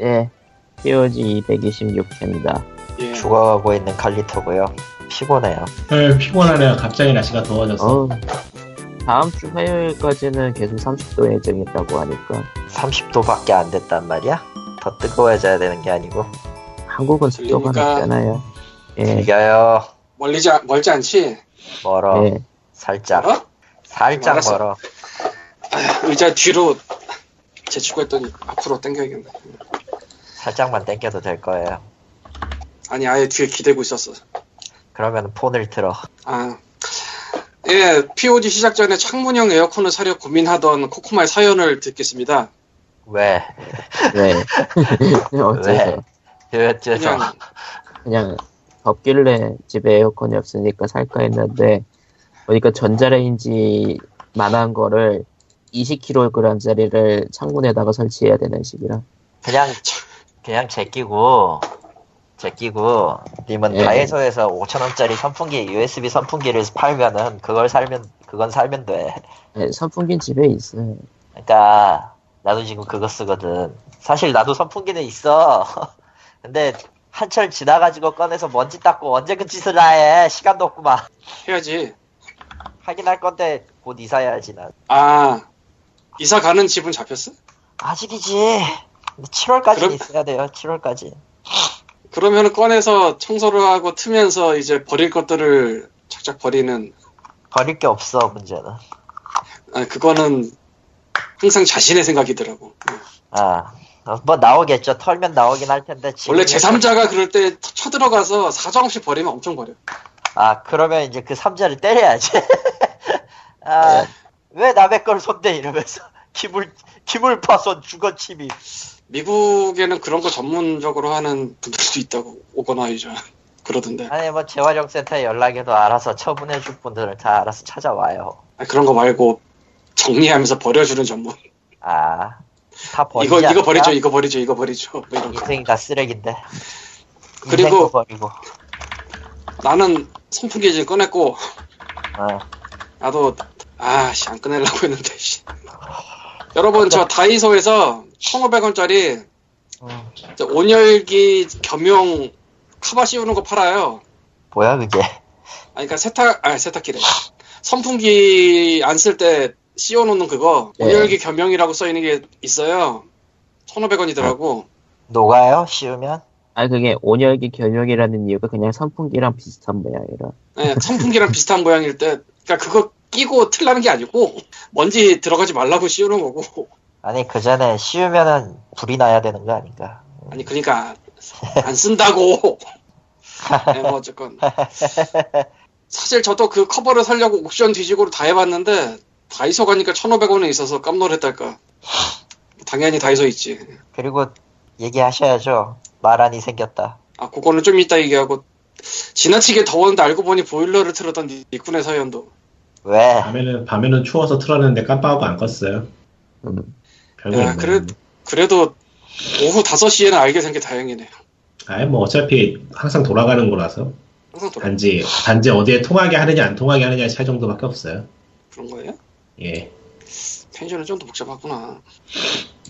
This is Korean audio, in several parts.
예, POG 226회입니다. 예. 죽어가고 있는 칼리토고요. 피곤해요. 헐 피곤하네요. 갑자기 날씨가 더워져서. 어, 다음 주 화요일까지는 계속 30도 예정이라고 하니까 30도밖에 안 됐단 말이야? 더 뜨거워져야 되는 게 아니고. 한국은 습도가 들립니까? 높잖아요. 예, 이겨요. 멀리지 않- 멀지 않지? 멀어. 예, 살짝. 어? 살짝 알았어. 멀어. 아, 의자 뒤로 제치고 했더니 앞으로 당겨야겠네. 살짝만 당겨도 될 거예요. 아니 아예 뒤에 기대고 있었어. 그러면 폰을 틀어. 아. 예, POG 시작 전에 창문형 에어컨을 사려 고민하던 코코마의 사연을 듣겠습니다. 왜? 네. 어째서 왜 어째서? 그냥 그냥 덥길래 집에 에어컨이 없으니까 살까 했는데 보니까 전자레인지 만한 거를 20kg짜리를 창문에다가 설치해야 되는 식이라. 그냥, 그냥 제끼고, 제끼고, 님은 예. 다이소에서 5천 원짜리 선풍기, USB 선풍기를 팔면은, 그걸 살면, 그건 살면 돼. 예, 선풍기 집에 있어요. 그러니까 나도 지금 그거 쓰거든. 사실 나도 선풍기는 있어. 근데 한철 지나가지고 꺼내서 먼지 닦고 언제 그 짓을 다 해. 시간도 없구만. 해야지. 하긴 할 건데 곧 이사해야지 난. 아, 이사 가는 집은 잡혔어? 아직이지. 7월까지 그럼- 있어야 돼요. 7월까지. 그러면 꺼내서 청소를 하고 트면서 이제 버릴 것들을 착착 버리는 버릴 게 없어 문제는. 아, 그거는 항상 자신의 생각이더라고. 아. 어, 뭐 나오겠죠. 털면 나오긴 할 텐데 원래 제3자가 그럴 때 쳐들어가서 사정없이 버리면 엄청 버려. 아 그러면 이제 그 3자를 때려야지. 아, 왜 남의 걸 손대 이러면서 기물 기물 파손 주거 침입. 미국에는 그런 거 전문적으로 하는 분들도 있다고 오거나 이제 그러던데 아니 뭐 재활용 센터에 연락해도 알아서 처분해 줄 분들은 다 알아서 찾아와요. 아, 그런 거 말고 정리하면서 버려주는 전문 아, 다 버리지 이거 이거 않을까? 버리죠 이거 버리죠 이거 버리죠 뭐 인생이 다 쓰레기인데. 그리고- 버리고. 나는 선풍기 이제 꺼냈고 어. 나도 아씨 안 꺼내려고 했는데 씨. 여러분 저 다이소에서 1,500원짜리 음, 온열기 겸용 카바 씌우는 거 팔아요 뭐야 그게? 아니 그러니까 세탁 아 세탁기래 선풍기 안 쓸 때 씌워놓는 그거 네. 온열기 겸용이라고 써 있는 게 있어요 1,500원이더라고 녹아요? 씌우면? 아 그게 온열기 겸용이라는 이유가 그냥 선풍기랑 비슷한 모양이라. 네, 선풍기랑 비슷한 모양일 때 그러니까 그거 끼고 틀라는 게 아니고 먼지 들어가지 말라고 씌우는 거고. 아니 그 전에 씌우면은 불이 나야 되는 거 아닌가? 아니 그러니까 안 쓴다고. 네, 뭐 어쨌건. 사실 저도 그 커버를 살려고 옥션 뒤지고를 다 해봤는데 다이소 가니까 1,500원에 있어서 깜놀했달까. 당연히 다이소 있지. 그리고 얘기하셔야죠. 마란이 생겼다. 아 그거는 좀 이따 얘기하고. 지나치게 더웠는데 알고 보니 보일러를 틀었던 니- 니꾼의 사연도 왜? 밤에는 밤에는 추워서 틀었는데 깜빡하고 안 껐어요. 음. 별거 야, 없네. 그래- 그래도 오후 5시에는 알게 된 게 다행이네 아예 뭐 어차피 항상 돌아가는 거라서 항상 돌아 단지 단지 어디에 통하게 하느냐 안 통하게 하느냐의 차이 정도밖에 없어요. 그런 거예요? 예, 펜션은 좀 더 복잡하구나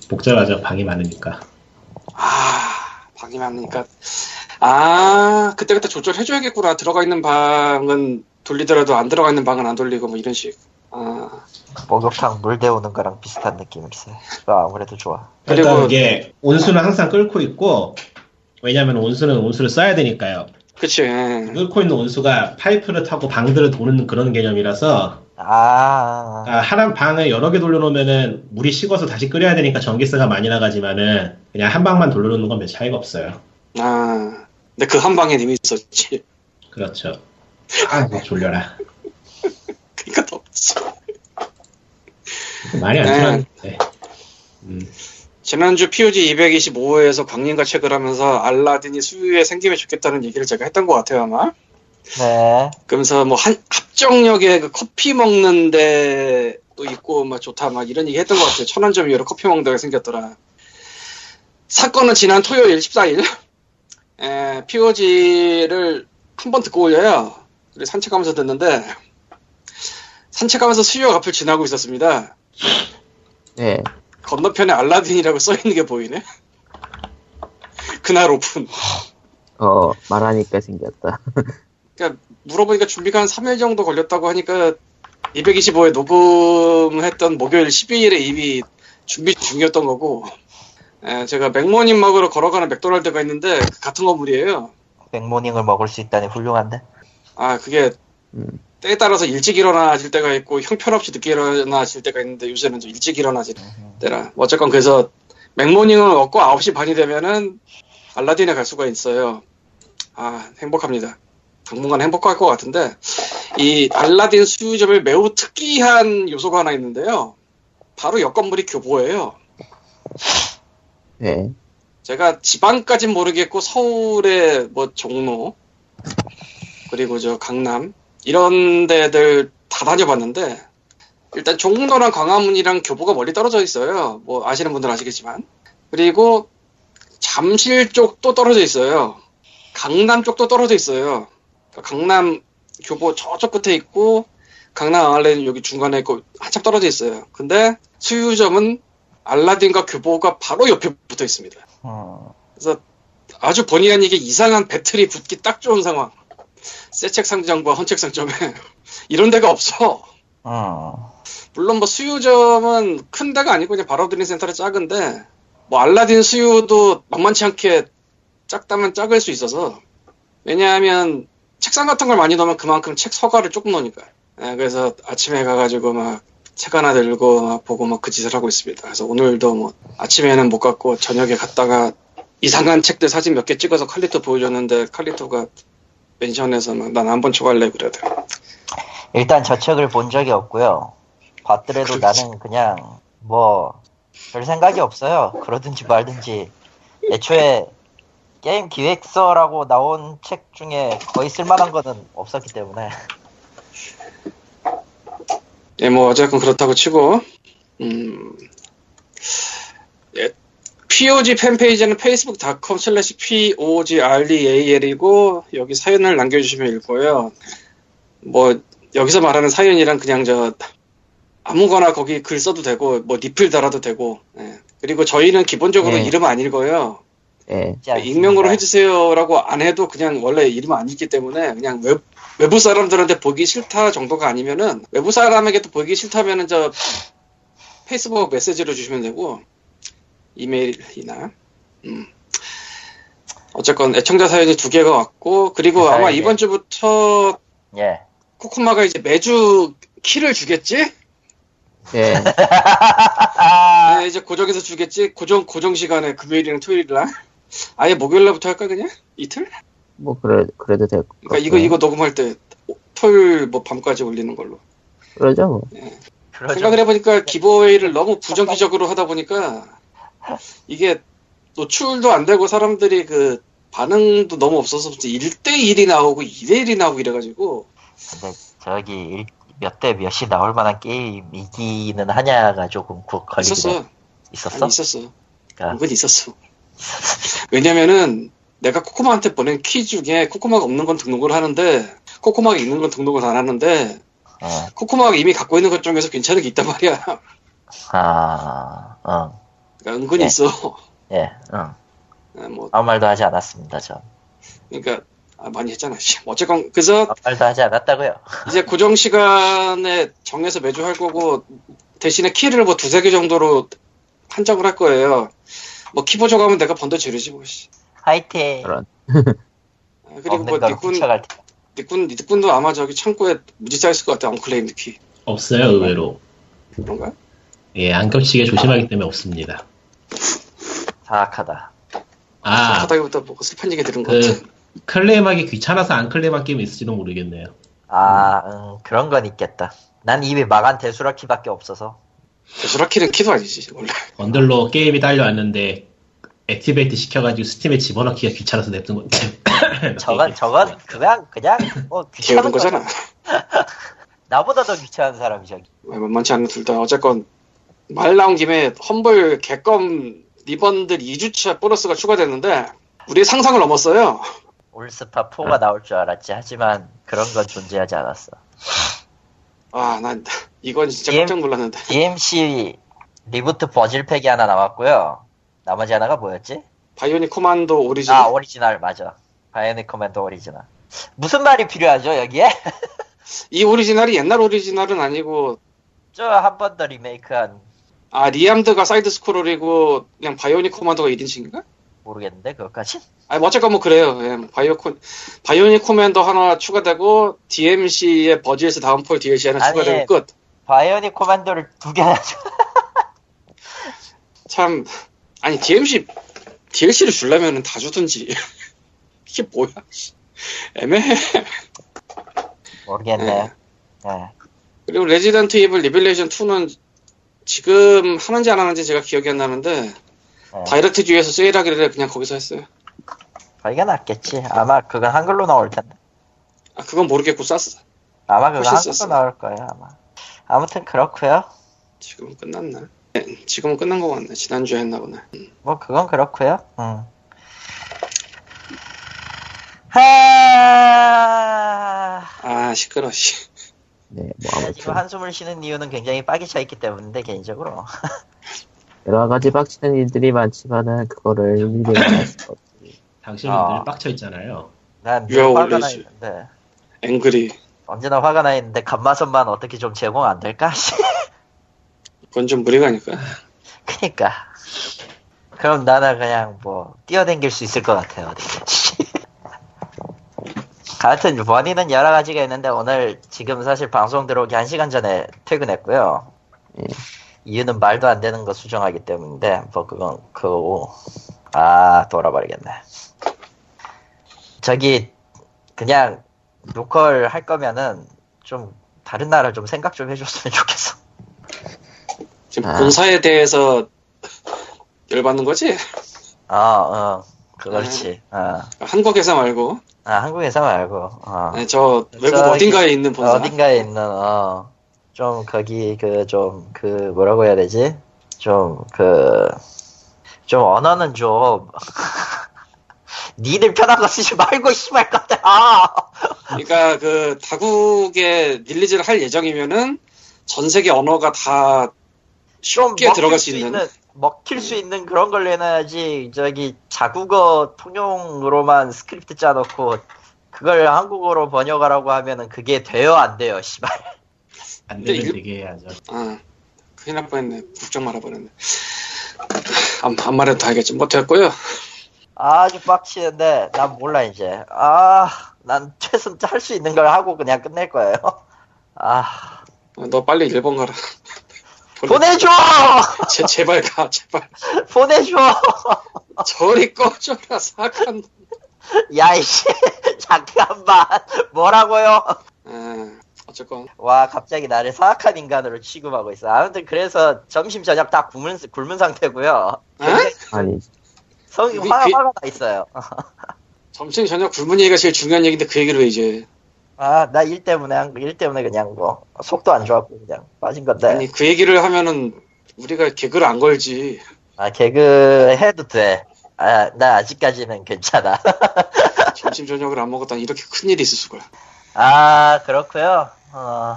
복잡하죠. 방이 많으니까. 아, 방이 많으니까. 아, 그때그때 조절해줘야겠구나. 들어가 있는 방은 돌리더라도 안 들어가 있는 방은 안 돌리고 뭐 이런 식. 아, 목욕탕 물 데우는 거랑 비슷한 느낌일세. 그거 아무래도 좋아. 그리고- 이게 온수는 항상 끓고 있고 왜냐하면 온수는 온수를 써야 되니까요. 그치. 예. 끓고 있는 온수가 파이프를 타고 방들을 도는 그런 개념이라서 아, 아, 하나 방을 여러 개 돌려놓으면은 물이 식어서 다시 끓여야 되니까 전기세가 많이 나가지만은 그냥 한 방만 돌려놓는 건 별 차이가 없어요. 아, 근데 그 한 방에 님이 있었지. 그렇죠. 아, 뭐 졸려라. 그니까 덥지. 말이 안 네. 통하는데. 음, 지난주 POG 225회에서 광님과 책을 하면서 알라딘이 수유에 생기면 좋겠다는 얘기를 제가 했던 것 같아요, 아마. 네. 그러면서 뭐 한, 합정역에 그 커피 먹는 데도 있고 막 좋다 막 이런 얘기 했던 것 같아요. 천안점 이후로 커피 먹는 데가 생겼더라. 사건은 지난 토요일 14일 에, POG를 한 번 듣고 올려요. 그리고 산책하면서 듣는데 산책하면서 수유역 앞을 지나고 있었습니다. 네. 건너편에 알라딘이라고 써 있는 게 보이네. 그날 오픈. 어 말하니까 생겼다. 그러니까 물어보니까 준비가 한 3일 정도 걸렸다고 하니까 225에 녹음했던 목요일 12일에 이미 준비 중이었던 거고 예, 제가 맥모닝 먹으러 걸어가는 맥도날드가 있는데 그 같은 건물이에요. 맥모닝을 먹을 수 있다니 훌륭한데. 아 그게 음. 때에 따라서 일찍 일어나질 때가 있고 형편없이 늦게 일어나질 때가 있는데 요새는 좀 일찍 일어나질 때라. 어쨌건 그래서 맥모닝을 먹고 9시 반이 되면은 알라딘에 갈 수가 있어요. 아 행복합니다. 당분간 행복할 것 같은데 이 알라딘 수유점에 매우 특이한 요소가 하나 있는데요. 바로 옆 건물이 교보예요. 네. 제가 지방까진 모르겠고 서울의 뭐 종로 그리고 저 강남 이런 데들 다 다녀봤는데 일단 종로랑 광화문이랑 교보가 멀리 떨어져 있어요. 뭐 아시는 분들 아시겠지만 그리고 잠실 쪽도 떨어져 있어요. 강남 쪽도 떨어져 있어요. 그러니까 강남 교보 저쪽 끝에 있고 강남 아울렛은 여기 중간에 있고 한참 떨어져 있어요. 근데 수유점은 알라딘과 교보가 바로 옆에 붙어 있습니다. 음, 그래서 아주 본의 아니게 이상한 배틀이 붙기 딱 좋은 상황. 새 책 상점과 헌책 상점에 이런 데가 없어. 음. 물론 뭐 수유점은 큰 데가 아니고 그냥 바로드린 센터는 작은데 뭐 알라딘 수유도 만만치 않게 작다면 작을 수 있어서 왜냐하면 책상 같은 걸 많이 넣으면 그만큼 책 서가를 조금 넣으니까 예, 그래서 아침에 가가지고 막 책 하나 들고 막 보고 막 그 짓을 하고 있습니다 그래서 오늘도 뭐 아침에는 못 갔고 저녁에 갔다가 이상한 책들 사진 몇 개 찍어서 칼리토 보여줬는데 칼리토가 멘션에서 막난한번 초갈래 그러더라 일단 저 책을 본 적이 없고요. 봤더라도 그렇지. 나는 그냥 뭐 별 생각이 없어요. 그러든지 말든지. 애초에 게임 기획서라고 나온 책 중에 거의 쓸만한 거는 없었기 때문에 예, 뭐 어쨌건 그렇다고 치고 음, 예, POG 팬페이지는 facebook.com slash POGREAL이고 여기 사연을 남겨주시면 읽고요. 뭐 여기서 말하는 사연이랑 그냥 저 아무거나 거기 글 써도 되고 뭐 리플 달아도 되고 예. 그리고 저희는 기본적으로 네. 이름 안 읽어요. 예. 않습니까? 익명으로 해주세요라고 안 해도 그냥 원래 이름 안 읽기 때문에 그냥 외, 외부 사람들한테 보기 싫다 정도가 아니면은 외부 사람에게도 보기 싫다면은 저 페이스북 메시지로 주시면 되고 이메일이나 음. 어쨌건 애청자 사연이 두 개가 왔고 그리고 그 아마 사연이. 이번 주부터 예. 코코마가 이제 매주 키를 주겠지? 예. 네, 이제 고정해서 주겠지? 고정 고정 시간에 금요일이랑 토요일이랑 아예 목요일날부터 할까 그냥 이틀? 뭐 그래 그래도 될. 그러니까 이거 이거 녹음할 때 토요일 뭐 밤까지 올리는 걸로. 그러죠 뭐. 그러죠. 생각을 해보니까 기부웨이를 너무 부정기적으로 하다 보니까 이게 노출도 안 되고 사람들이 그 반응도 너무 없어서 1대1이 나오고 2대1이 나오고 이래가지고 근데 저기 몇 대 몇이 나올 만한 게임이기는 하냐가 조금 구- 걸리긴 있었어. 해. 있었어? 아니, 있었어. 그러니까 이건 있었어. 왜냐면은 내가 코코마한테 보낸 키 중에 코코마가 없는 건 등록을 하는데 코코마가 있는 건 등록을 안 하는데 예. 코코마가 이미 갖고 있는 것 중에서 괜찮은 게 있단 말이야. 아, 어, 그러니까 은근히 네. 있어. 예, 어. 아, 뭐 아무 말도 하지 않았습니다, 전. 그러니까 아, 많이 했잖아. 씨. 어쨌건 그래서 아무 말도 하지 않았다고요. 이제 고정 시간에 정해서 매주 할 거고 대신에 키를 뭐 두세 개 정도로 한정을 할 거예요. 뭐 키 부족하면 내가 번들 지르지 뭐. 씨. 화이팅! 그런. 아, 그리고 뭐걸 니꾼. 니꾼 니꾼도 아마 저기 창고에 무지 쌓였을 것 같아. unclaimed 키 없어요 의외로. 그런가? 예, 안 겹치게 조심하기 때문에 없습니다. 사악하다. 아, 하다기보다 뭐 슬픈 얘기 들은 것그 같아. 클레임하기 귀찮아서 안 클레임한 게임이 있을지도 모르겠네요. 아, 음, 그런 건 있겠다. 난 이미 마간 대수라키밖에 없어서. 수라키는 키도 아니지 원래. 번들로 게임이 딸려왔는데 activate 시켜가지고 스팀에 집어넣기가 귀찮아서 냅둔 건데. 저건, 저건 그냥, 그냥, 뭐, 귀찮은 거잖아. 나보다 더 귀찮은 사람이 저기. 왜 만만치 않은 둘 다 어쨌건 말 나온 김에 험블 캡콤 리번들 2주차 보너스가 추가됐는데 우리의 상상을 넘었어요. 울스파 4가 나올 줄 알았지. 하지만 그런 건 존재하지 않았어. 아, 난 이건 진짜 예. 깜짝 놀랐는데. DMC reboot 버질팩이 하나 나왔고요. 나머지 하나가 뭐였지? 바이오닉 코만도 오리지널. 아 오리지널 맞아. 바이오닉 커맨더 오리지널. 무슨 말이 필요하죠 여기에? 이 오리지널이 옛날 오리지널은 아니고 저 한 번 더 리메이크한 아 리암드가 side scroll이고 그냥 바이오닉 코만도가 1인칭인가? 모르겠는데 그것까지. 아니 뭐 어쨌건 뭐 그래요. 예, 바이오 코, 바이오닉 코맨더 하나 추가되고 DMC의 버질스 다운폴 DLC 하나 아니, 추가되고 끝. 바이오닉 코맨더를 두 개나 줘. 참 아니 DMC DLC를 주려면은 다 주든지 이게 뭐야? 씨. 애매해. 모르겠네. 네. 그리고 레지던트 이블 리빌레이션 2는 지금 하는지 안 하는지 제가 기억이 안 나는데 네. 다이렉트 듀에서 세일하길래 그냥 거기서 했어요. 거기가 낫겠지. 아마 그건 한글로 나올 텐데. 아 그건 모르겠고 쌌어. 아마 훨씬 한글로 썼어. 나올 거예요 아마. 아무튼 그렇고요. 지금은 끝났나? 네, 지금은 끝난 거 같네. 지난주에 했나 보네. 뭐 그건 그렇고요. 음. 하... 아 시끄러. 씨. 네, 뭐 지금 한숨을 쉬는 이유는 굉장히 빡이 차 있기 때문인데 개인적으로. 여러 가지 빡치는 일들이 많지만은 그거를 일일이 할 수가 없지. 당신은 아. 늘 빡쳐 있잖아요. 난늘 화가 나. 있는데 앵그리. 언제나 화가 나 있는데 감마선만 어떻게 좀 제공 안 될까? 그건 좀 무리가 아닐까? 그니까. 그럼 나는 그냥 뭐 뛰어댕길 수 있을 것 같아요 어디든지. 하여튼 원인은 여러 가지가 있는데 오늘 지금 사실 방송 들어오기 한 시간 전에 퇴근했고요. 예. 이유는 말도 안 되는 거 수정하기 때문인데 뭐 그건 그거고 아 돌아버리겠네. 저기 그냥 로컬 할 거면은 좀 다른 나라 좀 생각 좀 해줬으면 좋겠어. 지금 아. 본사에 대해서 열받는 거지? 어, 어, 그렇지. 어. 한국에서 말고 아, 한국에서 말고, 어. 네, 저 외국 저기, 어딘가에 있는 본사. 어딘가에 있는, 어, 좀, 거기, 그, 좀, 그, 뭐라고 해야 되지? 좀, 그, 좀, 언어는 좀, 니들 편한 거 쓰지 말고, 씨발 것들, 아! 그러니까 그 다국에 release를 할 예정이면은 전 세계 언어가 다좀 쉽게 들어갈 수 있는. 먹힐 수 있는 그런 걸 내놔야지, 저기, 자국어 통용으로만 스크립트 짜놓고, 그걸 한국어로 번역하라고 하면은 그게 돼요, 안 돼요, 씨발. 안 되면 일- 되게 해야죠. 아, 큰일 날 뻔했네. 국정 말아버렸네. 안, 안 말해도 다 알겠지. 뭐 됐고요. 아주 빡치는데 난 몰라 이제 아 난 최선 할 수 있는 걸 하고 그냥 끝낼 거예요 아 어, 너 빨리 일본 가라. 보내줘! 제, 제발 가, 제발. 보내줘! 저리 꺼져라, 사악한. 야 이씨. 잠깐만. 뭐라고요? 아, 어쨌건. 와 갑자기 나를 사악한 인간으로 취급하고 있어. 아무튼 그래서 점심 저녁 다 굶은, 굶은 상태고요. 아니. 성이 그- 화, 그- 화가 나 있어요. 점심, 저녁 굶은 얘기가 제일 중요한 얘기인데 그 얘기를 왜 이제. 아 나 일 때문에 한- 일 때문에 그냥 뭐 속도 안 좋았고 그냥 빠진 건데 아니, 그 얘기를 하면은 우리가 개그를 안 걸지. 아 개그 해도 돼 아 나 아직까지는 괜찮아 점심, 저녁을 안 먹었다니 이렇게 큰 일이 있을 수가. 아, 그렇고요 어,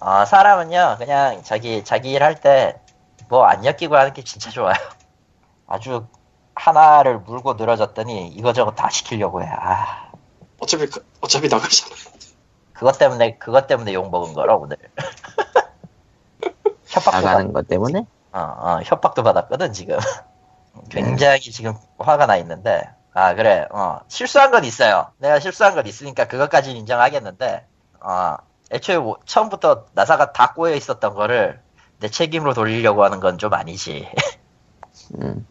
어, 사람은요, 그냥 자기, 자기 일 할 때, 뭐 안 엮이고 하는 게 진짜 좋아요. 아주 하나를 물고 늘어졌더니 이거저거 다 시키려고 해. 아, 어차피, 그- 어차피 나가잖아. 그것 때문에, 그것 때문에 욕 먹은 거라, 오늘. 협박도 나가는 것 때문에 받, 어, 어, 협박도 받았거든, 지금. 굉장히 지금 화가 나 있는데, 아, 그래, 어, 실수한 건 있어요. 내가 실수한 건 있으니까 그것까지는 인정하겠는데, 어, 애초에 뭐- 처음부터 나사가 다 꼬여 있었던 거를 내 책임으로 돌리려고 하는 건 좀 아니지. 음,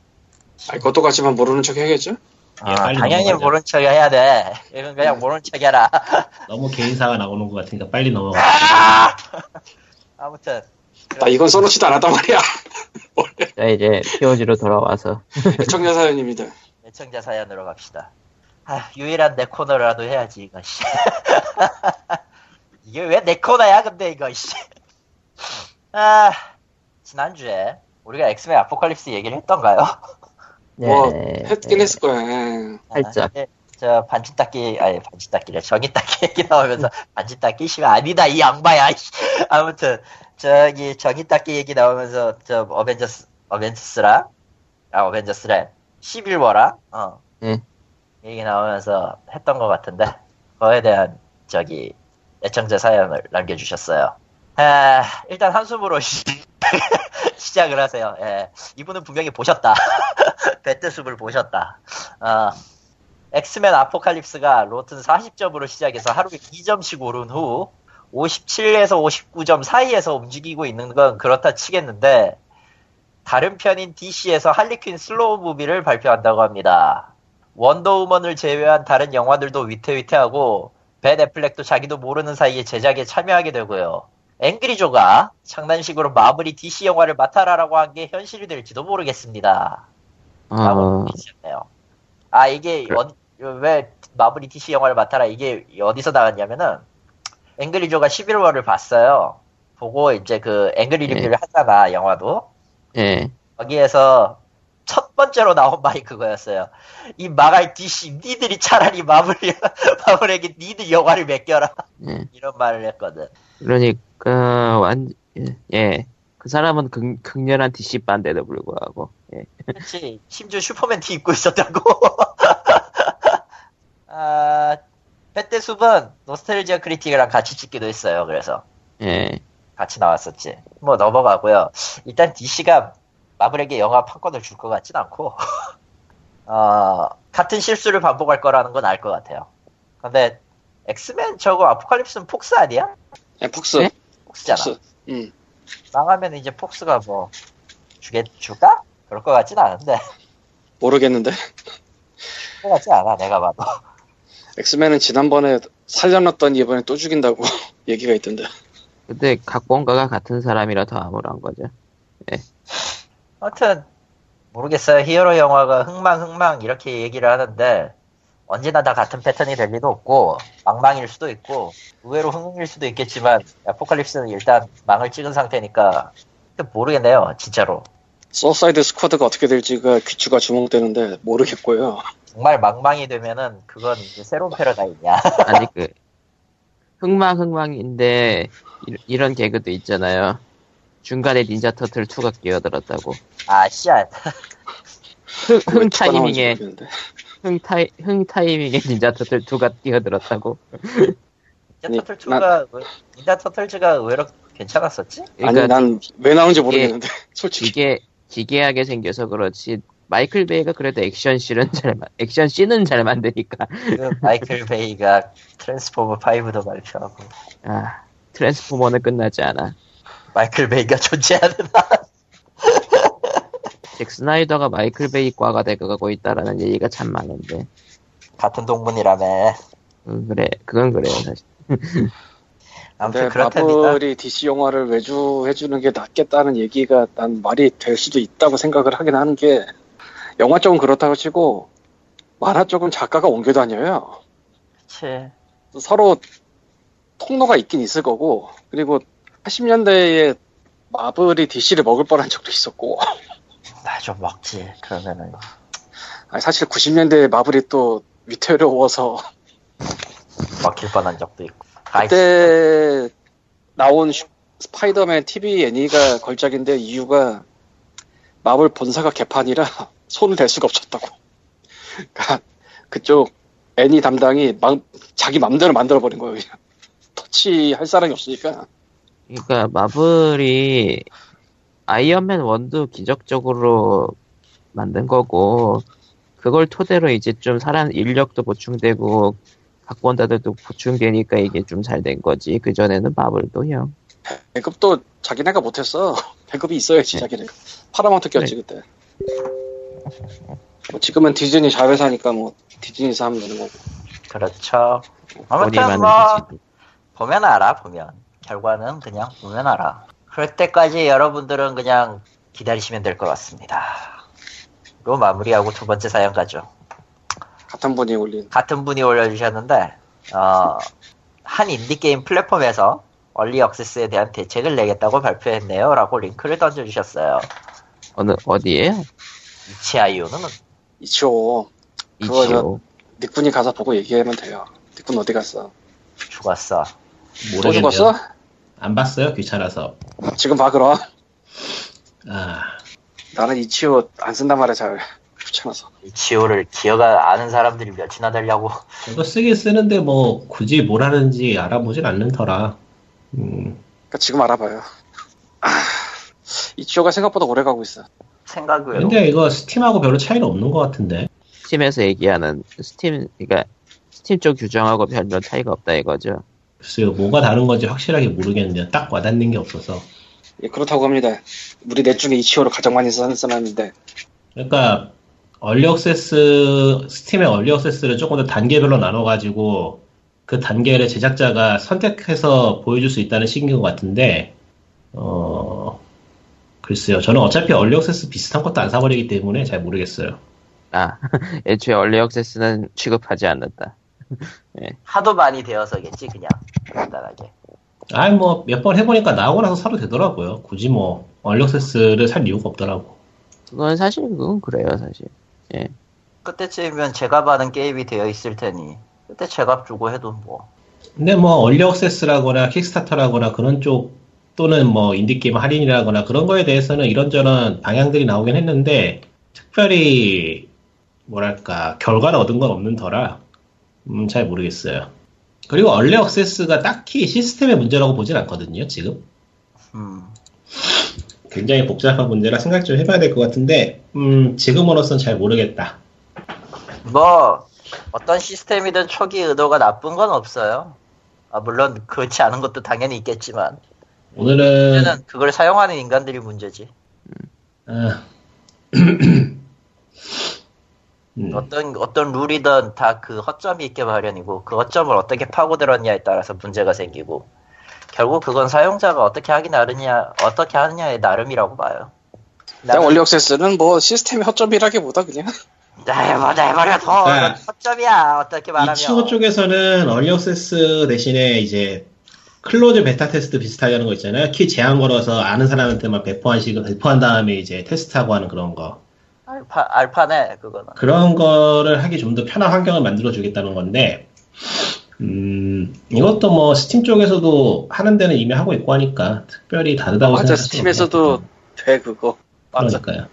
알 것도 같지만 모르는 척 해야겠죠? 어, 예, 빨리 당연히 넘어가자. 모른 척 해야 돼. 이건 그냥 모른 척 해라. 너무 개인사가 나오는 것 같으니까 빨리 넘어가. 아! 아무튼. 나 이건 써놓지도 않았단 말이야. 원래 자 이제 POG로 돌아와서 애청자 사연입니다. 애청자 사연으로 갑시다. 아, 유일한 내 코너라도 해야지, 이거, 씨. 이게 왜 내 코너야, 근데, 이거, 씨. 아, 지난주에 우리가 엑스맨 아포칼립스 얘기를 했던가요? 뭐, 네, 했긴 네. 했을 거야. 예. 살짝. 아, 예, 저 반지 닦기, 아니, 반지 닦기래. 정이 닦기 얘기 나오면서, 반지 닦기? 씨가 아니다, 이 양바야, 씨. 아무튼, 저기, 정이 닦기 얘기 나오면서, 저, 어벤져스, 어벤져스랑, 아, 어벤져스래. 11월화 어. 예. 얘기 나오면서 했던 것 같은데 그거에 대한 저기 애청자 사연을 남겨주셨어요. 아, 일단 한숨으로 시- 시작을 하세요. 예. 이분은 분명히 보셨다. 배트숲을 보셨다. 어, 엑스맨 아포칼립스가 로튼 40점으로 시작해서 하루에 2점씩 오른 후 57에서 59점 사이에서 움직이고 있는 건 그렇다 치겠는데 다른 편인 DC에서 할리퀸 솔로 movie를 발표한다고 합니다. 원더우먼을 제외한 다른 영화들도 위태위태하고 벤 애플렉도 자기도 모르는 사이에 제작에 참여하게 되고요. 앵그리조가 장난식으로 마블이 DC 영화를 맡아라라고 한 게 현실이 될지도 모르겠습니다. 어, 해주셨네요. 아 이게 그래. 어디- 왜 마블이 DC 영화를 맡아라 이게 어디서 나왔냐면은 앵그리조가 11월을 봤어요. 보고 이제 그 앵그리 예. 리뷰를 하잖아 영화도. 예. 거기에서 첫 번째로 나온 말이 그거였어요. 이 망할 DC 니들이 차라리 마블 마블에게 니들 영화를 맡겨라 예. 이런 말을 했거든. 그러니 까완 예, 예. 그 사람은 극, 극렬한 DC 반대도 불구하고 예. 그렇지. 심지어 슈퍼맨 티 입고 있었다고. 아, 배때숲은 노스텔지아 크리틱이랑 같이 찍기도 했어요. 그래서 예. 같이 나왔었지. 뭐 넘어가고요. 일단 DC가 마블에게 영화 판권을 줄 것 같진 않고, 어, 같은 실수를 반복할 거라는 건 알 것 같아요. 근데 엑스맨 저거 아포칼립스는 폭스 아니야? 예, 폭스. 네? 폭스잖아. 폭스. 음. 망하면 이제 폭스가 뭐 주겠 줄까? 그럴 것 같진 않은데. 모르겠는데. 그럴 것 같지 않아. 내가 봐도. 엑스맨은 지난번에 살려놨더니 이번에 또 죽인다고 얘기가 있던데. 근데 각본가가 같은 사람이라 더 암울한 거죠. 아무튼 모르겠어요. 히어로 영화가 흥망 흥망 이렇게 얘기를 하는데 언제나 다 같은 패턴이 될 리도 없고 망망일 수도 있고 의외로 흥일 수도 있겠지만 아포칼립스는 일단 망을 찍은 상태니까 모르겠네요. 진짜로 수어사이드 스쿼드가 어떻게 될지가 귀추가 주목되는데 모르겠고요. 정말 망망이 되면은 그건 이제 새로운 패러다임이야. 아니 그 흥망 흥망인데 이- 이런 개그도 있잖아요. 중간에 닌자 터틀 2가 끼어들었다고. 아 씨앗. 흥, 흥왜 추가 나오는지 타이밍에. 흥 타이 흥 타이밍에 닌자 터틀 2가 끼어들었다고. 아니, 닌자 터틀즈가 닌자 터틀즈가 의외로 괜찮았었지? 아니 그러니까 난왜 나오는지 모르겠는데 솔직히 기계 기계하게 생겨서 그렇지. 마이클 베이가 그래도 액션 씬은 잘 만- 액션 씬은 잘 만드니까. 그 마이클 베이가 트랜스포머 5도 발표하고 아 트랜스포머는 끝나지 않아. 마이클 베이가 존재하는 한 잭 스나이더가 마이클 베이과가 돼가고 있다라는 얘기가 참 많은데. 같은 동문이라며. 음, 그래 그건 그래요 사실. 아무튼 그렇답니다. 마블이 DC 영화를 외주 해주는 게 낫겠다는 얘기가 난 말이 될 수도 있다고 생각을 하긴 하는 게 영화 쪽은 그렇다고 치고 만화 쪽은 작가가 옮겨 다녀요. 그치. 서로 통로가 있긴 있을 거고 그리고 80년대에 마블이 DC를 먹을 뻔한 적도 있었고 나 좀 먹지. 그러면은. 아니, 사실 90년대에 마블이 또 위태로워서 먹힐 뻔한 적도 있고. 아이, 그때 나온 슈- 스파이더맨 TV 애니가 걸작인데 이유가 마블 본사가 개판이라 손을 댈 수가 없었다고. 그러니까 그쪽 애니 담당이 막 자기 맘대로 만들어 버린 거예요. 그냥. 터치할 사람이 없으니까. 그러니까 마블이 아이언맨 1도 기적적으로 만든 거고 그걸 토대로 이제 좀 사람 인력도 보충되고 각본자들도 보충되니까 이게 좀 잘 된 거지 그 전에는 마블도요. 배급도 자기네가 못했어. 배급이 있어야지 자기네가. 파라마운트 꼈지 그때. 뭐 지금은 디즈니 자회사니까 뭐 디즈니에서 하면 되는 거고. 그렇죠. 아무튼 뭐, 디즈니. 보면 알아, 보면. 결과는 그냥 보면 알아. 그럴 때까지 여러분들은 그냥 기다리시면 될 것 같습니다. 로 마무리하고 두 번째 사연 가죠. 같은 분이 올린. 같은 분이 올려주셨는데, 어, 한 인디게임 플랫폼에서 early access에 대한 대책을 내겠다고 발표했네요. 라고 링크를 던져주셨어요. 어느 어디에요? 이치아이오는 이치오. 그거 이치오. 닉군이 가서 보고 얘기하면 돼요. 닉군 어디 갔어? 죽었어. 또 모르겠네요. 죽었어? 안 봤어요 귀찮아서. 지금 봐 그럼. 아 나는 이치오 안 쓴단 말이야 잘. 귀찮아서. 지오를 기어가 아는 사람들이 몇이나 되려고. 이거 쓰긴 쓰는데 뭐 굳이 뭘 하는지 알아보진 않는 터라. 음, 그러니까 지금 알아봐요. 아, itch.io가 생각보다 오래 가고 있어. 생각 외로. 근데 이거 스팀하고 별로 차이는 없는 것 같은데. 스팀에서 얘기하는 스팀 그러니까 스팀 쪽 규정하고 별로 차이가 없다 이거죠. 글쎄요, 뭐가 다른 건지 확실하게 모르겠는데 딱 와닿는 게 없어서. 예, 그렇다고 합니다. 우리 넷 중에 itch.io를 가장 많이 쓰는 사람인데 그러니까 early access 스팀의 early access를 조금 더 단계별로 나눠가지고 그 단계를 제작자가 선택해서 보여줄 수 있다는 식인 것 같은데 어 글쎄요 저는 어차피 얼리 액세스 비슷한 것도 안 사버리기 때문에 잘 모르겠어요 아 애초에 얼리 액세스는 취급하지 않는다. 하도 많이 되어서겠지 그냥 간단하게. 아니 뭐 몇 번 해보니까 나오고 나서 사도 되더라고요 굳이 뭐 얼리 액세스를 살 이유가 없더라고 그건 사실 그건 그래요 사실. 그때쯤이면 제가 받은 게임이 되어 있을 테니 그때 제값 주고 해도 뭐. 근데 뭐 얼리 액세스라거나 킥스타터라거나 그런 쪽 또는 뭐 인디게임 할인이라거나 그런 거에 대해서는 이런저런 방향들이 나오긴 했는데 특별히 뭐랄까 결과를 얻은 건 없는 터라 음, 잘 모르겠어요. 그리고 얼리 액세스가 딱히 시스템의 문제라고 보진 않거든요 지금 음. 굉장히 복잡한 문제라 생각 좀 해봐야 될 것 같은데 음, 지금으로선 잘 모르겠다. 뭐 어떤 시스템이든 초기 의도가 나쁜 건 없어요. 아, 물론 그렇지 않은 것도 당연히 있겠지만 오늘은 문제는 그걸 사용하는 인간들이 문제지. 아, 음, 어떤 어떤 룰이든 다 그 허점이 있게 마련이고 그 허점을 어떻게 파고들었냐에 따라서 문제가 생기고 결국 그건 사용자가 어떻게 하기 나름이냐 어떻게 하느냐의 나름이라고 봐요. 그냥 early access는 뭐 시스템의 허점이라기보다 그냥 해버 해버려 더 아. 허점이야 어떻게 말하면 itch.io 쪽에서는 early access 대신에 이제 closed beta test 비슷하게 하는 거 있잖아요. 키 제한 걸어서 아는 사람한테만 배포한 식으로 배포한 다음에 이제 테스트하고 하는 그런 거. 알파 알파네 그거는 그런 거를 하기 좀 더 편한 환경을 만들어 주겠다는 건데, 음, 이것도 뭐 스팀 쪽에서도 하는 데는 이미 하고 있고 하니까 특별히 다르다고 맞아 생각할 수는 스팀에서도. 돼 그거. 맞아. 그러니까요.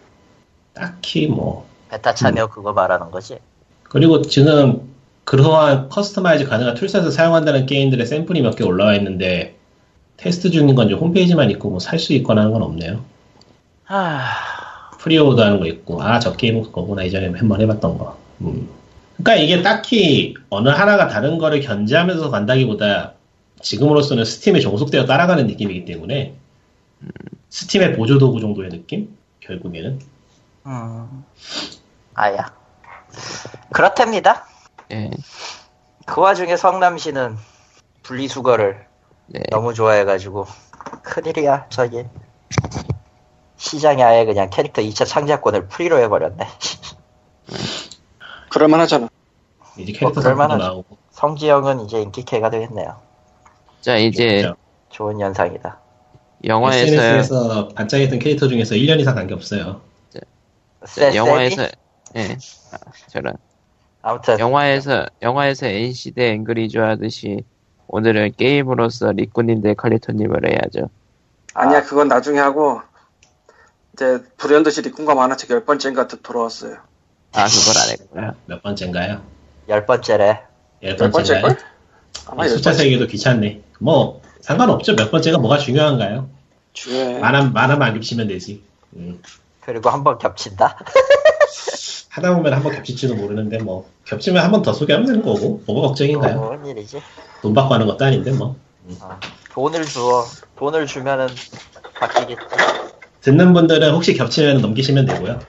딱히 뭐 베타 참여 그거 말하는 거지. 그리고 지금 그러한 customize 가능한 toolset을 사용한다는 게임들의 샘플이 몇 개 올라와 있는데 테스트 중인 건지 홈페이지만 있고 뭐 살 수 있거나 하는 건 없네요. 하... pre-order 하는 거 있고 아 저 게임 거구나 이전에 한번 해봤던 거. 음. 그러니까 이게 딱히 어느 하나가 다른 거를 견제하면서 간다기보다 지금으로서는 스팀에 종속되어 따라가는 느낌이기 때문에 스팀의 보조 도구 정도의 느낌 결국에는 음... 아야. 그렇답니다. 예. 그 와중에 성남시는 분리수거를 네. 너무 좋아해가지고 큰일이야 저기 시장에 아예 그냥 캐릭터 2차 창작권을 프리로 해버렸네 그럴만 하잖아. 이제 캐릭터 뭐 그럴만하지. 나오고 성지영은 이제 인기캐가 되겠네요 자 이제 그렇죠. 좋은 현상이다 영화에서 SNS에서 반짝했던 캐릭터 중에서 1년 이상 간게 없어요. 자, 쎄쎄이? 영화에서 예. 아, 저런 아무튼 영화에서 영화에서 NC 대 앵그리즈 하듯이 오늘은 게임으로서 리꾸님 대 칼리토님을 해야죠. 아니야 그건 나중에 하고 이제 불현듯이 리꾼과 만화책 열 번째인가 또 돌아왔어요. 아 그걸 안 했구나. 몇 번째인가요? 열 번째래 열열 번째인가요? 아마 열 숫자 세기도 귀찮네. 뭐 상관없죠. 몇 번째가 뭐가 중요한가요? 주에 많으면 많으면 안 겹치면 되지. 음. 그리고 한 번 겹친다 하다 보면 한 번 겹칠지도 모르는데 뭐 겹치면 한 번 더 소개하면 되는 거고 뭐가 걱정인가요? 뭔 일이지 돈 받고 하는 것도 아닌데 뭐 어, 돈을 주어 돈을 주면은 바뀌겠지 듣는 분들은 혹시 겹치면 넘기시면 되고요.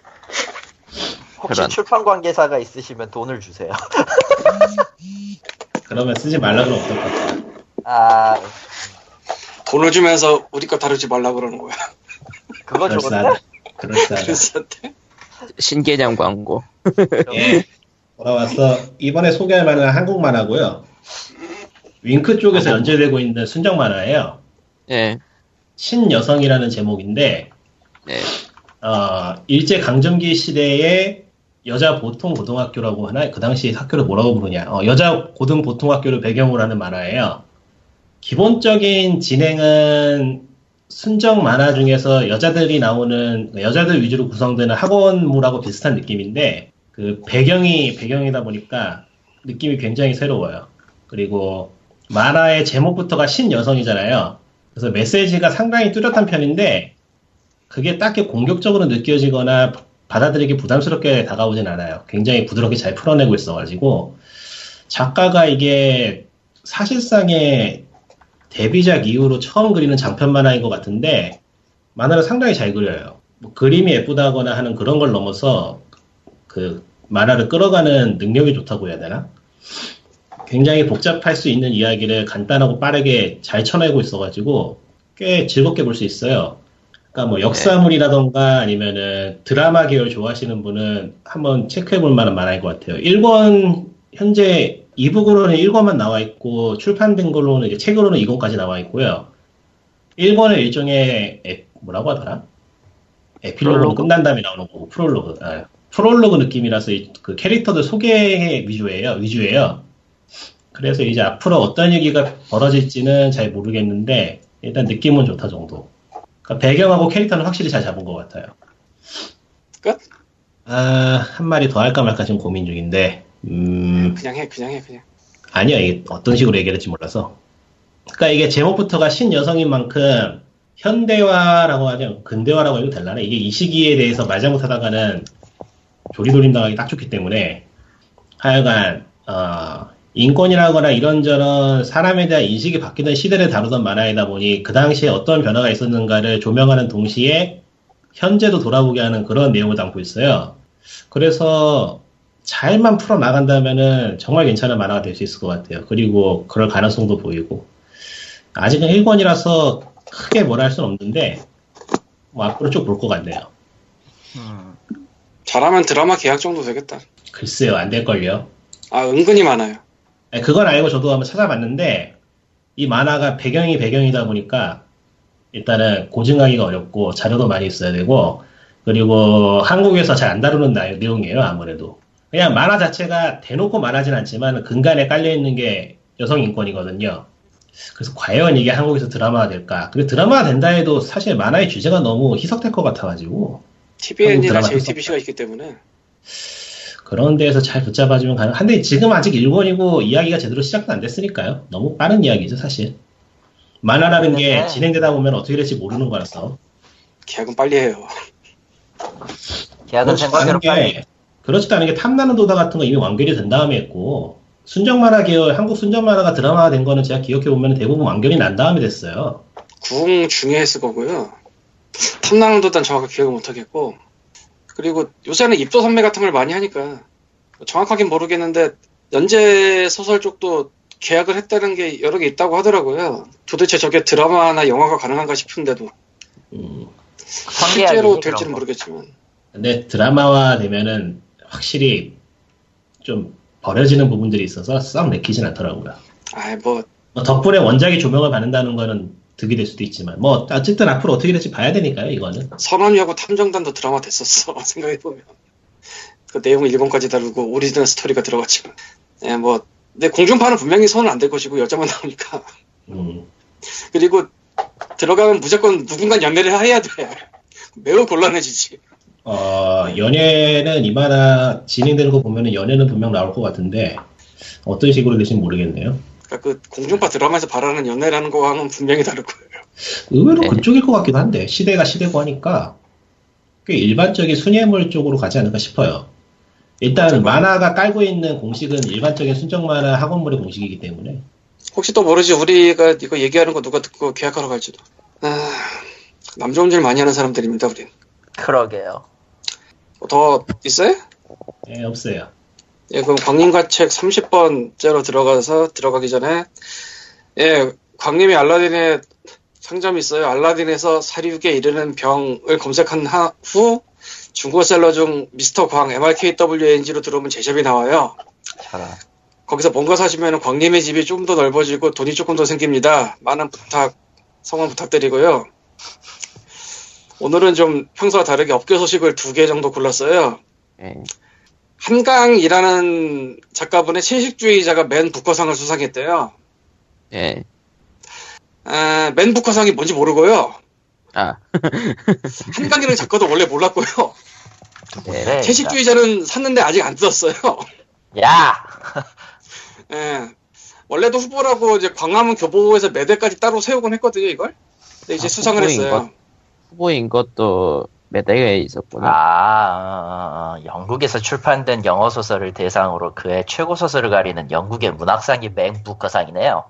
혹시 그런. 출판 관계사가 있으시면 돈을 주세요 그러면 쓰지 말라 그러면 어떨 것 같아요? 아 돈을 주면서 우리 거 다루지 말라 그러는 거야. 그거 좋은데 그럴싸하다. 신개념 광고. 예. 돌아와서 이번에 소개할 만한 한국 만화고요. 윙크 쪽에서 연재되고 있는 순정 만화예요. 예. 신여성이라는 제목인데 네. 어, 일제 강점기 시대에 여자 보통 고등학교라고 하나 그 당시 학교를 뭐라고 부르냐 어, 여자 고등 보통 학교를 배경으로 하는 만화예요. 기본적인 진행은 순정 만화 중에서 여자들이 나오는 여자들 위주로 구성되는 학원물하고 비슷한 느낌인데 그 배경이 배경이다 보니까 느낌이 굉장히 새로워요. 그리고 만화의 제목부터가 신여성이잖아요. 그래서 메시지가 상당히 뚜렷한 편인데 그게 딱히 공격적으로 느껴지거나 받아들이기 부담스럽게 다가오진 않아요. 굉장히 부드럽게 잘 풀어내고 있어가지고 작가가 이게 사실상의 데뷔작 이후로 처음 그리는 장편 만화인 것 같은데 만화를 상당히 잘 그려요. 뭐 그림이 예쁘다거나 하는 그런 걸 넘어서 그 만화를 끌어가는 능력이 좋다고 해야 되나? 굉장히 복잡할 수 있는 이야기를 간단하고 빠르게 잘 쳐내고 있어가지고 꽤 즐겁게 볼 수 있어요. 그러니까 뭐 역사물이라던가 아니면은 드라마 계열 좋아하시는 분은 한번 체크해 볼 만한 만화인 것 같아요. 1권 현재 이북으로는 1권만 나와 있고 출판된 걸로는 이제 책으로는 2권까지 나와 있고요. 1권은 일종의 에, 뭐라고 하더라? 에필로그 프롤로그? 끝난 다음에 나오는 거고 프롤로그. 아, 프롤로그 느낌이라서 이- 그 캐릭터들 소개 위주예요. 위주예요. 그래서 이제 앞으로 어떤 얘기가 벌어질지는 잘 모르겠는데 일단 느낌은 좋다 정도. 그러니까 배경하고 캐릭터는 확실히 잘 잡은 것 같아요. 끝? 아, 한 마리 더 할까 말까 지금 고민 중인데, 음, 그냥 해, 그냥 해, 그냥. 아니야. 이게 어떤 식으로 얘기를 할지 몰라서. 그러니까 이게 제목부터가 신여성인 만큼 현대화라고 하죠. 근대화라고 해도 될라나? 이게 이 시기에 대해서 말 잘못하다가는 조리돌림 당하기 딱 좋기 때문에 하여간 어, 인권이라거나 이런저런 사람에 대한 인식이 바뀌는 시대를 다루던 만화이다 보니 그 당시에 어떤 변화가 있었는가를 조명하는 동시에 현재도 돌아보게 하는 그런 내용을 담고 있어요. 그래서 잘만 풀어 나간다면은 정말 괜찮은 만화가 될 수 있을 것 같아요. 그리고 그럴 가능성도 보이고 아직은 1권이라서 크게 뭐라 할 수는 없는데 뭐 앞으로 쭉 볼 것 같네요. 음, 잘하면 드라마 계약 정도 되겠다. 글쎄요, 안 될걸요. 아, 은근히 많아요. 네, 그건 알고 저도 한번 찾아봤는데 이 만화가 배경이 배경이다 보니까 일단은 고증하기가 어렵고 자료도 많이 있어야 되고 그리고 한국에서 잘 안 다루는 나- 내용이에요 아무래도. 그냥 만화 자체가 대놓고 말하진 않지만 근간에 깔려 있는 게 여성 인권이거든요. 그래서 과연 이게 한국에서 드라마가 될까? 근데 드라마가 된다 해도 사실 만화의 주제가 너무 희석될 것 같아가지고. TVN이나 드라마 JTBC가 있기 때문에. 그런 데에서 잘 붙잡아주면 가능한데 지금 아직 1권이고 이야기가 제대로 시작도 안 됐으니까요. 너무 빠른 이야기죠 사실. 만화라는 게 네. 진행되다 보면 어떻게 될지 모르는 거라서. 계약은 빨리 해요. 계약은 생각대로 빨리. 게 그렇지도 않은 게 탐나는 도다 같은 거 이미 완결이 된 다음에 했고 순정 만화 계열 한국 순정 만화가 드라마가 된 거는 제가 기억해 보면 대부분 완결이 난 다음에 됐어요. 구웅 중에 했을 거고요. 탐나는 듯한 정확하게 기억을 못 하겠고. 그리고 요새는 입도 선매 같은 걸 많이 하니까 정확하긴 모르겠는데 연재 소설 쪽도 계약을 했다는 게 여러 개 있다고 하더라고요. 도대체 저게 드라마나 영화가 가능한가 싶은데도 음, 실제로 될지는 모르겠지만 근데 드라마화 되면은 확실히 좀 버려지는 부분들이 있어서 썩 내키진 않더라고요. 아이 뭐뭐 덕분에 원작이 조명을 받는다는 거는 득이 될 수도 있지만. 뭐 어쨌든 앞으로 어떻게 될지 봐야 되니까요 이거는. 선원이하고 탐정단도 드라마 됐었어 생각해보면. 그 내용을 일본까지 다루고 오리지널 스토리가 들어갔지만. 예, 뭐 근데 공중파는 분명히 손은 안될 것이고 여자만 나오니까. 음, 그리고 들어가면 무조건 누군가 연애를 해야 돼. 매우 곤란해지지. 어, 연예는 이만화 진행되는 거 보면은 연예는 분명 나올 것 같은데 어떤 식으로 될지 모르겠네요. 그러니까 그 공중파 드라마에서 바라는 연애라는 거와는 분명히 다를 거예요 의외로 네. 그쪽일 것 같기도 한데 시대가 시대고 하니까 꽤 일반적인 순예물 쪽으로 가지 않을까 싶어요. 일단 만화가 깔고 있는 공식은 일반적인 순정 만화 학원물의 공식이기 때문에 혹시 또 모르지 우리가 이거 얘기하는 거 누가 듣고 계약하러 갈지도 아, 남 좋은 일 많이 하는 사람들입니다 우린 그러게요. 더 있어요? 예, 없어요. 예, 그럼 광림과 책 30번째로 들어가서 들어가기 전에 예, 광림이 알라딘에 상점이 있어요. 알라딘에서 사륙에 이르는 병을 검색한 하- 후 중고 셀러 중 미스터 광 MRKWNG로 들어오면 제샵이 나와요. 저런. 거기서 뭔가 사시면 광림의 집이 좀 더 넓어지고 돈이 조금 더 생깁니다. 많은 부탁, 성원 부탁드리고요. 오늘은 좀 평소와 다르게 업계 소식을 두 개 정도 골랐어요. 예. 한강이라는 작가분의 채식주의자가 맨 부커상을 수상했대요. 예. 아, 맨 부커상이 뭔지 모르고요. 아, 한강이라는 작가도 원래 몰랐고요. 네. 채식주의자는 샀는데 아직 안 뜯었어요. 야! 예. 원래도 후보라고 이제 광화문 교보에서 매대까지 따로 세우곤 했거든요, 이걸. 근데 이제 아, 수상을 후보인 했어요. 것. 후보인 것도 매대에 있었구나. 아, 어, 어, 영국에서 출판된 영어 소설을 대상으로 그의 최고 소설을 가리는 영국의 문학상이 맹부커상이네요.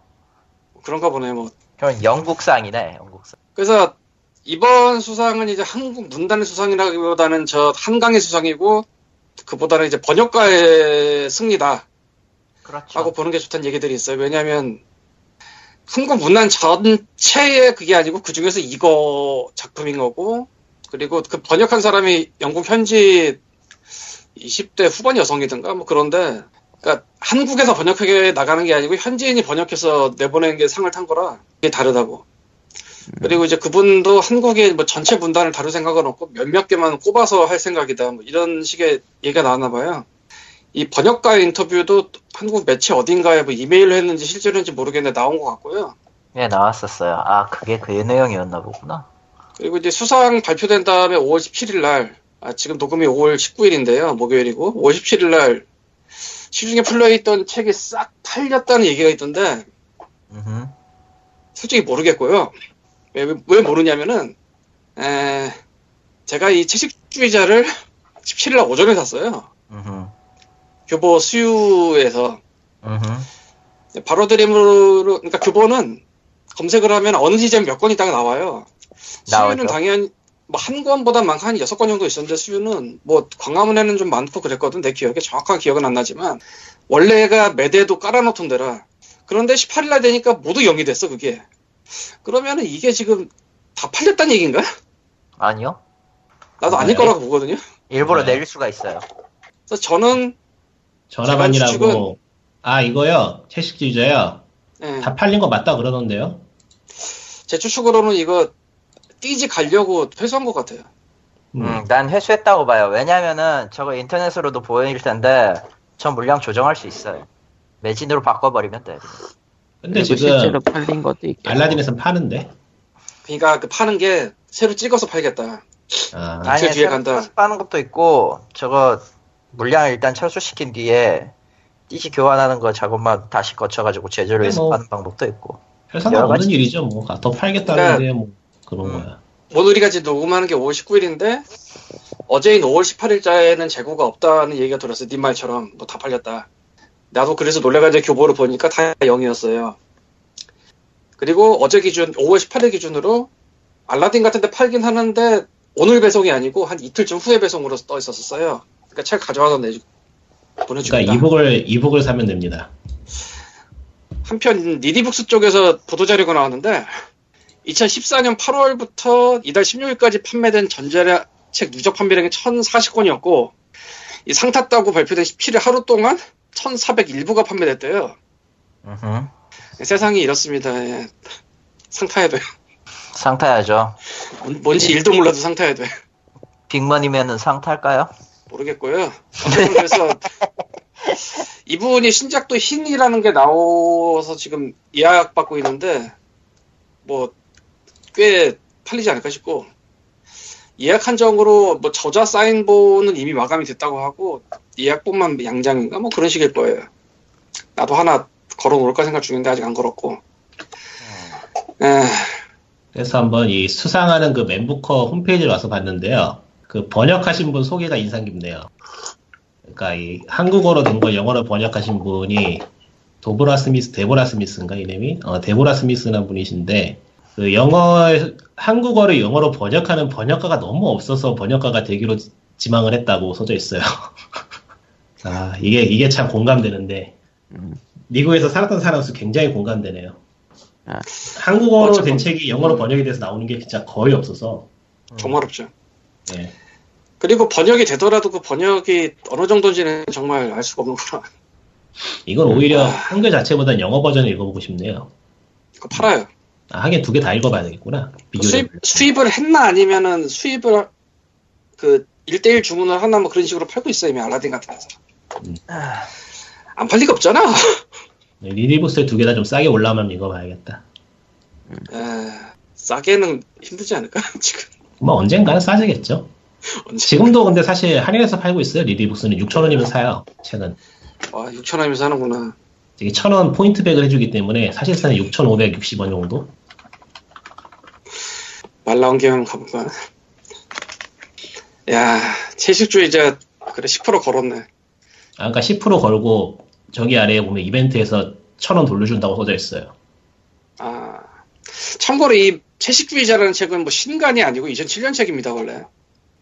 그런가 보네요, 뭐. 그럼 영국상이네, 영국상. 그래서 이번 수상은 이제 한국 문단의 수상이라기보다는 저 한강의 수상이고 그보다는 이제 번역가의 승리다. 그렇죠. 라고 보는 게 좋다는 얘기들이 있어요. 왜냐하면 한국 문란 전체의 그게 아니고 그 중에서 이거 작품인 거고 그리고 그 번역한 사람이 영국 현지 20대 후반 여성이든가 뭐 그런데 그러니까 한국에서 번역하게 나가는 게 아니고 현지인이 번역해서 내보내는 게 상을 탄 거라 이게 다르다고. 그리고 이제 그분도 한국의 뭐 전체 문단을 다룰 생각은 없고 몇몇 개만 꼽아서 할 생각이다. 뭐 이런 식의 얘기가 나왔나 봐요. 이 번역가의 인터뷰도 한국 매체 어딘가에 뭐 이메일로 했는지 실제로인지 모르겠는데 나온 것 같고요. 예, 나왔었어요. 아, 그게 그 내용이었나 보구나. 그리고 이제 수상 발표된 다음에 5월 17일 날, 아, 지금 녹음이 5월 19일인데요. 목요일이고, 5월 17일 날 시중에 풀려있던 책이 싹 팔렸다는 얘기가 있던데. 솔직히 모르겠고요. 왜, 왜 모르냐면은, 에, 제가 이 채식주의자를 17일 날 오전에 샀어요. 교보 수유에서. 바로 드림으로, 그러니까 교보는 검색을 하면 어느 시점 몇권 있다가 나와요. 수유는. 당연히 뭐 한 권보다 많고 한 여섯 권 정도 있었는데 수유는 뭐 광화문에는 좀 많고 그랬거든 내 기억에 정확한 기억은 안 나지만 원래가 매대도 깔아놓던 데라 그런데 18일 날 되니까 모두 영이 됐어 그게 그러면 은 이게 지금 다 팔렸다는 얘기인가? 아니요. 나도 아닐 네. 거라고 보거든요. 일부러 네. 내릴 수가 있어요. 그래서 저는 전화반이라고. 아, 이거요? 채식주의자요? 예, 다 팔린 거 맞다 그러던데요? 제 추측으로는 이거 띠지 가려고 회수한 것 같아요. 음. 음, 난 회수했다고 봐요. 왜냐면은 저거 인터넷으로도 보일 텐데 저 물량 조정할 수 있어요. 매진으로 바꿔버리면 돼. 근데 지금 실제로 팔린 것도 있고. 알라딘에선 파는데? 그러니까 그 파는 게 새로 찍어서 팔겠다. 아, 아, 아니, 뒤에 새로 간다. 파는 것도 있고 저거 물량을 일단 철수시킨 뒤에 띠지 교환하는 거 작업만 다시 거쳐가지고 제조를 해서 뭐. 파는 방법도 있고. 별 상관 여러 가지- 없는 일이죠, 뭐. 더 팔겠다는데, 뭐. 그런 음. 거야. 오늘이가 지금 녹음하는 게 5월 19일인데 어제인 5월 18일자에는 재고가 없다는 얘기가 들었어요. 님 말처럼 뭐 다 팔렸다. 나도 그래서 놀래가지고 교보를 보니까 다 0이었어요. 그리고 어제 기준 5월 18일 기준으로 알라딘 같은 데 팔긴 하는데 오늘 배송이 아니고 한 이틀쯤 후에 배송으로 떠 있었어요. 그러니까 책 가져와서 내 보내주겠다. 그러니까 이북을, 이북을 사면 됩니다. 한편 니디북스 쪽에서 보도자료가 나왔는데 2014년 8월부터 이달 16일까지 판매된 전자책 누적 판매량이 1040건이었고 이 상 탔다고 발표된 17일 하루 동안 1401부가 판매됐대요. 음흠. 세상이 이렇습니다. 예. 상 타야 돼요. 상타야죠. 뭔- 뭔지 일도 몰라도 상 타야 돼. 빅머니면은 상탈까요? 모르겠고요. 그래서 이분이 신작도 흰이라는 게 나와서 지금 예약 받고 있는데 뭐 꽤 팔리지 않을까 싶고 예약 한정으로 뭐 저자 사인본은 이미 마감이 됐다고 하고 예약본만 양장인가 뭐 그런 식일 거예요. 나도 하나 걸어 놓을까 생각 중인데 아직 안 걸었고. 에, 그래서 한번 이 수상하는 그 멘부커 홈페이지를 와서 봤는데요. 그 번역하신 분 소개가 인상 깊네요. 그러니까 이 한국어로 된 걸 영어로 번역하신 분이 도브라 스미스, 데보라 스미스인가 이름이? 어, 데보라 스미스라는 분이신데 그 영어 한국어를 영어로 번역하는 번역가가 너무 없어서 번역가가 되기로 지망을 했다고 써져 있어요. 아 이게 이게 참 공감되는데 음. 미국에서 살았던 사람 수 굉장히 공감되네요. 아. 한국어로 어쨌건. 된 책이 영어로 번역이 돼서 나오는 게 진짜 거의 없어서 정말 없죠. 예. 그리고 번역이 되더라도 그 번역이 어느 정도인지는 정말 알 수가 없는구나. 이건 오히려 한글 자체보다 영어 버전을 읽어보고 싶네요. 이거 팔아요. 아, 하긴 두 개 다 읽어봐야 되겠구나. 수입, 수입을 했나 아니면은 수입을 그 1대1 주문을 하나 뭐 그런 식으로 팔고 있어 이미 알라딘 같은 데서 아, 안팔 리가 없잖아 리리부스에 두 개 다 좀 싸게 올라오면 읽어봐야겠다. 에, 싸게는 힘들지 않을까 지금 뭐 언젠가는 싸지겠죠. 언제 지금도 근데 사실 할인해서 팔고 있어요. 리디북스는 6,000원이면 사요. 책은. 와 6천 원이면 사는구나 이게 1,000원 포인트백을 해주기 때문에 사실상 6,560원 정도? 말 나온 김에 가볼까? 야 채식주의자 그래 10% 걸었네. 아, 그러니까 10% 걸고 저기 아래에 보면 이벤트에서 1,000원 돌려준다고 써져 있어요. 아 참고로 이 채식주의자라는 책은 뭐 신간이 아니고 2007년 책입니다 원래.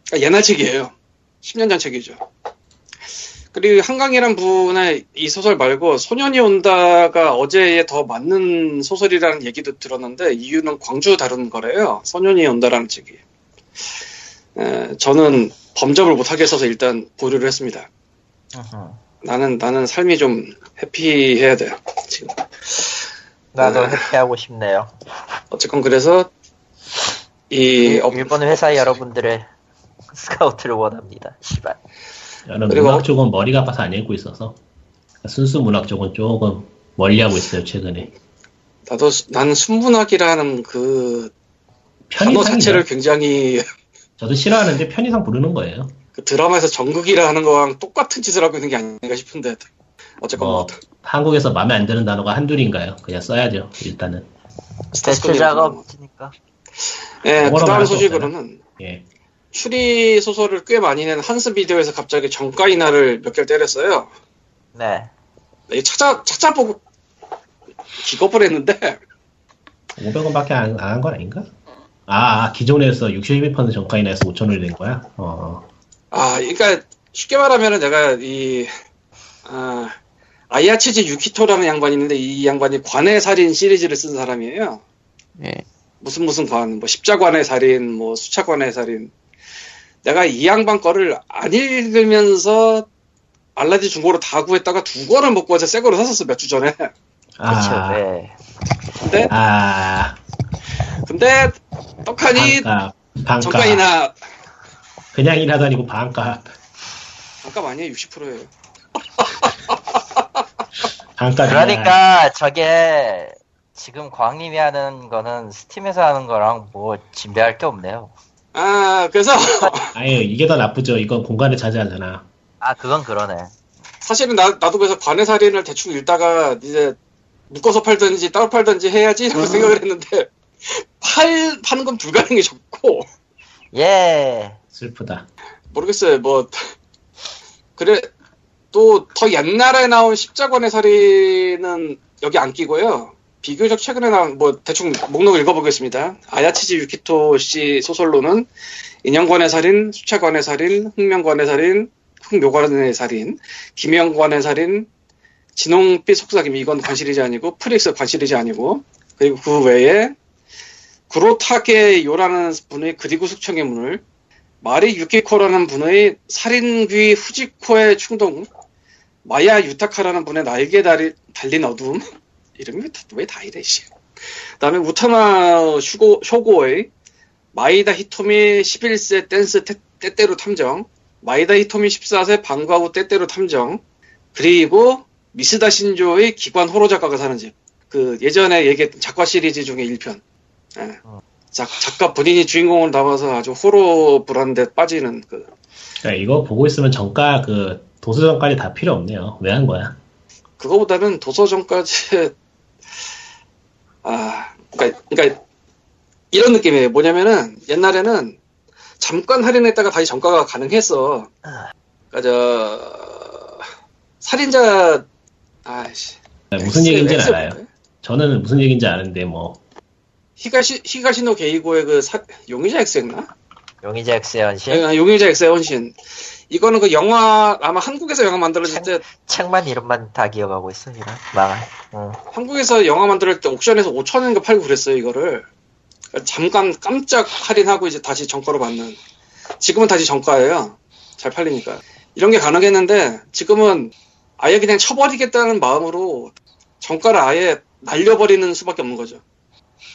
그러니까 옛날 책이에요. 10년 전 책이죠 그리고 한강이란 분의 이 소설 말고 소년이 온다가 어제에 더 맞는 소설이라는 얘기도 들었는데 이유는 광주 다룬 거래요 소년이 온다라는 책이 에, 저는 범접을 못하게 써서 일단 보류를 했습니다. 나는 나는 삶이 좀 해피해야 돼요 지금 나도 네. 회피하고 싶네요. 어쨌건 그래서 이 업- 일본 회사 여러분들의 스카우트를 원합니다. 시발. 저는 그리고- 문학 쪽은 머리가 아파서 안 읽고 있어서 순수 문학 쪽은 조금 멀리하고 있어요 최근에. 나도 수- 나는 순문학이라는 그 단어 편의상 자체를 굉장히 저도 싫어하는데 편의상 부르는 거예요. 그 드라마에서 정극이라 하는 거랑 똑같은 짓을 하고 있는 게 아닌가 싶은데 어쨌건 뭐뭐 한국에서 마음에 안 드는 단어가 한둘인가요? 그냥 써야죠 일단은. 대체 작업이니까. 예, 그 뭐라 다음 말할 수 소식으로는 예. 추리 소설을 꽤 많이 낸 한스 비디오에서 갑자기 정가 인하를 몇 개를 때렸어요. 네. 이 찾아 찾아보고 기겁을 했는데 500원밖에 안 한 건 아닌가? 아, 아, 기존에서 62% 정가인에서 5,000원이 된 거야? 어. 아, 그러니까 쉽게 말하면은 내가 이 아, 아야치지 유키토라는 양반이 있는데 이 양반이 관의 살인 시리즈를 쓴 사람이에요. 예. 무슨 무슨 관, 뭐 십자관의 살인, 뭐 수차관의 살인. 내가 이 양반 거를 안 읽으면서 알라디 중고로 다 구했다가 두 권을 못 구해서 새 거로 샀었어 몇 주 전에. 그쵸, 아, 네. 근데 아, 근데 떡하니 반값, 반값. 정가이나 그냥 일하다 아니고 반값. 반값 아니에요 60%예요. 반값. 그러니까 저게 지금 광님이 하는 거는 스팀에서 하는 거랑 뭐 진배할 게 없네요. 아 그래서 아예 이게 더 나쁘죠. 이건 공간을 차지하잖아. 아 그건 그러네. 사실은 나, 나도 그래서 관의 살인을 대충 읽다가 이제 묶어서 팔든지 따로 팔든지 해야지 라고 생각을 했는데 팔 파는 건 불가능해 졌고 예. 슬프다. 모르겠어요. 뭐 그래 또 더 옛날에 나온 십자관의 살인은 여기 안 끼고요. 비교적 최근에 나온 뭐 대충 목록 읽어보겠습니다. 아야치지 유키토 씨 소설로는 인형관의 살인, 수차관의 살인, 흑명관의 살인, 흑묘관의 살인, 기면관의 살인, 진홍빛 속삭임 이건 관 시리즈 아니고 프릭스 관 시리즈 아니고 그리고 그 외에 구로타케 요라는 분의 그리고 숙청의 문을 마리 유키코라는 분의 살인귀 후지코의 충동, 마야 유타카라는 분의 날개 달린 어둠, 이름이 왜 다 이래, 씨. 그 다음에 우타노 쇼고, 쇼고의 마이다 히토미 11세 댄스 때, 때때로 탐정, 마이다 히토미 14세 방과 후 때때로 탐정, 그리고 미스다 신조의 기관 호러 작가가 사는 집. 그 예전에 얘기했던 작가 시리즈 중에 1편. 예. 작, 작가 본인이 주인공을 담아서 아주 호러 불안데 빠지는 그 그러니까 이거 보고 있으면 정가 그 도서정가리 다 필요 없네요. 왜 한 거야? 그거보다는 도서전까지 아 그러니까 그러니까 이런 느낌이에요. 뭐냐면은 옛날에는 잠깐 할인했다가 다시 정가가 가능했어. 그러니까 저 살인자 아이씨 무슨 얘기인지는 엑스- 알아요. 저는 무슨 얘기인지 아는데 뭐 히가시 히가시노 게이고의 그 사- 용의자 X였나? 용의자 X의 헌신. 아, 용의자 X의 헌신. 이거는 그 영화 아마 한국에서 영화 만들어질 때 책 만 이름만 다 기억하고 있어, 이런. 망할. 응. 한국에서 영화 만들 때 옥션에서 5천 원인가 팔고 그랬어요 이거를 잠깐 깜짝 할인하고 이제 다시 정가로 받는 지금은 다시 정가예요 잘 팔리니까 이런 게 가능했는데 지금은 아예 그냥 쳐버리겠다는 마음으로 정가를 아예 날려버리는 수밖에 없는 거죠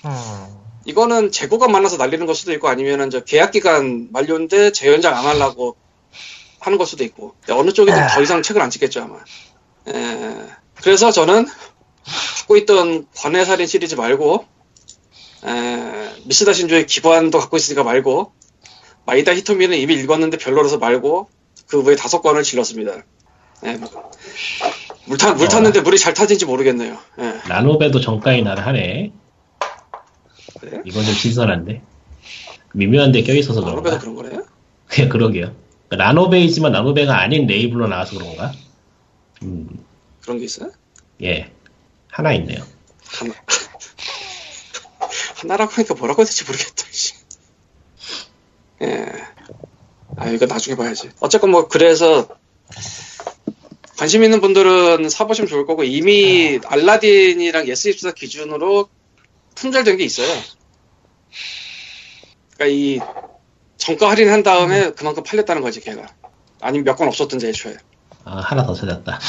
음. 이거는 재고가 많아서 날리는 걸 수도 있고 아니면은 저 계약 기간 만료인데 재연장 안 하려고 하는 걸 수도 있고 어느 쪽이든 더 이상 책을 안 찍겠죠 아마. 에, 그래서 저는 갖고 있던 관해살인 시리즈 말고 에, 미스다 신조의 기반도 갖고 있으니까 말고 마이다 히토미는 이미 읽었는데 별로라서 말고 그 외에 다섯 권을 질렀습니다. 예, 물, 타, 물 탔는데 물이 잘 타진지 모르겠네요. 예. 라노베도 정가에 나를 하네. 그래? 이건 좀 신선한데. 미묘한데 껴있어서 라노베도 그런가? 그런 거래요? 그냥 그러게요. 라노베이지만 라노베가 아닌 레이블로 나와서 그런가? 음, 그런 게 있어요? 예. 하나 있네요. 하나. 하나라고 하니까 뭐라고 해야 될지 모르겠다, 씨. 예. 아, 이거 나중에 봐야지. 어쨌건 뭐, 그래서, 관심 있는 분들은 사보시면 좋을 거고, 이미 알라딘이랑 예스24 기준으로 품절된 게 있어요. 그니까 이, 정가 할인한 다음에 그만큼 팔렸다는 거지, 걔가. 아니면 몇 건 없었던지 애초에. 아, 하나 더 찾았다.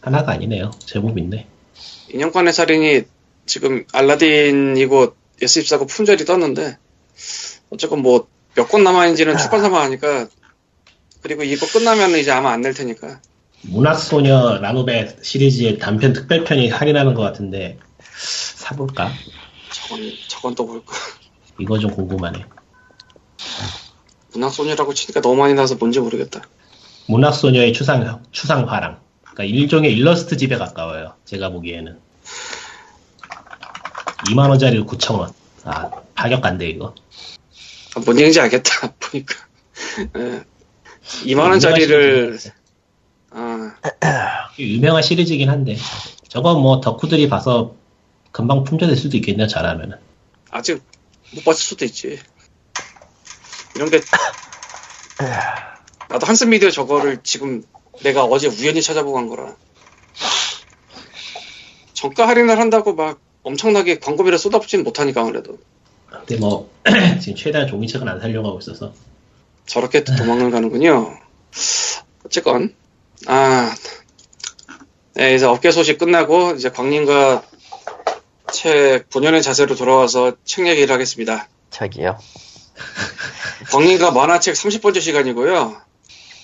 하나가 아니네요. 제법 있네. 인형관의 살인이 지금 알라딘이고 S24고 품절이 떴는데 어쨌건 뭐 몇 권 남아있는지는 출판사만 하니까 그리고 이거 끝나면 이제 아마 안 낼 테니까 문학소녀 라노베 시리즈의 단편 특별편이 할인하는 것 같은데, 사볼까? 저건 저건 또 뭘까 이거 좀 궁금하네. 문학소녀라고 치니까 너무 많이 나와서 뭔지 모르겠다 문학소녀의 추상, 추상화랑. 그러니까 일종의 일러스트 집에 가까워요. 제가 보기에는. 2만원짜리 9천원. 아, 가격 간대, 이거. 아, 뭔 얘기인지 알겠다 보니까 예. 2만원짜리를 아, 유명한 시리즈이긴 한데. 저건 뭐 덕후들이 봐서 금방 품절될 수도 있겠네요, 잘하면은. 아직 못 봤을 수도 있지 이런 게 나도 한스 미디어 저거를 지금 내가 어제 우연히 찾아보고 한 거라 정가 할인을 한다고 막 엄청나게 광고비를 쏟아붓지는 못하니까 아무래도 근데 뭐, 지금 최대한 종이책은 안 살려고 하고 있어서. 저렇게 또 도망을 가는군요 어쨌건 아 네, 이제 업계 소식 끝나고 이제 광님과 책 본연의 자세로 돌아와서 책 얘기를 하겠습니다 저기요. 광림과 만화책 30번째 시간이고요.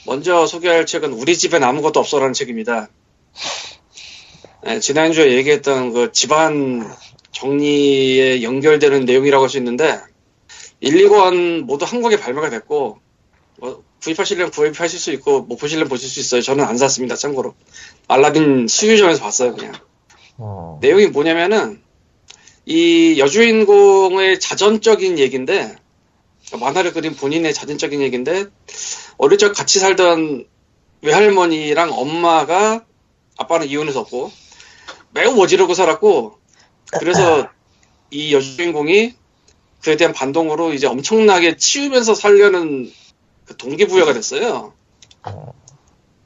먼저 소개할 책은 우리 집엔 아무것도 없어라는 책입니다. 네, 지난주에 얘기했던 그 집안 정리에 연결되는 내용이라고 할 수 있는데 1, 2권 모두 한국에 발매가 됐고 뭐 구입하시려면 구입하실 수 있고 못 보시려면 보실 수 있어요. 저는 안 샀습니다. 참고로 알라딘 수유점에서 봤어요. 그냥 음, 내용이 뭐냐면은 이 여주인공의 자전적인 얘기인데 만화를 그린 본인의 자전적인 얘기인데 어릴 적 같이 살던 외할머니랑 엄마가 아빠는 이혼해서 없고 매우 어지르고 살았고 그래서 이 여주인공이 그에 대한 반동으로 이제 엄청나게 치우면서 살려는 그 동기부여가 됐어요.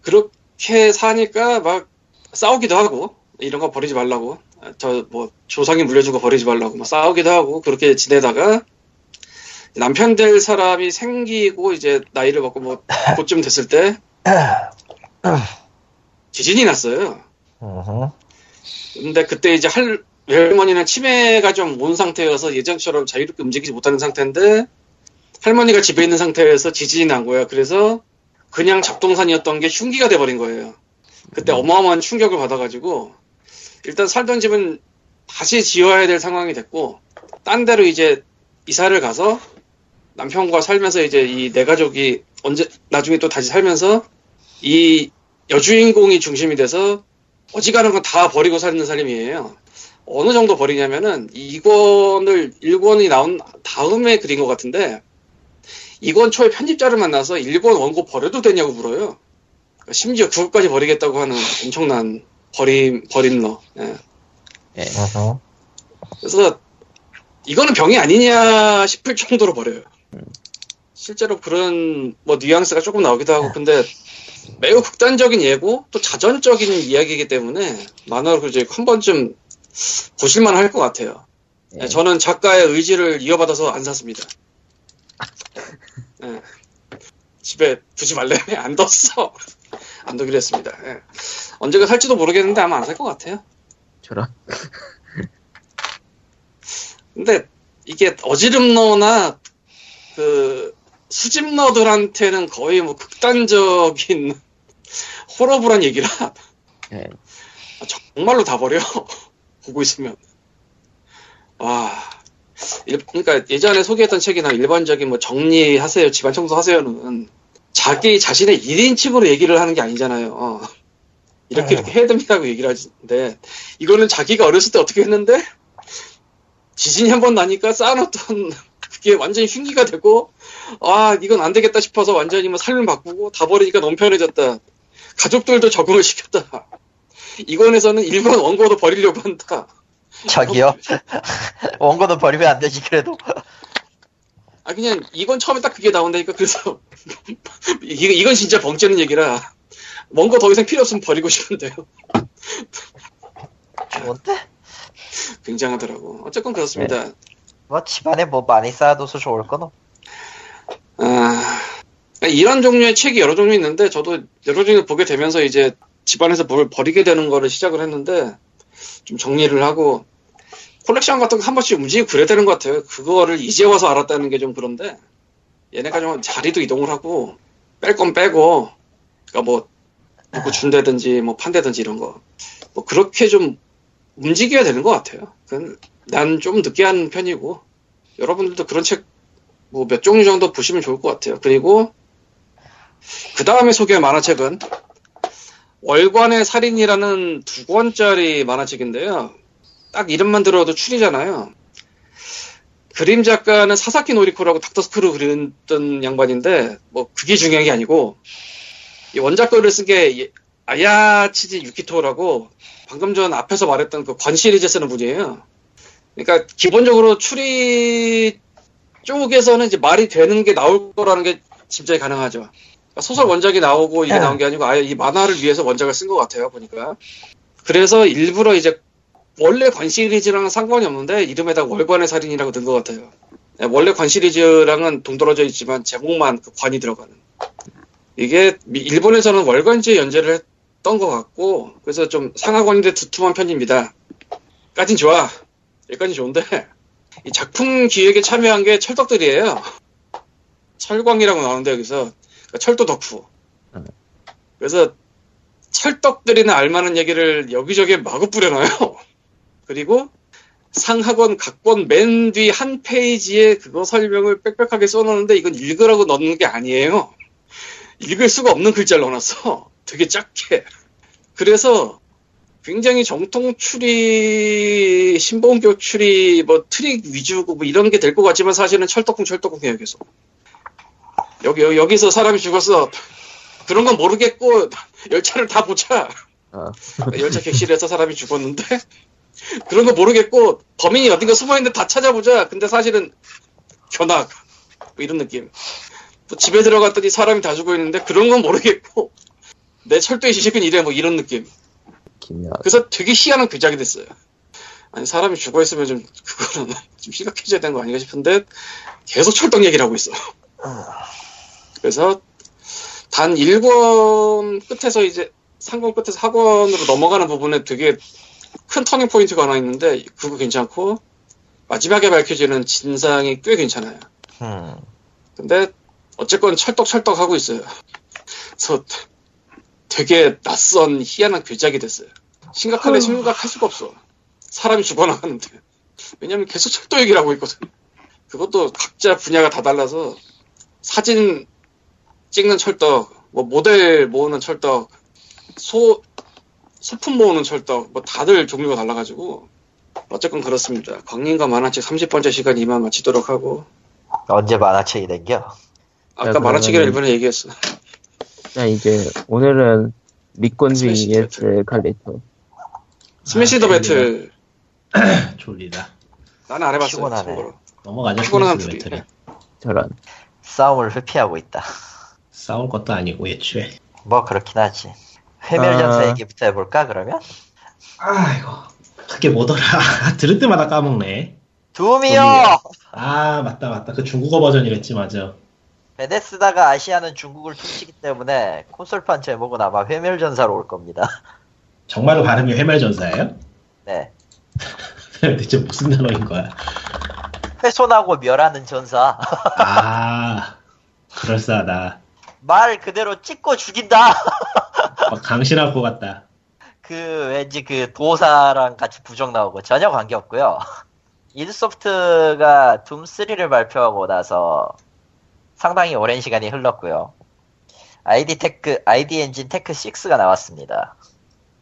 그렇게 사니까 막 싸우기도 하고 이런 거 버리지 말라고 저 뭐 조상이 물려준 거 버리지 말라고 막 싸우기도 하고 그렇게 지내다가 남편 될 사람이 생기고 이제 나이를 먹고 뭐 그쯤 됐을 때 지진이 났어요. 근데 그때 이제 할 외할머니는 치매가 좀 온 상태여서 예전처럼 자유롭게 움직이지 못하는 상태인데 할머니가 집에 있는 상태에서 지진이 난 거야. 그래서 그냥 잡동산이었던 게 흉기가 돼버린 거예요. 그때 어마어마한 충격을 받아가지고 일단 살던 집은 다시 지어야 될 상황이 됐고 딴 데로 이제 이사를 가서 남편과 살면서 이제 이 내 가족이 언제 나중에 또 다시 살면서 이 여주인공이 중심이 돼서 어지간한 건 다 버리고 사는 살림이에요. 어느 정도 버리냐면은 2권을 1권이 나온 다음에 그린 것 같은데 2권 초에 편집자를 만나서 1권 원고 버려도 되냐고 물어요. 그러니까 심지어 그것까지 버리겠다고 하는 엄청난 버림 버림러. 예. 예. 그래서 이거는 병이 아니냐 싶을 정도로 버려요. 실제로 그런 뭐 뉘앙스가 조금 나오기도 하고 근데 매우 극단적인 예고 또 자전적인 이야기이기 때문에 만화로 이제 한 번쯤 보실만 할 것 같아요. 예. 네, 저는 작가의 의지를 이어받아서 안 샀습니다. 예. 집에 두지 말래 안 뒀어. 안 두기로 했습니다. 예. 언제가 살지도 모르겠는데 아마 안 살 것 같아요. 저런. 근데 이게 어지름러나 그 수집러들한테는 거의 뭐 극단적인 호러블한 얘기라 예. 정말로 다 버려 보고 있으면 와. 일- 그러니까 예전에 소개했던 책이나 일반적인 뭐 정리하세요, 집안 청소하세요는 자기 자신의 1인칭으로 얘기를 하는 게 아니잖아요. 어. 이렇게 이렇게 해야 됩니다고 얘기를 하는데 이거는 자기가 어렸을 때 어떻게 했는데 지진이 한 번 나니까 쌓아놓던 그게 완전히 흉기가 되고 아 이건 안 되겠다 싶어서 완전히 뭐 삶을 바꾸고 다 버리니까 너무 편해졌다. 가족들도 적응을 시켰다. 이권에서는 일본 원고도 버리려고 한다. 저기요. 원고는 버리면 안 되지 그래도. 아 그냥 이건 처음에 딱 그게 나온다니까 그래서 이건 이건 진짜 벙찌는 얘기라 원고 더 이상 필요 없으면 버리고 싶은데요. 뭔데? 굉장하더라고. 어쨌건 그렇습니다. 뭐 집안에 뭐 많이 쌓아둬서 좋을 건 없. 아, 이런 종류의 책이 여러 종류 있는데 저도 여러 종류 보게 되면서 이제 집안에서 뭘 버리게 되는 거를 시작을 했는데 좀 정리를 하고 콜렉션 같은 거 한 번씩 움직이고 그래야 되는 것 같아요. 그거를 이제 와서 알았다는 게 좀 그런데 얘네가 좀 자리도 이동을 하고 뺄 건 빼고 그러니까 뭐 누구 준다든지 뭐 판다든지 이런 거 뭐 그렇게 좀 움직여야 되는 것 같아요. 난 좀 늦게 하는 편이고 여러분들도 그런 책 뭐 몇 종류 정도 보시면 좋을 것 같아요. 그리고 그 다음에 소개할 만화책은 월관의 살인이라는 두 권짜리 만화책인데요. 딱 이름만 들어도 추리잖아요. 그림 작가는 사사키 노리코라고 닥터스크루 그렸던 양반인데 뭐 그게 중요한 게 아니고 이 원작글을 쓴 게 아야치지 유키토라고 방금 전 앞에서 말했던 그 권 시리즈 쓰는 분이에요. 그러니까 기본적으로 추리 쪽에서는 이제 말이 되는 게 나올 거라는 게 짐작이 가능하죠. 그러니까 소설 원작이 나오고 이게 나온 게 아니고 아예 이 만화를 위해서 원작을 쓴 것 같아요 보니까. 그래서 일부러 이제 원래 관 시리즈랑은 상관이 없는데 이름에다 월관의 살인이라고 넣은 것 같아요. 네, 원래 관 시리즈랑은 동떨어져 있지만 제목만 그 관이 들어가는. 이게 미- 일본에서는 월관지에 연재를 했던 것 같고 그래서 좀 상하권인데 두툼한 편입니다. 까진 좋아. 여기까지 좋은데 이 작품 기획에 참여한 게 철덕들이에요. 철광이라고 나오는데 여기서 그러니까 철도 덕후. 음. 그래서 철덕들이나 알만한 얘기를 여기저기에 마구 뿌려놔요. 그리고 상하권 각권 맨뒤 한 페이지에 그거 설명을 빽빽하게 써놓는데 이건 읽으라고 넣는 게 아니에요. 읽을 수가 없는 글자를 넣어놨어. 되게 작게. 그래서 굉장히 정통 추리, 신본격 추리, 뭐 트릭 위주고 뭐 이런 게 될 것 같지만 사실은 철떡궁 철떡궁이에요 계속. 여기 여기- 여기서 사람이 죽었어. 그런 건 모르겠고 열차를 다 보자. 어. 열차 객실에서 사람이 죽었는데 그런 거 모르겠고 범인이 어딘가 숨어 있는데 다 찾아보자. 근데 사실은 견학 뭐 이런 느낌. 또 집에 들어갔더니 사람이 다 죽어 있는데 그런 건 모르겠고 내 철도의 지식은 이래 뭐 이런 느낌. 기묘. 그래서 되게 희한한 괴작이 됐어요. 아니 사람이 죽어 있으면 좀 그거는 좀 심각해져야 되는 거 아닌가 싶은데 계속 철떡 얘기를 하고 있어. 그래서 단 1권 끝에서 이제 상권 끝에서 학원으로 넘어가는 부분에 되게 큰 터닝 포인트가 하나 있는데 그거 괜찮고 마지막에 밝혀지는 진상이 꽤 괜찮아요. 음. 근데 어쨌건 철떡철떡 하고 있어요. 그래서 되게 낯선 희한한 괴작이 됐어요. 심각하게 심각할 수가 없어. 사람이 죽어나가는데. 왜냐면 계속 철도 얘기를 하고 있거든. 그것도 각자 분야가 다 달라서 사진 찍는 철떡, 뭐 모델 모으는 철떡, 소 소품 모으는 철떡, 뭐 다들 종류가 달라가지고 어쨌건 그렇습니다. 광림과 만화책 30번째 시간 이만 마치도록 하고 언제 만화책이 된겨? 아까 자, 만화책이라 일본에 얘기했어. 자, 이제 오늘은 스매시 ES 칼리토. 스매시 더 아, 배틀 졸리다. 나는 안 해봤어요. 피곤하네. 참고로. 넘어가자. 피곤한 스매시 둘이. 배틀은. 저런. 싸움을 회피하고 있다. 싸울 것도 아니고 애초에. 뭐 그렇긴 하지. 회멸 전사 아. 얘기부터 해볼까 그러면? 아이고 그게 뭐더라. 들을 때마다 까먹네. 둠이요! 아 맞다 맞다. 그 중국어 버전이랬지 맞아. 베데스다가 아시아는 중국을 퉁치기 때문에 콘솔판 제목은 아마 회멸전사로 올 겁니다. 정말로 발음이 회멸전사예요? 네. 대체 무슨 단어인 거야? 훼손하고 멸하는 전사. 아 그럴싸하다. 말 그대로 찍고 죽인다! 막 강신할 것 같다. 그 왠지 그 도사랑 같이 부정 나오고 전혀 관계 없고요. 이드소프트가 둠3를 발표하고 나서 상당히 오랜 시간이 흘렀고요. id Tech, id 엔진 Tech 6가 나왔습니다.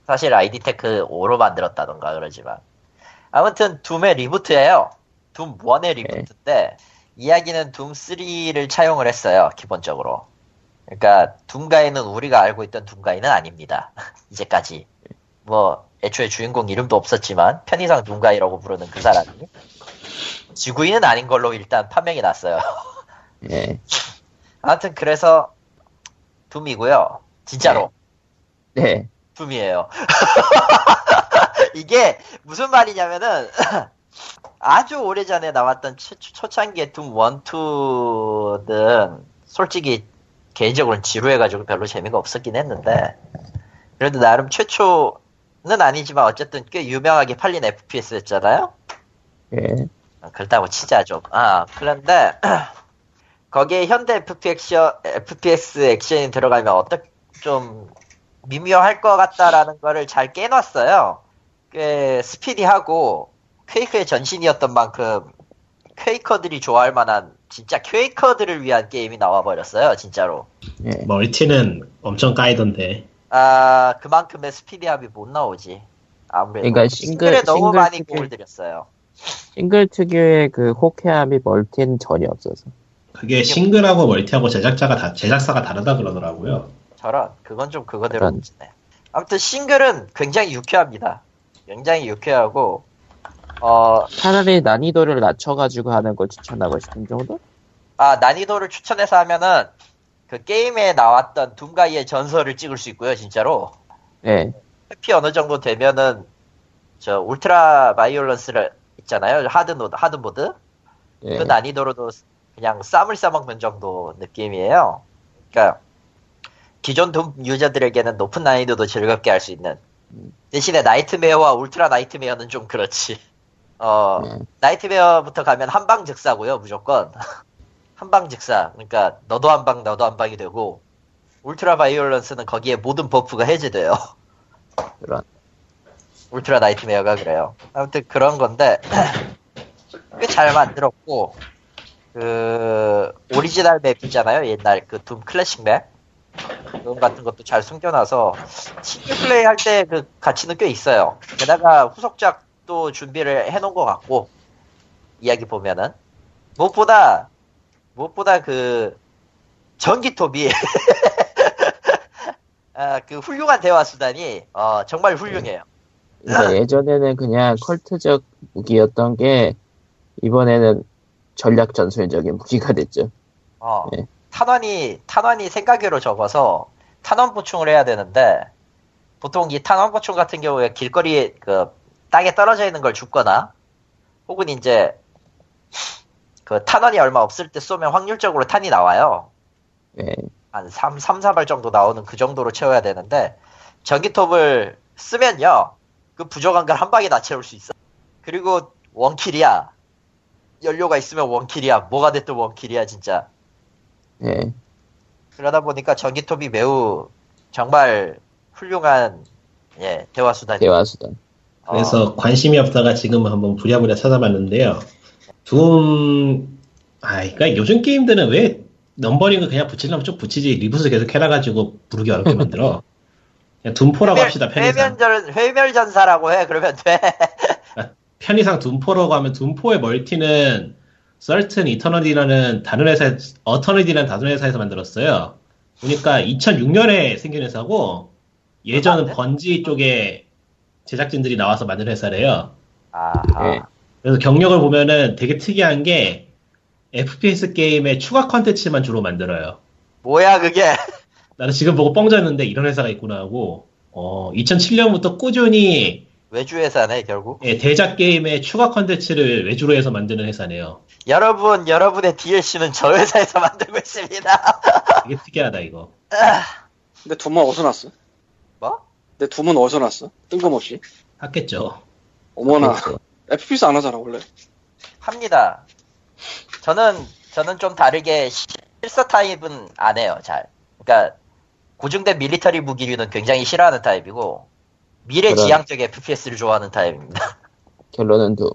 사실 id Tech 5로 만들었다던가 그러지만. 아무튼 둠의 reboot예요. 둠 1의 reboot인데, 이야기는 둠 3를 차용을 했어요, 기본적으로. 그러니까 둠가이는 우리가 알고 있던 둠가이는 아닙니다. 이제까지. 뭐 애초에 주인공 이름도 없었지만 편의상 둠가이라고 부르는 그 사람이 지구인은 아닌 걸로 일단 판명이 났어요. 예. 아무튼 그래서 둠이고요. 진짜로 네. 둠이에요. 이게 무슨 말이냐면은 아주 오래전에 나왔던 초, 초창기의 둠 1, 2는 솔직히 개인적으로는 지루해가지고 별로 재미가 없었긴 했는데 그래도 나름 최초는 아니지만 어쨌든 꽤 유명하게 팔린 FPS였잖아요. 예. 그렇다고 치자 좀. 아 그런데 거기에 현대 FPS, FPS 액션이 들어가면 어떻게 좀 미묘할 것 같다라는 거를 잘 깨놨어요. 꽤 스피디하고 퀘이크의 전신이었던 만큼 퀘이커들이 좋아할 만한 진짜 퀘이커들을 위한 게임이 나와버렸어요, 진짜로. 예. 멀티는 엄청 까이던데. 아 그만큼의 스피디함이 못 나오지. 아무래도 그러니까 싱글- 싱글에 너무 싱글 많이 특유- 공을 들였어요. 싱글 특유의 그 호쾌함이 멀티는 전혀 없어서. 그게 싱글하고 멀티하고 제작자가 다 제작사가 다르다 그러더라고요. 저런 그건 좀 그거대로. 문제네. 아무튼 싱글은 굉장히 유쾌합니다. 굉장히 유쾌하고 어, 차라리 난이도를 낮춰가지고 하는 걸 추천하고 싶은 정도? 아 난이도를 추천해서 하면은 그 게임에 나왔던 Doomguy의 전설을 찍을 수 있고요, 진짜로. 예. 회피 어느 정도 되면은 저 Ultra-Violence를 있잖아요, hard mode, hard mode. 예. 그 난이도로도 그냥 쌈을 싸먹는 정도 느낌이에요. 그러니까 기존 Doom 유저들에게는 높은 난이도도 즐겁게 할 수 있는 대신에 Nightmare와 Ultra-Nightmare는 좀 그렇지. 어 네. Nightmare부터 가면 한방 즉사고요, 무조건 한방 즉사. 그러니까 너도 한 방, 너도 한 방이 되고 Ultra-Violence는 거기에 모든 buff가 해제돼요. 그런. Ultra-Nightmare가 그래요. 아무튼 그런 건데 꽤 잘 만들었고 그 오리지널 map 있잖아요. 옛날 그 Doom classic map 그런 같은 것도 잘 숨겨놔서 single play 할 때 그 가치는 꽤 있어요. 게다가 후속작도 준비를 해놓은 것 같고 이야기 보면은 무엇보다 무엇보다 그 전기톱이 아, 그 훌륭한 대화 수단이 어, 정말 훌륭해요. 그러니까 예전에는 그냥 컬트적 무기였던 게 이번에는 전략 전술적인 무기가 됐죠. 어, 네. 탄환이, 탄환이 생각외로 적어서 탄환 보충을 해야 되는데, 보통 이 탄환 보충 같은 경우에 길거리에 그, 땅에 떨어져 있는 걸 줍거나, 혹은 이제, 그 탄환이 얼마 없을 때 쏘면 확률적으로 탄이 나와요. 예. 한 3, 3, 4발 정도 나오는 그 정도로 채워야 되는데, 전기톱을 쓰면요, 그 부족한 걸 한 방에 다 채울 수 있어. 그리고 원킬이야. 연료가 있으면 원킬이야. 뭐가 됐든 원킬이야, 진짜. 예. 그러다 보니까 전기톱이 매우 정말 훌륭한 예 대화 수단이. 대화 수단. 그래서 관심이 없다가 지금 한번 부랴부랴 찾아봤는데요. 둠, 아, 그러니까 요즘 게임들은 왜 넘버링을 그냥 붙이려면 좀 붙이지 reboot 계속 해놔가지고 부르기 어렵게 만들어. 그냥 Doom four라고 합시다, 편의상. 회면전 회멸전사라고 해 그러면 돼. 편의상 둠포라고 하면 둠포의 멀티는 썰튼 이터널이라는 다른 회사, Affinity라는 다른 회사에서 만들었어요. 보니까 2006년에 생긴 회사고 예전 Bungie 쪽에 제작진들이 나와서 만든 회사래요. 아, 예. 그래서 경력을 보면은 되게 특이한 게 FPS 게임의 추가 컨텐츠만 주로 만들어요. 뭐야 그게? 나는 지금 보고 뻥졌는데 이런 회사가 있구나 하고 어, 2007년부터 꾸준히 외주 회사네 결국. 예, 대작 게임의 추가 컨텐츠를 외주로 해서 만드는 회사네요. 여러분 여러분의 DLC는 저 회사에서 만들고 있습니다. 되게 특이하다 이거. 근데 둠은 어디서 났어? 뭐? 근데 Doom은 어디서 났어? 뜬금없이. 하겠죠. 어머나. 그래서 FPS 안 하잖아, 원래. 합니다. 저는 저는 좀 다르게 실사 타입은 안 해요 잘. 그러니까 고증된 military 무기류는 굉장히 싫어하는 타입이고 미래지향적 FPS를 좋아하는 타입입니다. 결론은 Doom.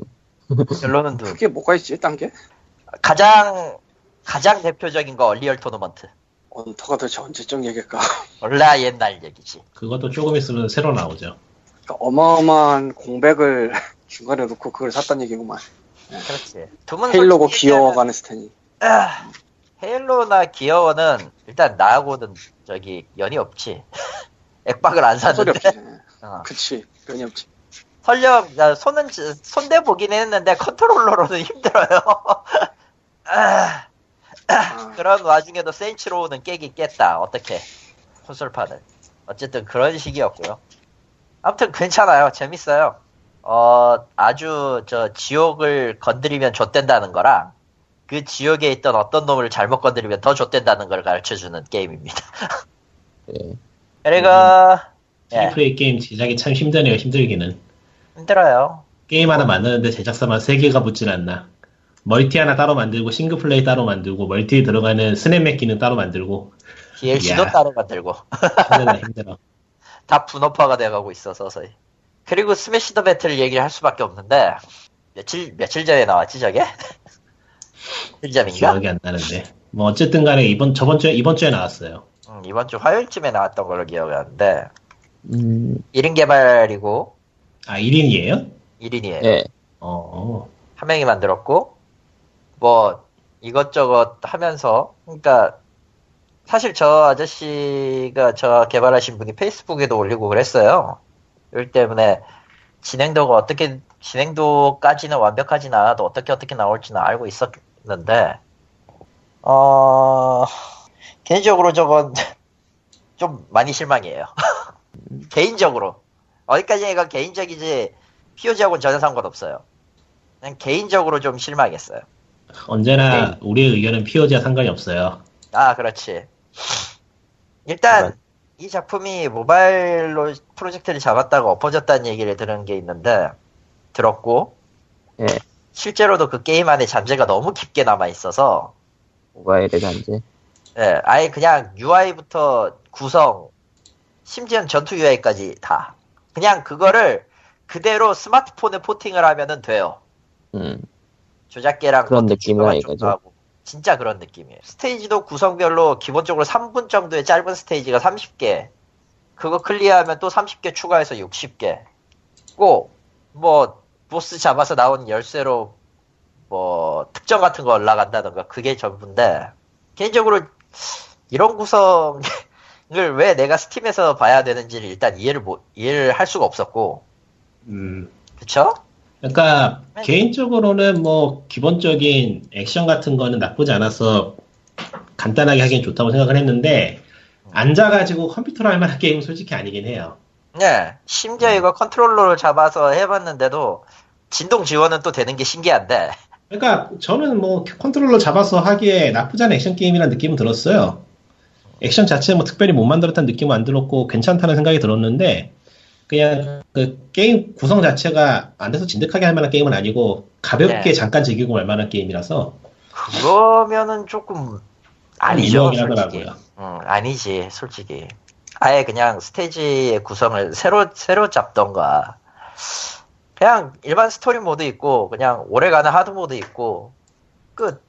결론은 Doom. 그게 뭐가 있지, 딴 게? 가장 가장 대표적인 거 Unreal Tournament. 언터가 도대체 언제적 얘기일까? 원래 옛날 얘기지. 그것도 조금 있으면 새로 나오죠. 그러니까 어마어마한 공백을 중간에 놓고 그걸 샀단 얘기구만. 그렇지. 두분 헤일로고 귀여워가는 스탠이. 아, 헤일로나 기어워는 일단 나하고는 저기 연이 없지. 액박을 안 소리 샀는데. 어. 그치. 변이 없지. 설령 나 손은 지- 손대 보긴 했는데 컨트롤러로는 힘들어요. 아, 아, 그런 와중에도 Saints Row는 깨기 깼다. 어떻게 콘솔판을. 어쨌든 그런 식이었고요. 아무튼 괜찮아요. 재밌어요. 어 아주 저 지옥을 건드리면 좆된다는 거랑 그 지옥에 있던 어떤 놈을 잘못 건드리면 더 좆된다는 걸 가르쳐주는 게임입니다. 예. 그리고 예, triple 게임 제작이 참 힘드네요. 힘들기는. 힘들어요. 게임 하나 만드는데 제작사만 3개가 붙진 않나. multi 하나 따로 만들고 single play 따로 만들고 multi에 들어가는 SnapMap 기능 따로 만들고 DLC도 야. 따로 만들고 힘들어 힘들어. 다 분업화가 돼가고 있어 서서히. 그리고 Smash the Battle 얘기를 할 수밖에 없는데 며칠 며칠 전에 나왔지 저게? 전인가? 기억이 안 나는데. 뭐 어쨌든 간에 이번 저번 주에 이번 주에 나왔어요. 음, 이번 주 화요일쯤에 나왔던 걸로 기억하는데 음, 1인 개발이고 아 1인이에요? 1인이에요. 예. 어. 한 명이 만들었고 뭐 이것저것 하면서 그러니까 사실 저 아저씨가 저 개발하신 분이 페이스북에도 올리고 그랬어요. 일 때문에 진행도가 어떻게 진행도까지는 완벽하진 않아도 어떻게 어떻게 나올지는 알고 있었는데 어 개인적으로 저건 좀 많이 실망이에요. 개인적으로 어디까지 얘가 개인적이지 POG하고는 전혀 상관없어요. 그냥 개인적으로 좀 실망했어요. 언제나 우리의 의견은 POG와 상관이 없어요. 아, 그렇지. 일단 이 작품이 모바일로 프로젝트를 잡았다가 엎어졌다는 얘기를 들은 게 있는데 들었고 예. 실제로도 그 게임 안에 잠재가 너무 깊게 남아 있어서 모바일의 잔재. 예, 아예 그냥 UI부터 구성 심지어 전투 UI까지 다 그냥 그거를 그대로 스마트폰에 포팅을 하면은 돼요. 음, 조작계랑 그런 느낌이야, 이거죠. 진짜 그런 느낌이에요. 스테이지도 구성별로 기본적으로 3분 정도의 짧은 스테이지가 30개. 그거 클리어하면 또 30개 추가해서 60개. 꼭, 뭐, 보스 잡아서 나온 열쇠로, 뭐, 특정 같은 거 올라간다던가, 그게 전부인데, 개인적으로, 이런 구성 을왜 내가 Steam에서 봐야 되는지를 일단 이해를 못, 이해를 할 수가 없었고, 음. 그쵸? 그러니까 네. 개인적으로는 뭐 기본적인 액션 같은 거는 나쁘지 않아서 간단하게 하기엔 좋다고 생각을 했는데 앉아가지고 컴퓨터로 할 만한 게임은 솔직히 아니긴 해요. 네, 심지어 이거 컨트롤러를 잡아서 해봤는데도 진동 지원은 또 되는 게 신기한데 그러니까 저는 뭐 컨트롤러 잡아서 하기에 나쁘지 않은 액션 게임이라는 느낌은 들었어요. 액션 자체 뭐 특별히 못 만들었다는 느낌은 안 들었고 괜찮다는 생각이 들었는데 그냥 그 게임 구성 자체가 안 돼서 진득하게 할 만한 게임은 아니고 가볍게 네. 잠깐 즐기고 말 만한 게임이라서 그러면은 조금 아니죠 솔직히 하더라고요. 응, 아니지 솔직히 아예 그냥 스테이지의 구성을 새로 새로 잡던가 그냥 일반 스토리 모드 있고 그냥 오래가는 hard mode 있고 끝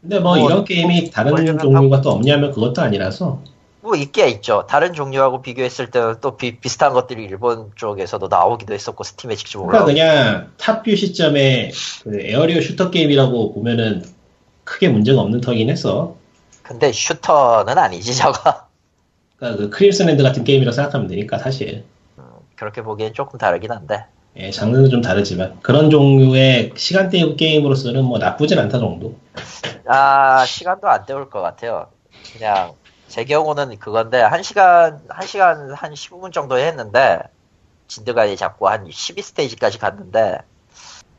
근데 뭐, 뭐, 이런 게임이 다른 원래는 종류가 또 없냐면 그것도 아니라서. 뭐 있게 있죠. 다른 종류하고 비교했을 때는 또 비, 비슷한 것들이 일본 쪽에서도 나오기도 했었고 Steam에 직접 그러니까 올라오고 그냥 top view 시점에 그 arena shooter 게임이라고 보면은 크게 문제가 없는 터긴 했어. 근데 shooter는 아니지 저거. 그러니까 그 크림슨랜드 같은 게임이라 고 생각하면 되니까 사실. 그렇게 보기엔 조금 다르긴 한데 예, 장르는 좀 다르지만 그런 종류의 시간대 게임으로서는 뭐 나쁘진 않다 정도. 아 시간도 안 때울 것 같아요. 그냥 제 경우는 그건데 한 시간 한 시간 한 15분 정도 했는데 진드가이 잡고 한 12스테이지까지 갔는데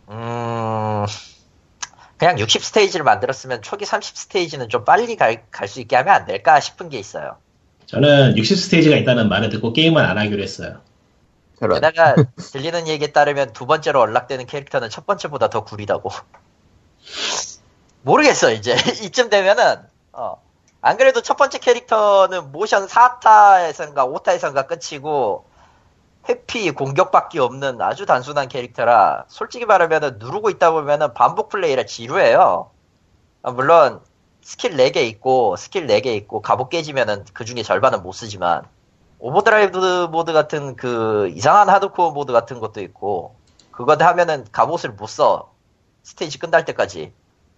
음 그냥 60스테이지를 만들었으면 초기 30스테이지는 좀 빨리 갈 수 있게 하면 안 될까 싶은 게 있어요. 저는 60스테이지가 있다는 말을 듣고 게임을 안 하기로 했어요. 그런. 게다가 들리는 얘기에 따르면 두 번째로 연락되는 캐릭터는 첫 번째보다 더 구리다고. 모르겠어 이제 이쯤 되면은 어. 안 그래도 첫 번째 캐릭터는 모션 4타에선가 5타에선가 끝이고 회, AP 공격밖에 없는 아주 단순한 캐릭터라 솔직히 말하면 누르고 있다 보면 반복 플레이라 지루해요. 아, 물론 스킬 4개 있고 스킬 4개 있고 갑옷 깨지면은 그 중에 절반은 못 쓰지만 overdrive mode 같은 그 이상한 hardcore mode 같은 것도 있고 그거 하면은 갑옷을 못 써. 스테이지 끝날 때까지.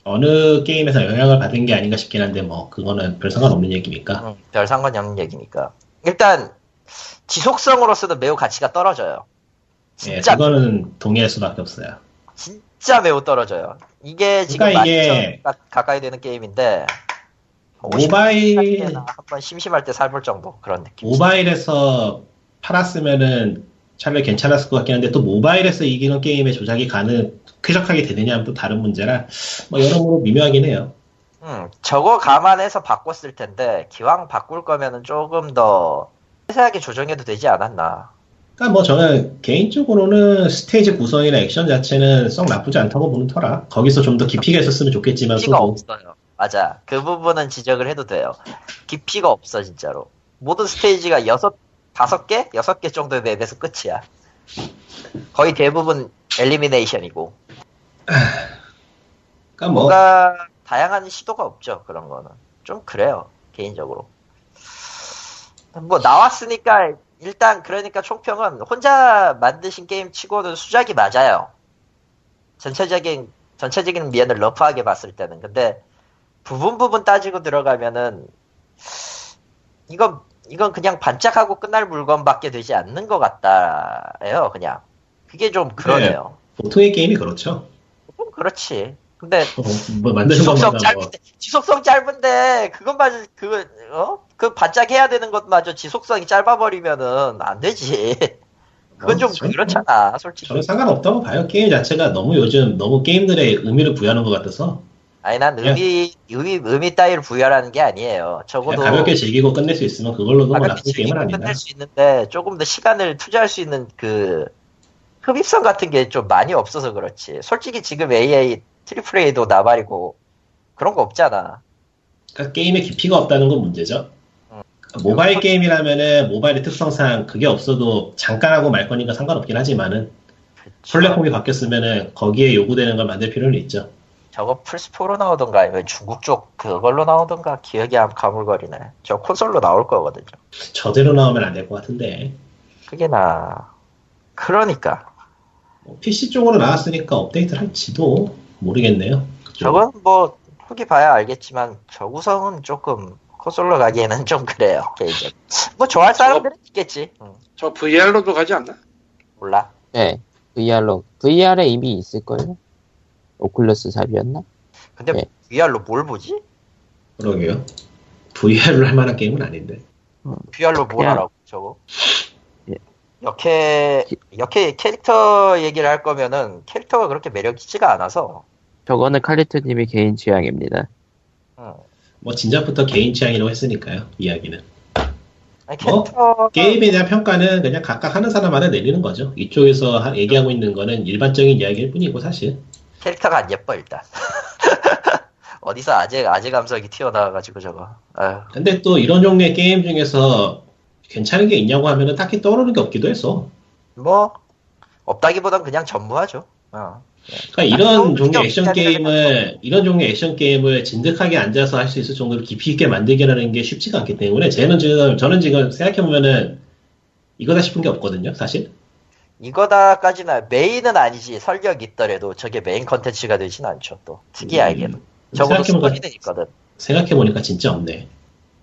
어느 게임에서 영향을 받은 게 아닌가 싶긴 한데 뭐 그거는 별 상관없는 얘기니까. 응, 별 상관이 없는 얘기니까. 일단 지속성으로서는 매우 가치가 떨어져요. 예, 진짜 그거는 동의할 수밖에 없어요. 진짜 매우 떨어져요. 이게 지금 그러니까 만 이게- 2천 가까이 되는 게임인데 모바일 한번 심심할 때 살볼 정도 그런 느낌. 모바일에서 팔았으면은 차라리 괜찮았을 것 같긴 한데 또 모바일에서 이기는 게임의 조작이 가능 쾌적하게 되느냐 하면 또 다른 문제라 뭐 여러모로 미묘하긴 해요. 음, 저거 감안해서 바꿨을 텐데 기왕 바꿀 거면은 조금 더 세세하게 조정해도 되지 않았나. 그러니까 뭐 저는 개인적으로는 스테이지 구성이나 액션 자체는 썩 나쁘지 않다고 보는 터라 거기서 좀 더 깊이가 있었으면 좋겠지만 깊이가 또 없어요. 맞아. 그 부분은 지적을 해도 돼요. 깊이가 없어 진짜로. 모든 스테이지가 여섯 다섯 개, 여섯 개 정도의 맵에서 끝이야. 거의 대부분 엘리미네이션이고 그러니까 뭐 뭔가 다양한 시도가 없죠 그런 거는 좀 그래요 개인적으로. 뭐 나왔으니까 일단 그러니까 총평은 혼자 만드신 게임 치고는 수작이 맞아요. 전체적인 전체적인 면을 러프하게 봤을 때는 근데 부분 부분 따지고 들어가면은 이건 이건 그냥 반짝하고 끝날 물건밖에 되지 않는 것 같다예요 그냥 그게 좀 그러네요. 보통의 게임이 그렇죠. 좀 그렇지. 근데 어, 뭐 지속성 것마다 뭐 짧은데 지속성 짧은데 그것만 그 어? 그 반짝해야 되는 것마저 지속성이 짧아버리면은 안 되지. 그건 어, 좀 저는- 그렇잖아, 솔직히. 저는 상관없다고 봐요. 게임 자체가 너무 요즘 너무 게임들의 의미를 부여하는 것 같아서 아니 난 의미 의미 의미 따위를 부여하는 게 아니에요. 적어도 그냥 가볍게 즐기고 끝낼 수 있으면 그걸로도 뭐 가볍게 나쁜 게임은 아니다. 끝낼 수 있는데 조금 더 시간을 투자할 수 있는 그 흡입성 같은 게 좀 많이 없어서 그렇지. 솔직히 지금 AA triple A도 나발이고 그런 거 없잖아. 그러니까 게임의 깊이가 없다는 건 문제죠. 음. 그러니까 모바일 게임이라면은 모바일의 특성상 그게 없어도 잠깐 하고 말 거니까 상관없긴 하지만은 플랫폼이 바뀌었으면은 거기에 요구되는 걸 만들 필요는 있죠. 저거 플스4로 나오던가 아니면 중국 쪽 그걸로 나오던가 기억이 안 가물거리네. 저 콘솔로 나올 거거든요. 저대로 나오면 안 될 것 같은데 그게 나. 그러니까. 뭐 PC 쪽으로 나왔으니까 업데이트를 할지도 모르겠네요. 그쪽. 저건 뭐, 후기 봐야 알겠지만, 저 구성은 조금 콘솔로 가기에는 좀 그래요. 뭐, 좋아할 사람들은 있겠지. 응, 저 VR로도 가지 않나? 몰라. 네, VR로. VR에 이미 있을걸요? 오클러스 삽이었나? 근데 네. VR로 뭘 보지? 그러게요. VR을 할 만한 게임은 아닌데. VR로 뭘 그냥- 하라고, 저거? 예. 역캐, 역캐 캐릭터 얘기를 할 거면은, 캐릭터가 그렇게 매력있지가 않아서, 저거는 칼리토님의 개인 취향입니다. 응. 뭐 진작부터 개인 취향이라고 했으니까요. 이야기는. 아니, 뭐, 캐릭터. 게임에 대한 평가는 그냥 각각 하는 사람마다 내리는 거죠. 이쪽에서 하- 얘기하고 있는 거는 일반적인 이야기일 뿐이고 사실. 캐릭터가 안 예뻐 일단 어디서 아재 아재 감성이 튀어나와가지고 저거 아유 근데 또 이런 종류의 게임 중에서 괜찮은 게 있냐고 하면은 딱히 떠오르는 게 없기도 했어. 뭐 없다기보단 그냥 전무하죠 어. 그러니까 이런 게 종류의 액션 게임을 이런 종류의 액션 게임을 진득하게 앉아서 할 수 있을 정도로 깊이 있게 만들기라는 게 쉽지가 않기 때문에 저는 지금 저는 지금 생각해 보면은 이거다 싶은 게 없거든요, 사실. 이거다까지는 메인은 아니지 설령 있더라도 저게 메인 컨텐츠가 되진 않죠 또 특이하게는 음, 적어도 생각해보니까 스토리는 있거든 생각해 보니까 진짜 없네.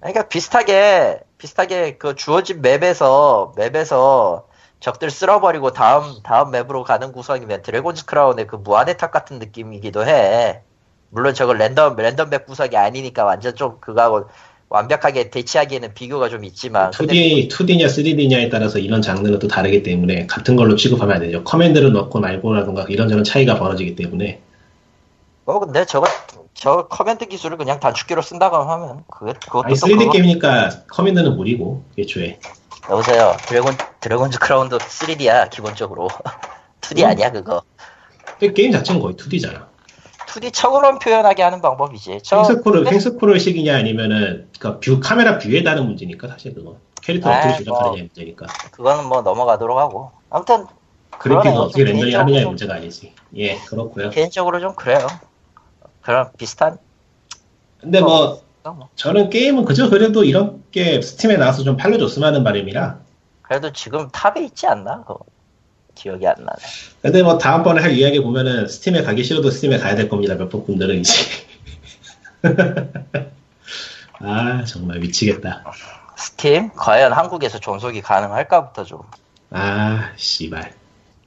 그러니까 비슷하게 비슷하게 그 주어진 맵에서 맵에서 적들 쓸어버리고 다음 다음 맵으로 가는 구성이면 드래곤즈 크라운의 그 무한의 탑 같은 느낌이기도 해. 물론 저걸 랜덤 랜덤 맵 구성이 아니니까 완전 좀 그거하고 완벽하게 대치하기에는 비교가 좀 있지만 근데 2D, 2D냐 3D냐에 따라서 이런 장르는 또 다르기 때문에 같은 걸로 취급하면 안 되죠. 커맨드를 넣고 말고라든가 이런저런 차이가 벌어지기 때문에 뭐 근데 저거 저 커맨드 기술을 그냥 단축키로 쓴다고 하면 그게 그것도 아니 또 3D 그거- 게임이니까 커맨드는 무리고 애초에 여보세요 드래곤 드래곤즈 크라운도 3D야 기본적으로 2D 음. 아니야 그거 근데 게임 자체는 거의 2D잖아. 2D 척으로 표현하게 하는 방법이지 저 횡스크롤 근데- 횡스크롤식이냐 아니면은 그러니까 view 카메라 view에 따른 문제니까 사실 그거 캐릭터 아, 어떻게 뭐. 조작하느냐 문제니까. 그거는 뭐 넘어가도록 하고. 아무튼 그러네요. 어떻게 렌더링 하느냐의 개인적으로 문제가 아니지. 예, 그렇고요. 개인적으로 좀 그래요. 그런 비슷한 근데 뭐 뭐. 저는 게임은 그저 그래도 이런 게 스팀에 나와서 좀 팔려줬으면 하는 바람이라. 그래도 지금 탑에 있지 않나? 그거 기억이 안 나네. 근데 뭐 다음번에 할 이야기 보면은 스팀에 가기 싫어도 스팀에 가야 될 겁니다. 몇 분들은 이제. 아 정말 미치겠다. 스팀 과연 한국에서 존속이 가능할까부터 좀 아 씨발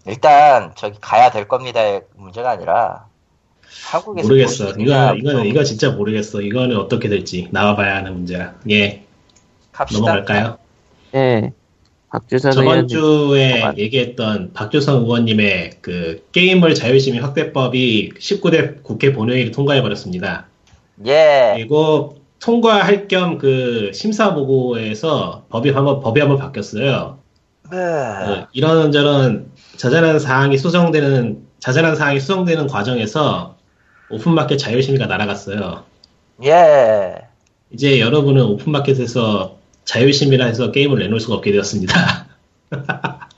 일단 저기 가야 될 겁니다의 문제가 아니라 한국에서 모르겠어. 이거 이거는 이거 진짜 모르겠어. 이거는 어떻게 될지 나와봐야 하는 문제야. 예 갑시다. 넘어갈까요? 예. 박주선 저번 의원님 주에 잠깐만. 얘기했던 박조선 의원님의 그 게임을 자유시민 확대법이 19대 국회 본회의를 통과해 버렸습니다. 예. 그리고 통과할 겸 그 심사 보고에서 법이 한번 법이 한번 바뀌었어요. 네. 어, 이런저런 자잘한 사항이 수정되는 자잘한 사항이 수정되는 과정에서 오픈마켓 자유심의가 날아갔어요. 예. 이제 여러분은 오픈마켓에서 자유심의라 해서 게임을 내놓을 수가 없게 되었습니다.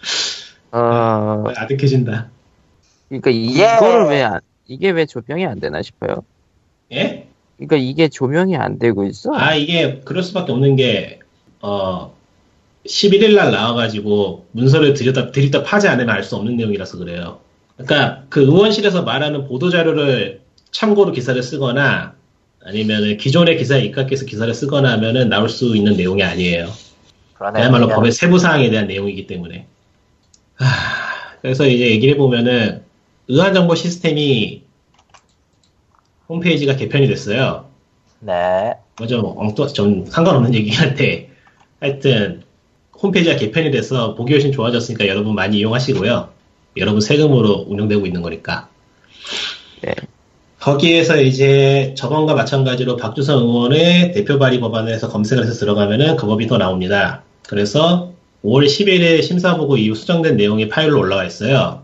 어 아득해진다. 그러니까 이- 예. 이거를 왜 안, 이게 왜 조명이 안 되나 싶어요. 예? 그러니까 이게 조명이 안 되고 있어. 아 이게 그럴 수밖에 없는 게 어. 11일 날 나와가지고 문서를 들여다 들이다 파지 않으면 알 수 없는 내용이라서 그래요. 그러니까 그 의원실에서 말하는 보도 자료를 참고로 기사를 쓰거나 아니면 기존의 기사에 입각해서 기사를 쓰거나 하면은 나올 수 있는 내용이 아니에요. 그러네. 그야말로 법의 세부 사항에 대한 내용이기 때문에. 하, 그래서 이제 얘기를 해보면은 의안 정보 시스템이 홈페이지가 개편이 됐어요. 네. 뭐좀 엉뚱 좀 상관없는 얘기긴 한데 하여튼 홈페이지가 개편이 돼서 보기 훨씬 좋아졌으니까 여러분 많이 이용하시고요. 여러분 세금으로 운영되고 있는 거니까. 네. 거기에서 이제 저번과 마찬가지로 박주선 의원의 대표 발의 법안에서 검색을 해서 들어가면은 그 법이 또 나옵니다. 그래서 5월 10일에 심사 보고 이후 수정된 내용이 파일로 올라와 있어요.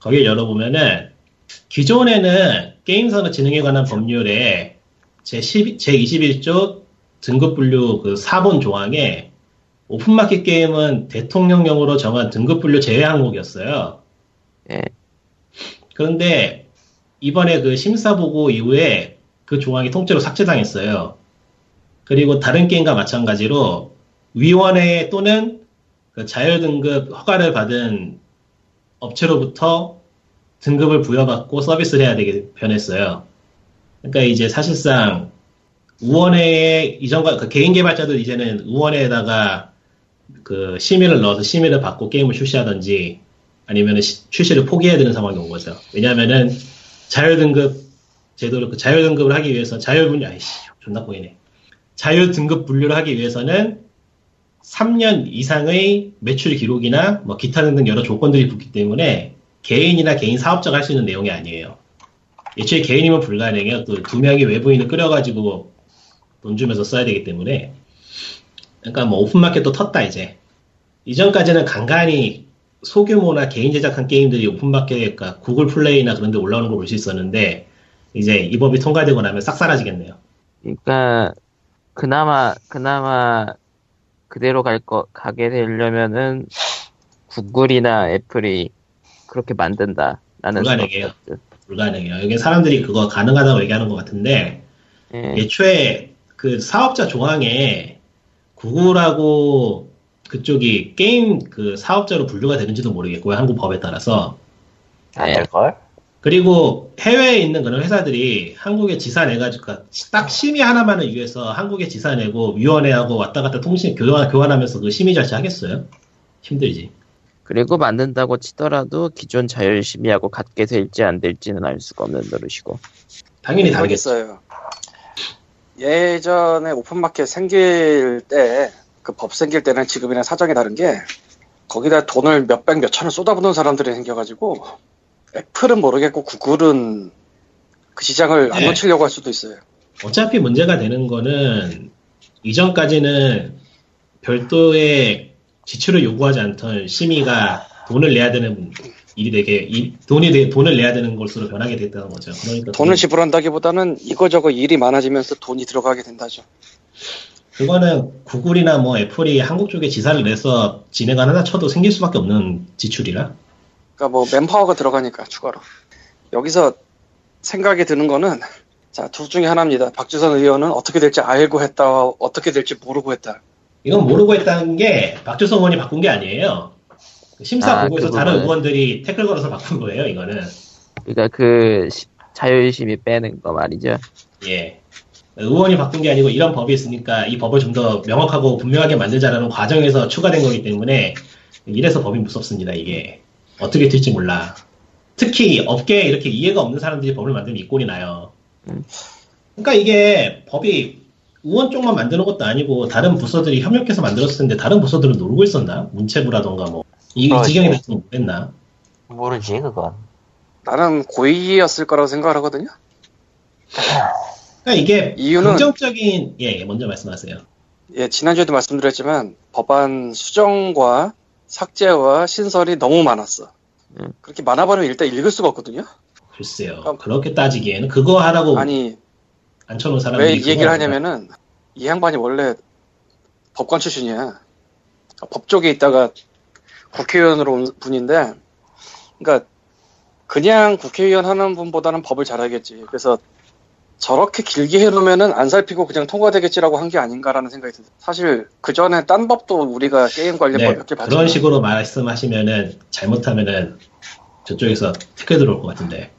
거기를 열어보면은 기존에는 게임산업 진흥에 관한 법률에 제10, 제21조 등급 분류 그 4번 조항에 오픈마켓 게임은 대통령령으로 정한 등급 분류 제외 항목이었어요. 예. 그런데 이번에 그 심사 보고 이후에 그 조항이 통째로 삭제당했어요. 그리고 다른 게임과 마찬가지로 위원회 또는 그 자율 등급 허가를 받은 업체로부터 등급을 부여받고 서비스를 해야 되게 변했어요. 그러니까 이제 사실상 우원회에 이전과 그 개인 개발자들 이제는 우원회에다가 그 심의를 넣어서 심의를 받고 게임을 출시하든지 아니면 출시를 포기해야 되는 상황이 온 거죠. 왜냐하면은 자율 등급 제도를 그 자율 등급을 하기 위해서 자율 분류 아이씨 존나 보이네. 자율 등급 분류를 하기 위해서는 3년 이상의 매출 기록이나 뭐 기타 등등 여러 조건들이 붙기 때문에 개인이나 개인 사업자가 할 수 있는 내용이 아니에요. 애초에 개인이면 불가능해요. 또 두 명이 외부인을 끌어가지고 돈 주면서 써야 되기 때문에. 그러니까 뭐 오픈마켓도 텄다 이제. 이전까지는 간간히 소규모나 개인 제작한 게임들이 오픈마켓, 그러니까 구글 플레이나 그런 데 올라오는 걸 볼 수 있었는데 이제 이 법이 통과되고 나면 싹 사라지겠네요. 그러니까 그나마 그나마 그대로 갈 거 가게 되려면은 구글이나 애플이 그렇게 만든다. 라는 불가능해요. 불가능해요. 여기 사람들이 그거 가능하다고 얘기하는 것 같은데 예. 애초에 그 사업자 조항에 구글하고 그쪽이 게임 그 사업자로 분류가 되는지도 모르겠고요. 한국 법에 따라서. 안 네. 될걸? 그리고 해외에 있는 그런 회사들이 한국에 지사 내가지고 그러니까 딱 심의 하나만을 위해서 한국에 지사 내고 위원회하고 왔다 갔다 통신 교환 교환하면서 그 심의 절차 하겠어요? 힘들지. 그리고 만든다고 치더라도 기존 자율 심의하고 같게 될지 안 될지는 알 수가 없는 노릇이고. 당연히 다르겠어. 모르겠어요. 예전에 오픈마켓 생길 때, 그 법 생길 때는 지금이랑 사정이 다른 게, 거기다 돈을 몇백, 몇천을 쏟아붓는 사람들이 생겨가지고, 애플은 모르겠고, 구글은 그 시장을 안 네. 놓치려고 할 수도 있어요. 어차피 문제가 되는 거는 이전까지는 별도의 지출을 요구하지 않던 심의가 돈을 내야 되는 일이 되게 이- 돈이 되- 돈을 내야 되는 것으로 변하게 됐다는 거죠. 그러니까 돈을 지불한다기보다는 이거저거 일이 많아지면서 돈이 들어가게 된다죠. 그거는 구글이나 뭐 애플이 한국 쪽에 지사를 내서 진행을 하나 쳐도 생길 수밖에 없는 지출이라. 그러니까 뭐 맨파워가 들어가니까 추가로. 여기서 생각이 드는 거는 자, 둘 중에 하나입니다. 박주선 의원은 어떻게 될지 알고 했다, 어떻게 될지 모르고 했다. 이건 모르고 했다는 게 박주성 의원이 바꾼 게 아니에요. 심사 아, 보고에서 그 다른 부분은. 의원들이 태클 걸어서 바꾼 거예요, 이거는. 그러니까 그 시- 자율심의 빼는 거 말이죠. 예. 의원이 바꾼 게 아니고 이런 법이 있으니까 이 법을 좀 더 명확하고 분명하게 만들자라는 과정에서 추가된 거기 때문에 이래서 법이 무섭습니다, 이게. 어떻게 될지 몰라. 특히 업계에 이렇게 이해가 없는 사람들이 법을 만들면 이 꼴이 나요. 음. 그러니까 이게 법이 의원 쪽만 만드는 것도 아니고 다른 부서들이 협력해서 만들었을 텐데 다른 부서들은 놀고 있었나? 문체부라던가 뭐. 이, 이 그렇죠. 지경이 됐으면 못했나? 모르지 그건. 나는 고의였을 거라고 생각을 하거든요. 그러니까 이게 이유는- 긍정적인, 예, 예, 먼저 말씀하세요. 예, 지난주에도 말씀드렸지만 법안 수정과 삭제와 신설이 너무 많았어. 음. 그렇게 많아버리면 일단 읽을 수가 없거든요. 글쎄요. 아, 그렇게 따지기에는 그거 하라고 아니 앉혀놓은 사람들이 왜 얘기를. 하냐면은 이 양반이 원래 법관 출신이야. 법 쪽에 있다가 국회의원으로 온 분인데, 그러니까 그냥 국회의원 하는 분보다는 법을 잘하겠지. 그래서 저렇게 길게 해놓으면은 안 살피고 그냥 통과되겠지라고 한 게 아닌가라는 생각이 듭니다. 사실 그 전에 딴 법도 우리가 게임 관련 네, 법몇개 봤잖아요. 그런 식으로 말씀하시면은 잘못하면은 저쪽에서 태클 들어올 것 같은데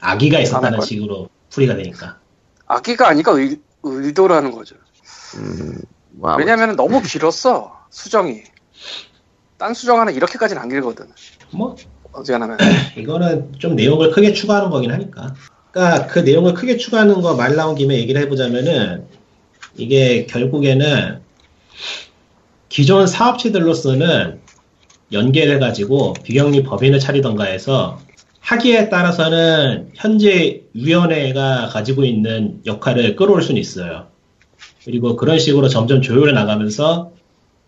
아기가 안 있었다는 할 걸. 식으로 풀이가 되니까 악의가 아니까 의, 의도를 하는 거죠. 음, 뭐 왜냐면 너무 길었어 수정이. 딴 수정 하나 이렇게까지는 안 길거든. 뭐 어지간하면. 이거는 좀 내용을 크게 추가하는 거긴 하니까 그러니까 그 내용을 크게 추가하는 거 말 나온 김에 얘기를 해보자면은 이게 결국에는 기존 사업체들로서는 연계를 해가지고 비영리 법인을 차리던가 해서 하기에 따라서는 현재 위원회가 가지고 있는 역할을 끌어올 수는 있어요. 그리고 그런 식으로 점점 조율해 나가면서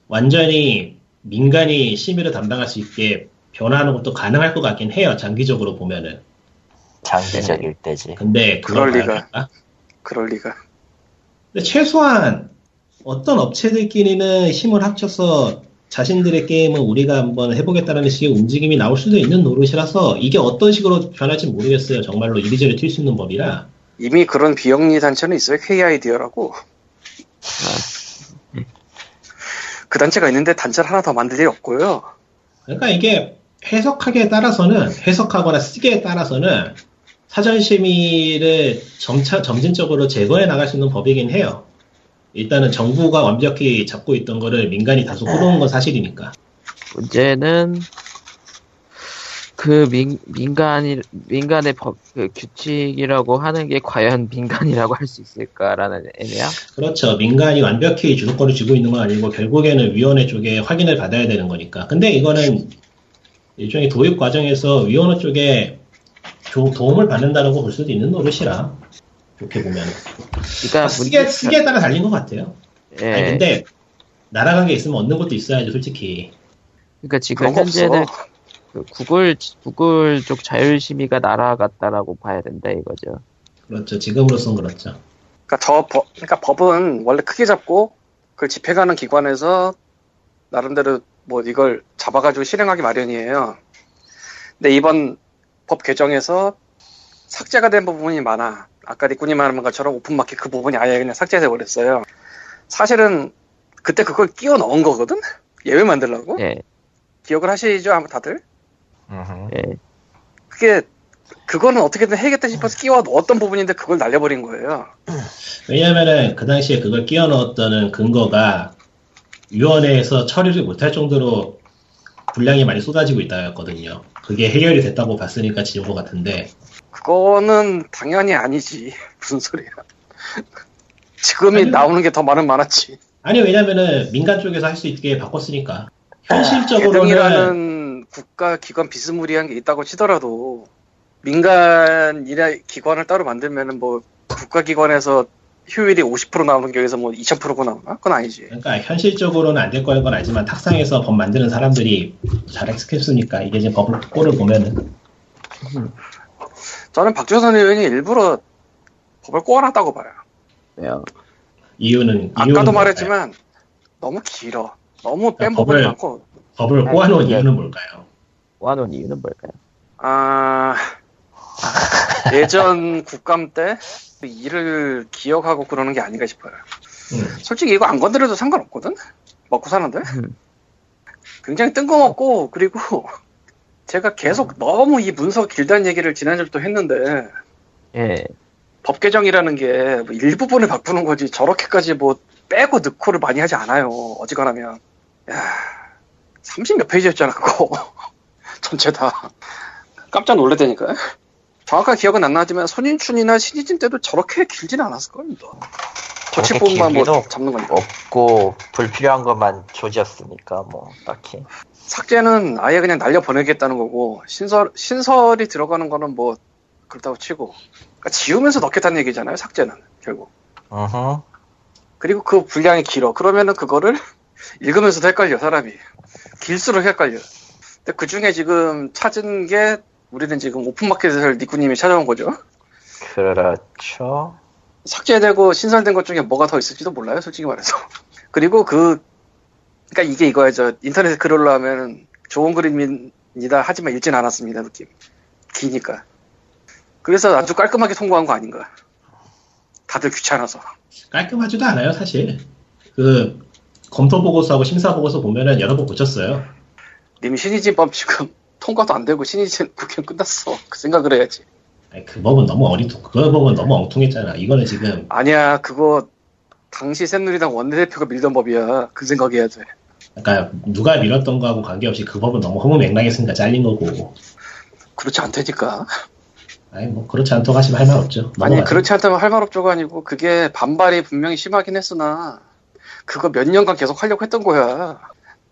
완전히 민간이 심의를 담당할 수 있게 변화하는 것도 가능할 것 같긴 해요. 장기적으로 보면은. 장기적일 때지. 근데 그럴 리가. 그럴 리가. 근데 최소한 어떤 업체들끼리는 힘을 합쳐서 자신들의 게임을 우리가 한번 해보겠다는 식의 움직임이 나올 수도 있는 노릇이라서 이게 어떤 식으로 변할지 모르겠어요. 정말로 이리저리 튈 수 있는 법이라. 이미 그런 비영리 단체는 있어요. KID라고. 그 단체가 있는데 단체를 하나 더 만들 일이 없고요. 그러니까 이게 해석하기에 따라서는 해석하거나 쓰기에 따라서는 사전 심의를 점차 점진적으로 제거해 나갈 수 있는 법이긴 해요. 일단은 정부가 완벽히 잡고 있던 거를 민간이 다소 끌어온 건 사실이니까. 문제는 그 민, 민간이 민간의 법 그 규칙이라고 하는 게 과연 민간이라고 할 수 있을까라는 애매함. 그렇죠. 민간이 완벽히 주도권을 쥐고 있는 건 아니고 결국에는 위원회 쪽에 확인을 받아야 되는 거니까. 근데 이거는 일종의 도입 과정에서 위원회 쪽에 조- 도움을 받는다는 거볼 수도 있는 노릇이라. 좋게 보면. 그러니까 쓰기에, 문제- 쓰기에 따라 달린 것 같아요. 예. 아니, 근데 날아간 게 있으면 얻는 것도 있어야죠, 솔직히. 그러니까 지금. 현재는 그 구글 구글 쪽 자율 심의가 날아갔다라고 봐야 된다 이거죠. 그렇죠. 지금으로선 그렇죠. 그러니까 저 법, 그러니까 법은 원래 크게 잡고 그걸 집행하는 기관에서 나름대로 뭐 이걸 잡아가지고 실행하기 마련이에요. 근데 이번 법 개정에서 삭제가 된 부분이 많아. 아까 리꾸니 말한 것처럼 오픈마켓 그 부분이 아예 그냥 삭제돼 버렸어요. 사실은 그때 그걸 끼워 넣은 거거든? 예외 만들라고? 예, 기억을 하시죠? 아마 다들? 예. 그게 그거는 어떻게든 해야겠다 싶어서 끼워 넣었던 부분인데 그걸 날려버린 거예요. 왜냐면은 그 당시에 그걸 끼워 넣었다는 근거가 위원회에서 처리를 못할 정도로 분량이 많이 쏟아지고 있다였거든요. 그게 해결이 됐다고 봤으니까 지은 것 같은데 그거는 당연히 아니지. 무슨 소리야. 지금이 아니, 나오는 게 더 많은 많았지. 아니 왜냐면은 민간 쪽에서 할 수 있게 바꿨으니까 현실적으로는 개등이라는 국가 기관 비스무리한 게 있다고 치더라도 민간 기관을 따로 만들면은 뭐 국가 기관에서 효율이 50% 나오는 게 여기서 뭐 2000%가 나오나? 그건 아니지. 그러니까 현실적으로는 안 될 거는 건 알지만 탁상에서 법 만드는 사람들이 잘 했겠으니까 이게 이제 법 꼴을 보면은 저는 박주선 의원이 일부러 법을 꼬아놨다고 봐요. 왜요? 이유는 아까도 이유는 말했지만 너무 길어. 너무 뺀 아, 부분이 법을- 많고. 법을 아니, 꼬아놓은 이유는 뭘까요? 모아놓은 이유는 뭘까요? 아 예전 국감 때 일을 기억하고 그러는 게 아닌가 싶어요. 음. 솔직히 이거 안 건드려도 상관없거든. 먹고 사는데. 음. 굉장히 뜬금없고 그리고 제가 계속 너무 이 문서 길다는 얘기를 지난주부터 했는데 예. 법 개정이라는 게뭐 일부분을 바꾸는 거지 저렇게까지 뭐 빼고 넣고를 많이 하지 않아요. 어지간하면. 야, 30 몇 페이지였잖아 그거. 전체 다. 깜짝 놀랐다니까. 정확한 기억은 안 나지만 손인춘이나 신이진 때도 저렇게 길지는 않았을 겁니다. 터치본만 뭐 잡는 거니까. 없고 불필요한 것만 조지었으니까 뭐 딱히 삭제는 아예 그냥 날려 보내겠다는 거고 신설 신설이 들어가는 거는 뭐 그렇다고 치고 그러니까 지우면서 넣겠다는 얘기잖아요. 삭제는 결국. 으흠. 그리고 그 분량이 길어. 그러면은 그거를 읽으면서도 헷갈려, 사람이. 길수록 헷갈려. 근데 그 중에 지금 찾은 게 우리는 지금 오픈마켓을 니꾸님이 찾아온 거죠. 그렇죠 삭제되고 신설된 것 중에 뭐가 더 있을지도 몰라요, 솔직히 말해서. 그리고 그, 그니까 이게 이거야, 저 인터넷에 글 올라오면 좋은 그림입니다. 하지만 읽진 않았습니다, 느낌. 기니까. 그래서 아주 깔끔하게 통과한 거 아닌가. 다들 귀찮아서. 깔끔하지도 않아요, 사실. 그 검토 보고서하고 심사 보고서 보면은 여러 번 고쳤어요. 님이 신의진법 지금 통과도 안 되고 신의진 국회 끝났어. 그 생각을 해야지. 아니, 그 법은 너무 어리둥, 그 법은 너무 엉뚱했잖아. 이거는 지금 아니야, 그거 당시 새누리당 원내대표가 밀던 법이야. 그 생각해야 돼. 그러니까 누가 밀었던 거하고 관계없이 그 법은 너무 허무 맹랑했으니까 잘린 거고. 그렇지 않다니까. 아니 뭐 그렇지 않다고 하시면 할 말 없죠. 아니. 그렇지 않다면 할 말 없죠가 아니고 그게 반발이 분명히 심하긴 했으나 그거 몇 년간 계속 하려고 했던 거야.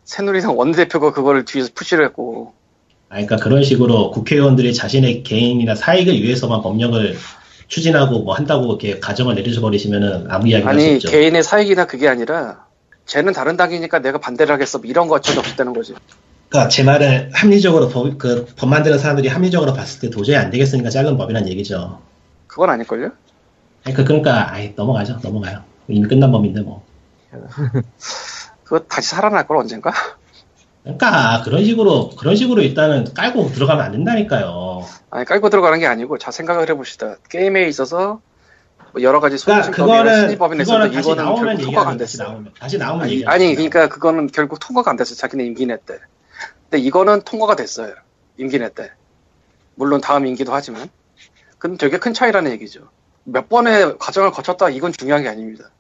새누리당 원내대표가 그거를 뒤에서 푸시를 했고. 아니, 그러니까 그런 식으로 국회의원들이 자신의 개인이나 사익을 위해서만 법령을 추진하고 뭐 한다고 이렇게 가정을 내려줘 버리시면은 아무 이야기 할수 아니, 없죠. 개인의 사익이나 그게 아니라 쟤는 다른 당이니까 내가 반대를 하겠어. 뭐 이런 거 전혀 없었다는 거지. 그러니까 제 말은 합리적으로 법, 그, 법 만드는 사람들이 합리적으로 봤을 때 도저히 안 되겠으니까 자른 법이란 얘기죠. 그건 아닐걸요? 그, 그러니까, 아이, 넘어가죠. 넘어가요. 이미 끝난 법인데 뭐. 그거 다시 살아날 걸 언젠가? 그러니까 그런 식으로 그런 식으로 일단은 깔고 들어가면 안 된다니까요. 아니 깔고 들어가는 게 아니고 자 생각을 해봅시다. 게임에 있어서 뭐 여러 가지 그러니까 그거는 신입법이 그거는 다시 이거는 나오면 통과가 안 얘기하는 다시 됐어. 나오면 다시 나오면 아니, 아니 그러니까 그거는 결국 통과가 안 됐어. 자기네 임기내 때. 근데 이거는 통과가 됐어요. 임기내 때. 물론 다음 임기도 하지만. 그건 되게 큰 차이라는 얘기죠. 몇 번의 과정을 거쳤다 이건 중요한 게 아닙니다.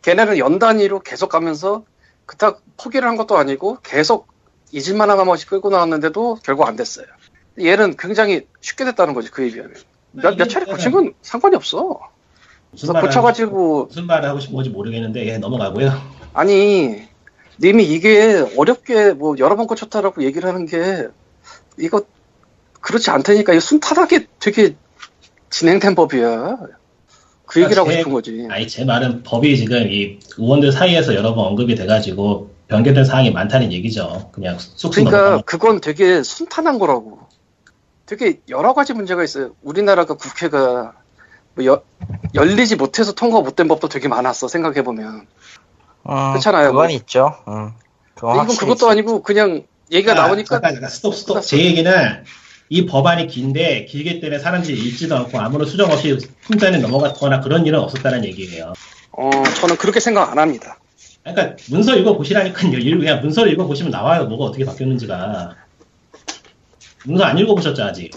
걔네는 연 단위로 계속 가면서 그닥 포기를 한 것도 아니고 계속 잊을만 한 번씩 끌고 나왔는데도 결국 안 됐어요. 얘는 굉장히 쉽게 됐다는 거지 그에 비하면. 몇, 몇 차례 고친 건 상관이 없어. 무슨 그래서 말을 하고 싶- 고쳐가지고 무슨 말을 하고 싶은 건지 모르겠는데 예, 넘어가고요. 아니 님이 이게 어렵게 뭐 여러 번 고쳤다라고 얘기를 하는 게 이거 그렇지 않다니까 이거 순탄하게 되게 진행된 법이야. 그 얘기를 하고 제- 싶은 거지. 아니 제 말은 법이 지금 이 의원들 사이에서 여러 번 언급이 돼가지고 변경된 사항이 많다는 얘기죠. 그냥 쑥쑥 그러니까 넘어가면 그건 되게 순탄한 거라고. 되게 여러 가지 문제가 있어요. 우리나라가 국회가 뭐 여- 열리지 못해서 통과 못된 법도 되게 많았어. 생각해 보면. 음, 그렇잖아요. 그건 있죠 음, 그건 이건 그것도 있죠. 아니고 그냥 얘기가 아, 나오니까 잠깐 잠깐 스톱 스톱 끝났어. 제 얘기는 이 법안이 긴데 길기 때문에 사람들이 읽지도 않고 아무런 수정 없이 풍자에 넘어갔거나 그런 일은 없었다는 얘기예요. 어 저는 그렇게 생각 안 합니다. 그러니까 문서 읽어 보시라니까요. 그냥 문서를 읽어 보시면 나와요. 뭐가 어떻게 바뀌었는지가. 문서 안 읽어 보셨죠 아직?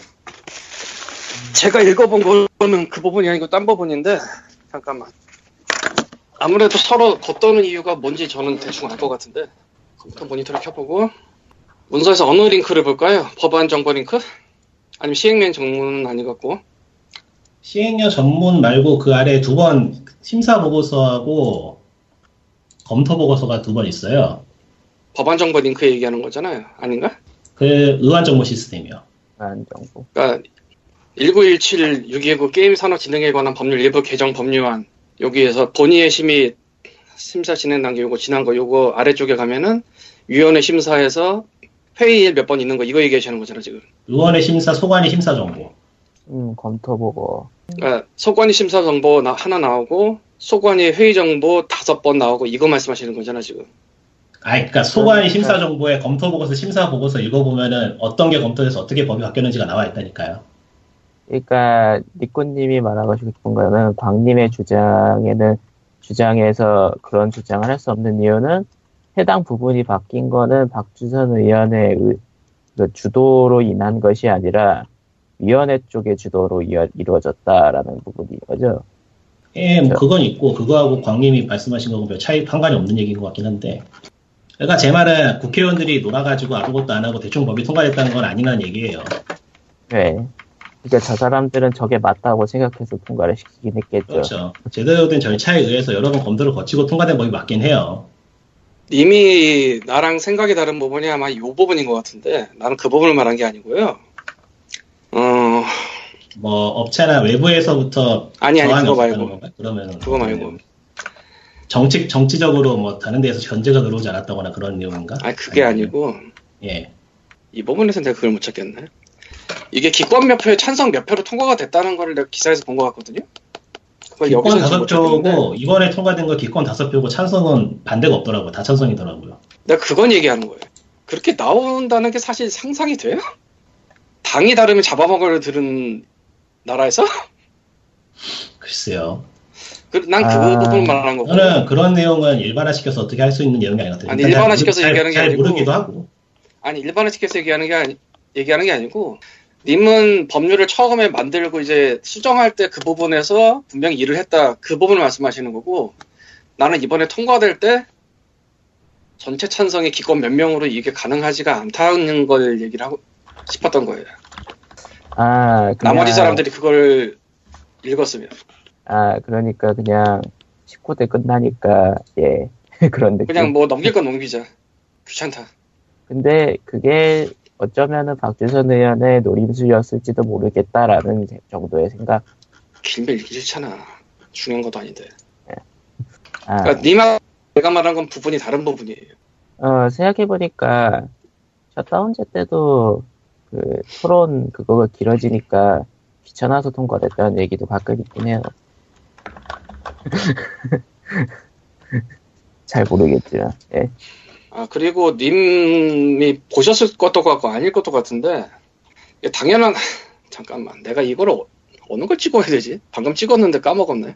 제가 읽어본 거는 그 부분이 아니고 딴 부분인데 잠깐만 아무래도 서로 겉도는 이유가 뭔지 저는 대충 알 것 같은데 컴퓨터 모니터를 켜보고 문서에서 어느 링크를 볼까요? 법안 정보 링크? 아니면 시행령 전문은 아니겠고 시행령 전문 말고 그 아래 두 번 심사 보고서하고 검토 보고서가 두 번 있어요. 법안 정보 링크 얘기하는 거잖아요 아닌가? 그 의원 정보 시스템이요. 한 정도. 그러니까 1917 629 게임 산업 진흥에 관한 법률 일부 개정 법률안 여기에서 본의의 심의 심사 진행 단계 요거 지난 거 요거 아래쪽에 가면은 위원회 심사에서 회의일 몇번 있는 거 이거 얘기하시는 거잖아 지금. 의원의 심사, 소관의 심사 정보. 음, 검토 보고. 그러니까 소관위 심사 정보 나- 하나 나오고 소관이 회의 정보 다섯 번 나오고 이거 말씀하시는 거잖아 지금. 아, 그러니까 소관이 심사 정보에 검토 보고서 심사 보고서 읽어보면은 어떤 게 검토돼서 어떻게 법이 바뀌었는지가 나와 있다니까요. 그러니까 니꼬님이 말하고 싶은 거는 광님의 주장에는 주장에서 그런 주장을 할 수 없는 이유는 해당 부분이 바뀐 거는 박주선 의원의 의- 그 주도로 인한 것이 아니라 위원회 쪽의 주도로 이어, 이루어졌다라는 부분인 거죠. 예, 뭐 그렇죠. 그건 있고 그거하고 광님이 말씀하신 거고 별 차이 상관이 없는 얘기인 것 같긴 한데. 그러니까 제 말은 국회의원들이 놀아가지고 아무것도 안 하고 대충 법이 통과됐다는 건 아니라는 얘기예요. 네. 그러니까 저 사람들은 저게 맞다고 생각해서 통과를 시키긴 했겠죠. 그렇죠. 제대로 된 절차에 의해서 여러 번 검토를 거치고 통과된 법이 맞긴 해요. 이미 나랑 생각이 다른 부분이 아마 이 부분인 것 같은데 나는 그 부분을 말한 게 아니고요. 어 뭐 업체나 외부에서부터 아니 아니 그거 말고? 그러면 그거 말고 정치 정치적으로 뭐 다른 데에서 견제가 들어오지 않았다거나 그런 내용인가? 아니 그게 아니고 예. 이 부분에서 내가 그걸 못 찾겠네. 이게 기권 몇 표에 찬성 몇 표로 통과가 됐다는 걸 내가 기사에서 본 것 같거든요. 그걸 기권 다섯 표고 이번에 통과된 거 기권 다섯 표고 찬성은 반대가 없더라고요. 다 찬성이더라고요. 내가 그건 얘기하는 거예요. 그렇게 나온다는 게 사실 상상이 돼요? 당이 다르면 잡아먹을 들은 나라에서? 글쎄요. 난그 아, 부분 말하는 거고. 저는 그런 내용은 일반화시켜서 어떻게 할 수 있는 내용이 아니거든요. 아니, 일단 잘 일반화시켜서 모르- 얘기하는 게 잘, 잘 아니고 모르기도 하고. 아니 일반화시켜서 얘기하는 게 아니 얘기하는 게 아니고 님은 법률을 처음에 만들고 이제 수정할 때 그 부분에서 분명히 일을 했다 그 부분을 말씀하시는 거고 나는 이번에 통과될 때 전체 찬성의 기권 몇 명으로 이게 가능하지가 않다는 걸 얘기를 하고 싶었던 거예요. 아, 그냥, 나머지 사람들이 그걸 읽었으면 아, 그러니까 그냥 19대 끝나니까, 예. 그런 느낌. 그냥 뭐 넘길 건 넘기자. 귀찮다. 근데 그게 어쩌면은 박주선 의원의 노림수였을지도 모르겠다라는 정도의 생각. 길면 읽기 싫잖아. 중요한 것도 아닌데. 아, 그러니까 니마 내가 말한 건 부분이 다른 부분이에요. 어, 생각해 보니까, 셧다운제 때도, 그, 토론 그거가 길어지니까, 귀찮아서 통과됐다는 얘기도 가끔 있긴 해요. 잘 모르겠지만, 예. 아, 그리고 님이 보셨을 것도 같고 아닐 것도 같은데, 당연한, 잠깐만, 내가 이걸 어, 어느 걸 찍어야 되지? 방금 찍었는데 까먹었네.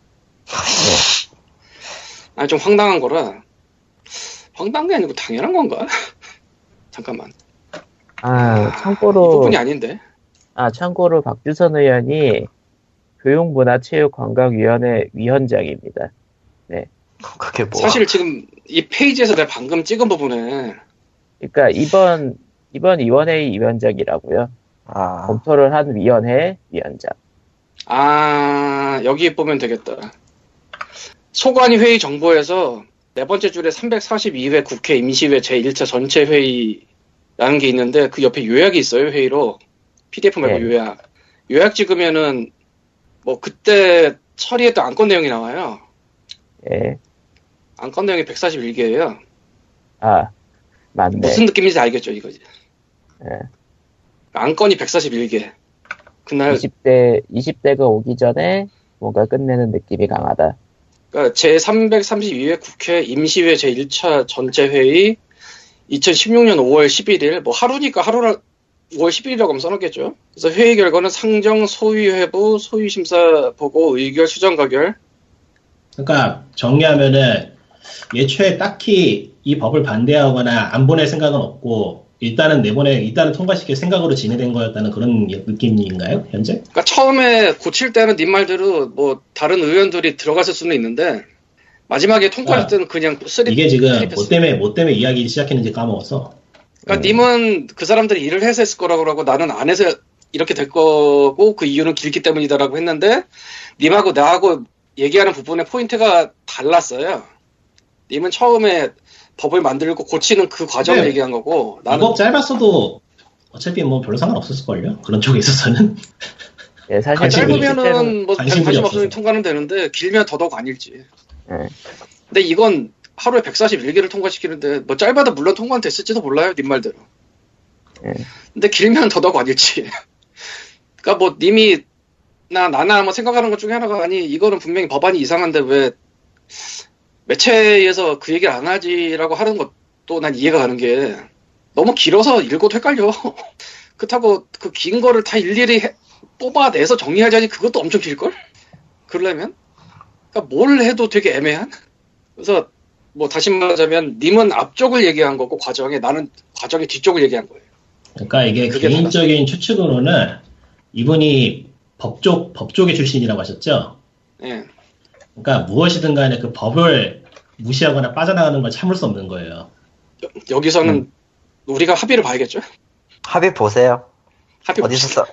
아니, 좀 황당한 거라. 황당한 게 아니고 당연한 건가? 잠깐만. 아, 이 참고로, 부분이 아닌데. 아, 참고로 박주선 의원이 교육문화체육관광위원회 위원장입니다. 그게 뭐? 사실 지금 이 페이지에서 내가 방금 찍은 부분에, 그러니까 이번, 이번 위원회의 위원장이라고요. 아, 검토를 한 위원회 위원장. 아, 여기 보면 되겠다. 소관위 회의 정보에서 네 번째 줄에 342회 국회 임시회 제1차 전체 회의 라는 게 있는데 그 옆에 요약이 있어요, 회의로. PDF 말고 네. 요약. 요약 찍으면은 뭐 그때 처리했던 안건 내용이 나와요. 예. 안건 내용이 141개예요. 아, 맞네. 무슨 느낌인지 알겠죠, 이거지. 예. 안건이 141개. 그날 20대, 20대가 오기 전에 뭔가 끝내는 느낌이 강하다. 그러니까 제332회 국회 임시회 제1차 전체 회의 2016년 5월 11일 뭐 하루니까 하루라 5월 11일이라고 하면 써놓겠죠. 그래서 회의 결과는 상정 소위 회부 소위 심사 보고 의결 수정 가결 그러니까 정리하면은 예초에 딱히 이 법을 반대하거나 안 보낼 생각은 없고 일단은 내보내 일단은 통과시킬 생각으로 진행된 거였다는 그런 느낌인가요 현재? 그러니까 처음에 고칠 때는 님 말대로 뭐 다른 의원들이 들어갔을 수는 있는데 마지막에 통과할 아, 때는 그냥 쓰리 이게 지금. 뭐 때문에 뭐 때문에 이야기 시작했는지 까먹었어. 그러니까 님은 그 사람들이 일을 해서 했을 거라고 그러고 나는 안 해서 이렇게 될 거고 그 이유는 길기 때문이다라고 했는데 님하고 나하고 얘기하는 부분의 포인트가 달랐어요. 님은 처음에 법을 만들고 고치는 그 과정을 네. 얘기한 거고 나는 이법 짧았어도 어차피 뭐 별로 상관없었을 걸요? 그런 쪽에 있어서는. 예, 사실 짧으면은 뭐 관심. 없으면 통과는 되는데 길면 더더욱 아닐지. 예. 근데 이건 하루에 141개를 통과시키는데 뭐 짧아도 물론 통과는 됐을지도 몰라요 님 말대로. 예. 근데 길면 더더욱 아닐지. 그러니까 뭐 님이 나 나나 뭐 생각하는 것 중에 하나가 아니 이거는 분명히 법안이 이상한데 왜 매체에서 그 얘기를 안 하지라고 하는 것도 난 이해가 가는 게 너무 길어서 읽어도 헷갈려. 그렇다고 그 긴 거를 다 일일이 해- 뽑아내서 정리하자니 그것도 엄청 길걸? 그러려면? 그러니까 뭘 해도 되게 애매한? 그래서 뭐 다시 말하자면 님은 앞쪽을 얘기한 거고 과정에 나는 과정의 뒤쪽을 얘기한 거예요. 그러니까 이게 개인적인 추측으로는 이분이 법쪽 법조계 출신이라고 하셨죠. 예. 그러니까 무엇이든 간에 그 법을 무시하거나 빠져나가는 걸 참을 수 없는 거예요. 여 기서는 우리가 합의를 봐야겠죠? 합의 보세요. 합의 어디서. 싸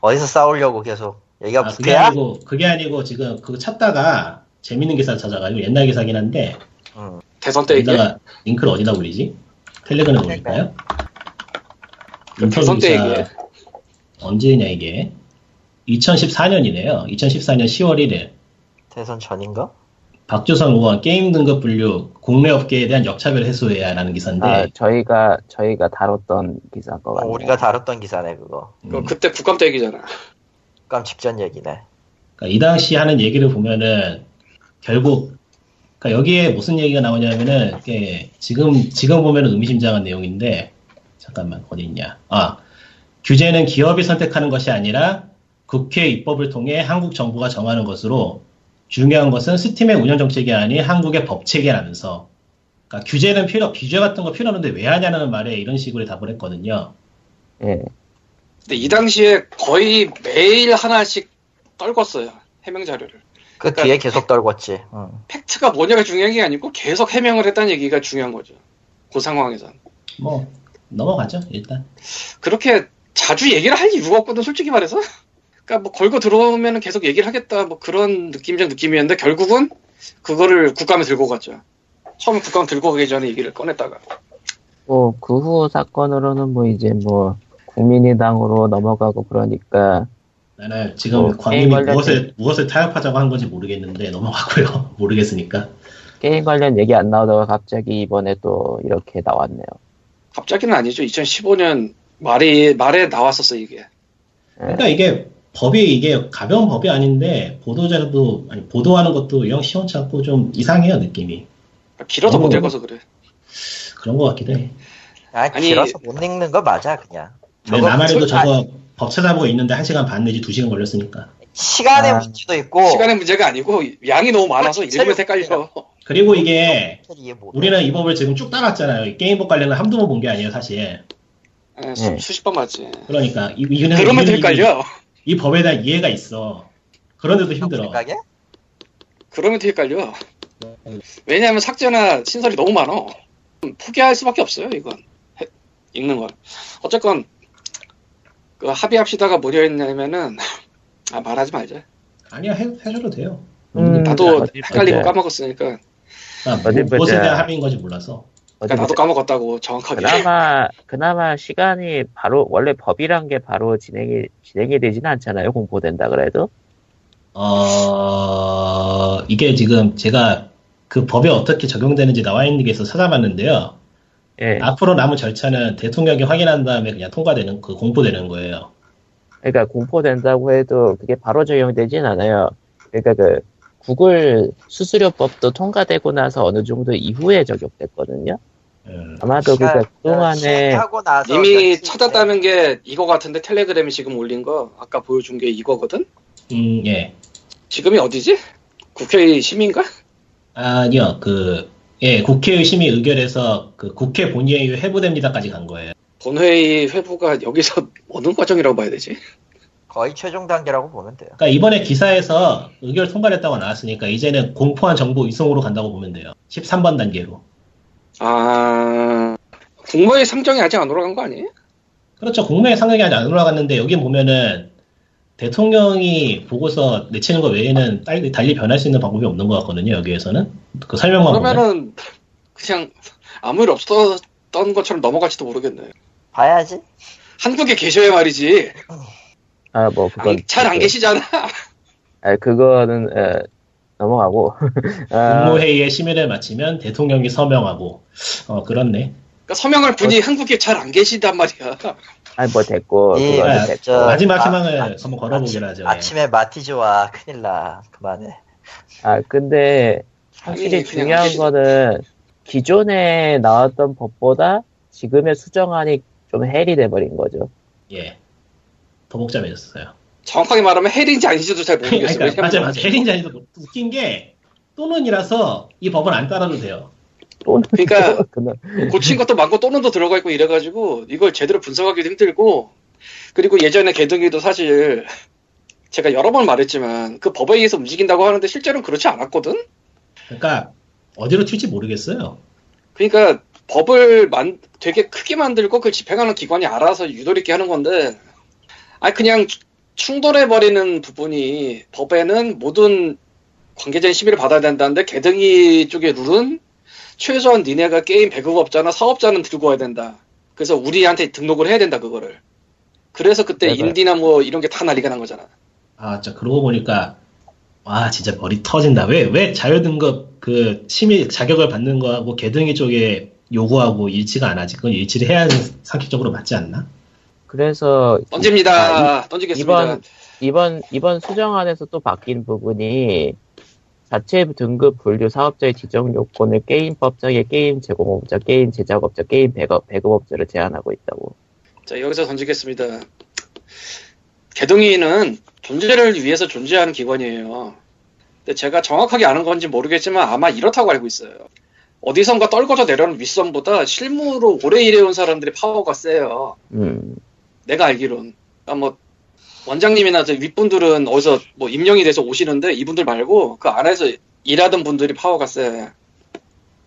어디서 싸우려고 계속 여기가 아, 그게? 아니고 그게 아니고 지금 그거 찾다가 재밌는 기사 찾아가지고 옛날 기사긴 한데 음. 대선 때 얘기 여기다가 링크를 어디다 올리지? 텔레그램에 올릴까요? 인터뷰 대선 때 얘기해. 언제냐 이게? 2014년이네요. 2014년 10월 1일 대선 전인가? 박주선 의원 게임 등급 분류 국내 업계에 대한 역차별 해소해야라는 기사인데 아, 저희가 저희가 다뤘던 기사인 것 어, 같네요. 우리가 다뤘던 기사네 그거. 그 음, 그때 국감 때 얘기잖아. 깜 직전 얘기네. 그러니까 이 당시 하는 얘기를 보면은 결국 그러니까 여기에 무슨 얘기가 나오냐면은 이게 지금 지금 보면은 의미심장한 내용인데 잠깐만 어디 있냐? 아 규제는 기업이 선택하는 것이 아니라 국회 입법을 통해 한국 정부가 정하는 것으로 중요한 것은 스팀의 운영 정책이 아닌 한국의 법 체계라면서 그러니까 규제는 필요 규제 같은 거 필요 없는데 왜 하냐는 말에 이런 식으로 답을 했거든요. 예. 근데 이 당시에 거의 매일 하나씩 떨궜어요. 해명 자료를. 그 그러니까- 뒤에 계속 떨궜지. 응. 팩트가 뭐냐가 중요한 게 아니고 계속 해명을 했다는 얘기가 중요한 거죠. 그 상황에선. 뭐 넘어가죠 일단. 그렇게 자주 얘기를 할 이유가 없거든, 솔직히 말해서. 그러니까 뭐 걸고 들어오면 계속 얘기를 하겠다, 뭐 그런 느낌적 느낌이었는데 결국은 그거를 국감에 들고 갔죠. 처음에 국감 들고 가기 전에 얘기를 꺼냈다가. 뭐 그 후 사건으로는 뭐 이제 뭐 국민의당으로 넘어가고 그러니까 나는 지금 뭐, 광님이 게임 관련 무엇을 무엇을 타협하자고 한 건지 모르겠는데 넘어가고요. 모르겠으니까. 게임 관련 얘기 안 나오다가 갑자기 이번에 또 이렇게 나왔네요. 갑자기는 아니죠. 2015년 말이, 말에 나왔었어, 이게. 예. 그러니까 이게 법이 이게 가벼운 법이 아닌데 보도자료도 아니 보도하는 것도 영 시원찮고 좀 이상해요 느낌이. 길어서 못 읽어서 그래. 그런 것 같기도 해. 아, 아니- 길어서 못 읽는 거 맞아 그냥. 근데 저거 나만 해도 솔- 아, 저거 법 찾아보고 있는데 1시간 반 내지 2시간 걸렸으니까. 시간의 아. 문제도 있고 시간의 문제가 아니고 양이 너무 많아서 어, 읽으면 헷갈려. 그리고 이게 이해 못. 우리는 이 법을 지금 쭉 따랐잖아요. 이 게임법 관련은 한두 번 본 게 아니에요 사실. 예, 수, 네. 수십 번 맞지. 그러니까 이, 이거는 그러면 헷갈려. 이, 이 법에 대한 이해가 있어. 그런데도 힘들어. 그러면 헷갈려. 왜냐하면 삭제나 신설이 너무 많아. 포기할 수밖에 없어요, 이건. 해- 읽는 건. 어쨌건, 그 합의합시다가 뭐려 했냐면은, 아, 말하지 말자. 아니야 해, 해줘도 돼요. 음, 나도 어디 헷갈리고 보자. 까먹었으니까. 어디 뭐, 무엇에. 대한 합의인 건지 몰라서. 어디 그러니까 나도. 까먹었다고, 정확하게. 그나마 그나마 시간이 바로 원래 법이란 게 바로 진행이 진행이 되지는 않잖아요. 공포된다 그래도. 어, 이게 지금 제가 그 법에 어떻게 적용되는지 나와 있는 게 있어서 찾아봤는데요. 예. 앞으로 남은 절차는 대통령이 확인한 다음에 그냥 통과되는, 그 공포되는 거예요. 그러니까 공포된다고 해도 그게 바로 적용되진 않아요. 그러니까 그 구글 수수료법도 통과되고 나서 어느 정도 이후에 적용됐거든요. 음, 아마도 그러니까 그동안에 하고 나서 이미 찾았다는 게 이거 같은데 텔레그램이 지금 올린 거 아까 보여준 게 이거거든? 음, 예. 지금이 어디지? 국회 시민가? 아니요, 그, 예, 국회의 심의 의결에서 그 국회 본회의 회부됩니다까지 간 거예요. 본회의 회부가 여기서 어느 과정이라고 봐야 되지? 거의 최종 단계라고 보면 돼요. 그러니까 이번에 기사에서 의결 통과됐다고 나왔으니까 이제는 공포한 정보 이송으로 간다고 보면 돼요. 13번 단계로. 아 국무회의 상정이 아직 안 올라간 거 아니에요? 그렇죠. 국내에 상당히 아직 안 올라갔는데 여기 보면은 대통령이 보고서 내치는 것 외에는 달리, 달리 변할 수 있는 방법이 없는 것 같거든요. 여기에서는 그 설명만 보면. 그러면은 그냥 아무 일 없었던 것처럼 넘어갈지도 모르겠네. 봐야지. 한국에 계셔야 말이지. 아 뭐 그건 잘안 그- 계시잖아. 아 그거는 에, 넘어가고 아, 국무회의의 심의를 마치면 대통령이 서명하고 어 그렇네. 그러니까 서명할 분이 한국에 잘 안 계시단 말이야. 아니 뭐 됐고 예, 그거는 아, 됐고 저- 마지막 아, 희망을 아, 한번 걸어보기로 아침- 하죠. 예. 아침 에 마티즈와 큰일 나. 그만해. 아 근데 확실히 아니, 중요한 거는 기존에 나왔던 법보다 지금의 수정안이 좀 헬이 돼버린 거죠. 예. 더 복잡해졌어요. 정확하게 말하면 헬인지 아닌지도 잘 모르겠어요. 그러니까 맞아 왜냐면 맞아. 헬인자니도 웃긴 게 또는이라서 이 법은 안 따라도 돼요. 그러니까 고친 것도 많고 또는도 들어가 있고 이래가지고 이걸 제대로 분석하기도 힘들고 그리고 예전에 개등이도 사실 제가 여러 번 말했지만 그 법에 의해서 움직인다고 하는데 실제로는 그렇지 않았거든. 그러니까 어디로 튈지 모르겠어요. 그러니까 법을 만, 되게 크게 만들고 그걸 집행하는 기관이 알아서 유도리 있게 하는 건데, 아니, 그냥 충돌해 버리는 부분이 법에는 모든 관계자의 심의를 받아야 된다는데, 개등이 쪽의 룰은 최소한 니네가 게임 배급업자나 사업자는 들고 와야 된다. 그래서 우리한테 등록을 해야 된다, 그거를. 그래서 그때 맞아요. 인디나 뭐 이런 게 다 난리가 난 거잖아. 아, 진짜 그러고 보니까 와 진짜 머리 터진다. 왜 왜 자율등급 그 심의 자격을 받는 거하고 게등위 쪽에 요구하고 일치가 안 하지? 그건 일치를 해야 하는 상식적으로 맞지 않나? 그래서 던집니다. 아, 던지겠습니다. 이번 이번 이번 수정안에서 또 바뀐 부분이 자체 등급 분류 사업자의 지정 요건을 게임법상의 게임 제공업자, 게임 제작업자, 게임 배급, 배급업자를 제한하고 있다고. 자, 여기서 던지겠습니다. 개동이는 존재를 위해서 존재하는 기관이에요. 근데 제가 정확하게 아는 건지 모르겠지만 아마 이렇다고 알고 있어요. 어디선가 떨궈져 내려오는 윗선보다 실무로 오래 일해온 사람들이 파워가 세요. 음, 내가 알기론. 그러니까 뭐 원장님이나 저 윗분들은 어디서 뭐 임명이 돼서 오시는데 이분들 말고 그 안에서 일하던 분들이 파워가 세.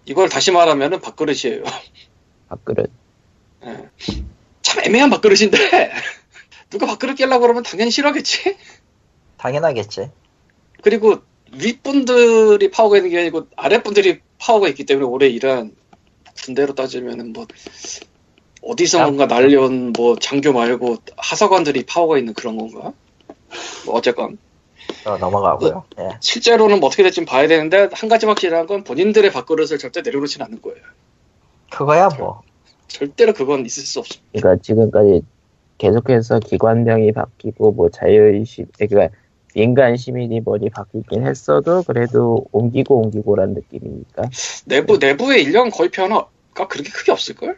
이걸 다시 말하면은 밥그릇이에요. 밥그릇. 예. 참 애매한 밥그릇인데 누가 밥그릇 깨려고 그러면 당연히 싫어하겠지. 당연하겠지. 그리고 윗분들이 파워가 있는 게 아니고 아랫분들이 파워가 있기 때문에 오래 일한 군대로 따지면은 뭐 어디선가 날려온 뭐 장교 말고 하사관들이 파워가 있는 그런 건가? 뭐 어쨌건 어, 넘어가고요. 예. 실제로는 뭐 어떻게 될지 봐야 되는데 한 가지 확실한 건 본인들의 밥그릇을 절대 내려놓지는 않을 거예요. 그거야 뭐. 절 대로 그건 있을 수 없어. 그러니까 지금까지 계속해서 기관명이 바뀌고 뭐 자율시, 그러니까 민간 시민이 뭐니 바뀌긴 했어도 그래도 옮기고 옮기고란 느낌이니까. 내부 내부의 인력 거의 변화가 그렇게 크게 없을 걸?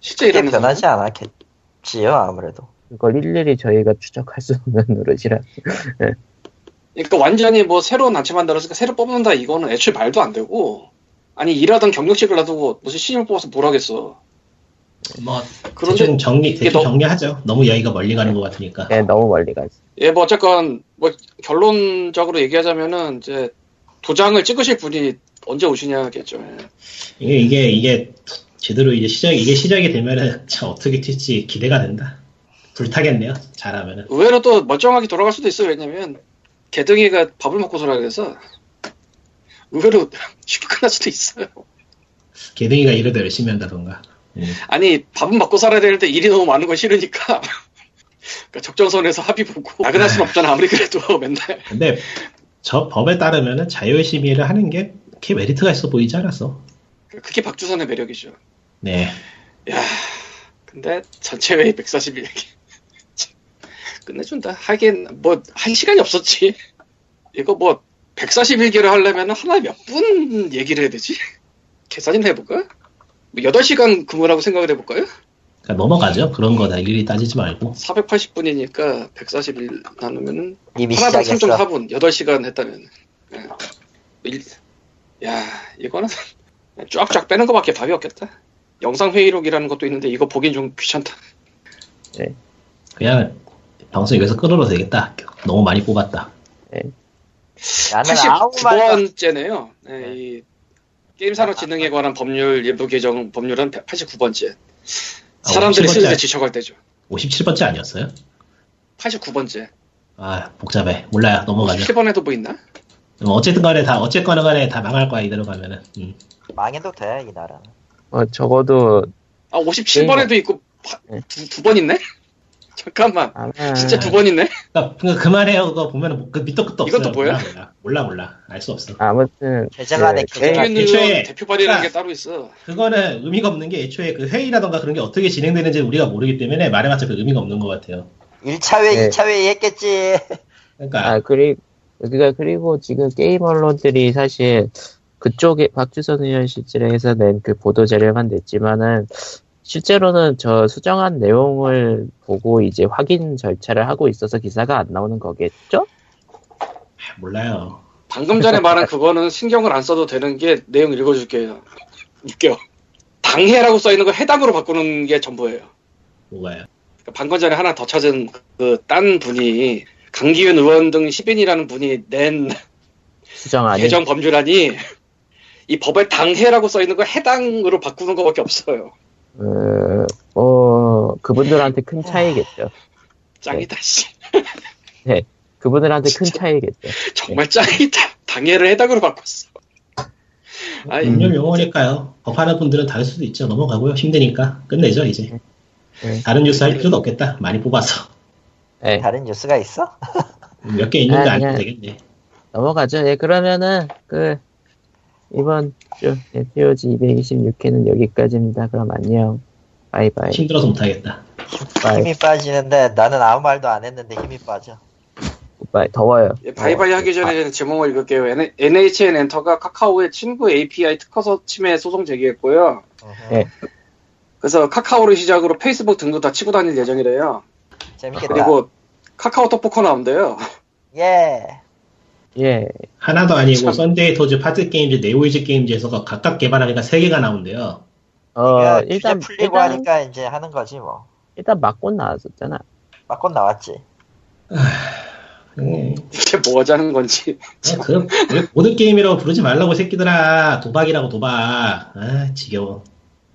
실제 일하는 변하지 않았겠지요 아무래도. 그걸 일일이 저희가 추적할 수 없는 노릇이라. 그러니까 완전히 뭐 새로운 단체 만들었으니까 새로 뽑는다 이거는 애초에 말도 안 되고 아니 일하던 경력직을 놔두고 무슨 신입 뽑아서 뭘 하겠어 뭐 그런데 대충 정리 이게 대충 너- 정리하죠. 너무 이야기가 멀리 가는 것 같으니까. 네, 너무 멀리 갔어. 예뭐 어쨌건 뭐 결론적으로 얘기하자면은 이제 도장을 찍으실 분이 언제 오시냐겠죠 예. 이게 이게 이게 제대로 이제 시작 이게 시작이 되면은 참 어떻게 튈지 기대가 된다. 불타겠네요. 잘하면은. 의외로 또 멀쩡하게 돌아갈 수도 있어요 왜냐면 개등이가 밥을 먹고 살아 그래서 의외로 쉽게 끝날 수도 있어요 개등이가 일을 더 열심히 한다던가. 음. 아니 밥은 먹고 살아야 되는데 일이 너무 많은 건 싫으니까 그러니까 적정선에서 합의 보고 나그날 순 없잖아 아무리 그래도 맨날 근데 저 법에 따르면은 자율심의를 하는 게 그렇게 메리트가 있어 보이지 않았어. 그게 박주선의 매력이죠 네. 야 근데 전체 회의 141개 끝내준다 하긴 뭐 한 시간이 없었지 이거 뭐 141개를 하려면 하나에 몇분 얘기를 해야 되지 계산이나 해볼까 뭐 8시간 근무라고 생각을 해볼까요 그러니까 넘어가죠. 그런 거다 일일이 따지지 말고. 480분이니까 141 나누면은 이미 하나당 시작했어. 3.4분 8시간 했다면 예. 일- 야 이거는 쫙쫙 빼는 거밖에 답이 없겠다 영상 회의록이라는 것도 있는데 이거 보긴 좀 귀찮다 그냥 방송 여기서 끊어도 되겠다. 너무 많이 뽑았다. 말도 89번째네요. 네, 이 게임산업진흥에 관한 법률 일부 개정 법률은 89번째. 아, 사람들이 57번째. 슬슬 지쳐갈 때죠. 57번째 아니었어요? 89번째. 아 복잡해. 몰라요. 넘어가죠. 17번에도 뭐 있나? 뭐 어쨌든 간에 다 어쨌거나 간에 다 망할 거야 이대로 가면은. 음. 망해도 돼 이 나라는. 어, 적어도 아 57번에도 있고 네. 두번 있네? 잠깐만. 아마 진짜 두 번 있네? 그러니까 그거 그만해요. 그거 보면은 뭐- 그 밑도 끝도 없어요. 이것도 뭐야? 몰라 몰라. 몰라 몰라. 알 수 없어. 아무튼 그 개정안. 게임- 김윤 애초에- 대표 발의라는 게 그러니까- 따로 있어. 그거는 의미가 없는 게 애초에 그 회의라던가 그런 게 어떻게 진행되는지 우리가 모르기 때문에 말해봤자 그 의미가 없는 것 같아요. 1차 회의, 네. 2차 회의 했겠지. 그러니까 아 그리 그러니까 그리고 지금 게임 언론들이 사실 그쪽에 박주선 의원실에서 낸 그 보도 자료만 냈지만은 실제로는 저 수정한 내용을 보고 이제 확인 절차를 하고 있어서 기사가 안 나오는 거겠죠? 몰라요. 방금 전에 말한 그거는 신경을 안 써도 되는 게 내용 읽어줄게요. 웃겨. 당해라고 써 있는 거 해당으로 바꾸는 게 전부예요. 뭐가요? 방금 전에 하나 더 찾은 그 딴 분이 강기윤 의원 등 10인이라는 분이 낸 수정 아니 개정 법률안이 이 법에 당해라고 써 있는 거 해당으로 바꾸는 거밖에 없어요. 어, 어, 그분들한테 큰 차이겠죠. 짱이다 씨. 그분들한테 큰 진짜. 차이겠죠. 정말 짱이다. 당해를 해당으로 바꿨어. 아이, 법률 용어니까요. 법하는 분들은 다를 수도 있죠. 넘어가고요. 힘드니까 끝내죠 이제. 네. 다른 뉴스 할 필요도 없겠다. 많이 뽑아서 네, 다른 뉴스가 있어? 몇 개 있는데 아, 안 해도 그냥- 되겠네. 넘어가죠. 예, 그러면은 그 이번 주 POG 226회는 여기까지입니다. 그럼 안녕. Bye bye. 힘들어서 못하겠다. Bye. 힘이 빠지는데 나는 아무 말도 안 했는데 힘이 빠져. Bye. 더워요. 예, bye bye 하기 전에 제목을 읽을게요. N- NHN 엔터가 카카오의 친구 API 특허 침해 소송 제기했고요. 예. 그래서 카카오를 시작으로 페이스북 등도 다 치고 다닐 예정이래요. 재밌겠다. 그리고 카카오톡 포커 나온대요. 예. 예. 하나도 아니고 참. 썬데이 토즈, 파티 게임즈, 네오위즈 게임즈에서 각각 개발하니까 세 개가 나온대요. 어, 일단 풀리고 일단, 하니까 이제 하는 거지 뭐. 일단 맞고 나왔었잖아. 맞고 나왔지. 음, 이게 뭐 하자는 건지. 어, 그왜 모든 게임이라고 부르지 말라고 이 새끼들아. 도박이라고 도박. 아 지겨워.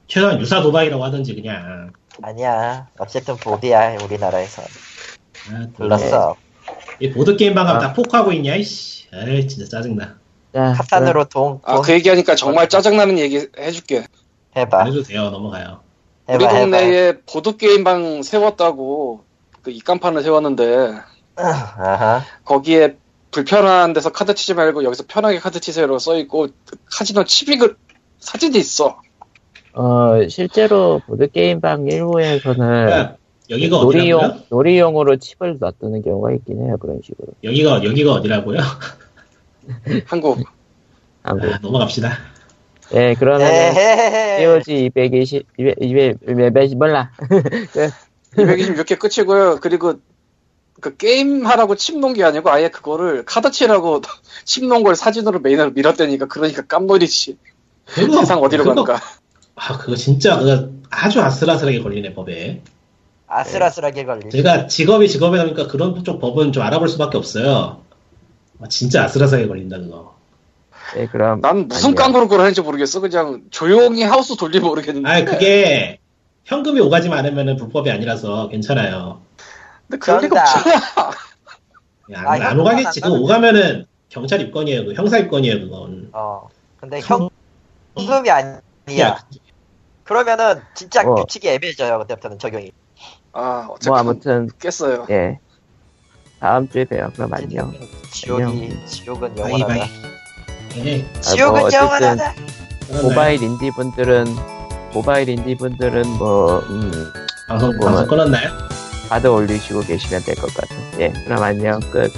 최소한 유사 도박이라고 하든지 그냥. 아니야. 어쨌든 보드야 우리나라에서. 아, 불렀어. 이 보드 게임 방금 아. 다 포크하고 있냐 이씨. 아이 진짜 짜증나. 자, 카탄으로 돈, 돈 아, 그 얘기하니까 정말 짜증나는 얘기 해줄게. 해봐. 안 해도 돼요. 넘어가요. 우리 해봐 해봐. 동네에 보드게임방 세웠다고 그 입간판을 세웠는데 아하. 거기에 불편한 데서 카드 치지 말고 여기서 편하게 카드 치세요라고 써있고 카지노 칩이 그 사진이 있어. 어, 실제로 보드게임방 일부에서는 그러니까 여기가 네. 놀이용, 어디라고요? 놀이용으로 칩을 놔두는 경우가 있긴 해요. 그런 식으로. 여기가 여기가 어디라고요? 한국. 한국. 아, 넘어갑시다. 예, 그러면. POG 220, 200, 200, 200, 몰라. 226회 끝이고요. 그리고 그 게임 하라고 칩 놓은 게 아니고 아예 그거를 카드 치라고 칩 놓은 걸 사진으로 메인으로 밀었다니까 그러니까 깜놀이지. 그거, 세상 어디로 그거, 갈까? 아 그거 진짜 그거 아주 아슬아슬하게 걸리네 법에. 아슬아슬하게 걸리지. 제가 직업이 직업이다 보니까 그런 쪽 법은 좀 알아볼 수밖에 없어요. 아, 진짜 아슬아슬하게 걸린다 그거. 예, 그럼. 난 무슨 그걸 하는지 모르겠어. 그냥 조용히 하우스 돌리면 모르겠는데. 아 그게 현금이 오가지 않으면 불법이 아니라서 괜찮아요. 근데 그럴 리가. 없잖아. 안, 아, 안 오가겠지. 가면 오가면은 경찰 입건이에요. 그 형사 입건이에요. 그건. 어. 근데 현, 현금이 아니야. 그 그러면은 진짜 어. 규칙이 애매해져요. 그때부터는 적용이. 아, 어쨌든 뭐 아무튼, 깼어요. 예. 다음 주에 봬요. 그럼 안녕. 지옥이 지옥은. 영원하다. 예. 아, 뭐 지옥은 어쨌든 영원하다. 모바일 인디 분들은 모바일 인디 분들은 뭐 음, 방송 뭐, 방송 끊었나요? 받아 올리시고 계시면 될 것 같아요. 예, 그럼 안녕 끝.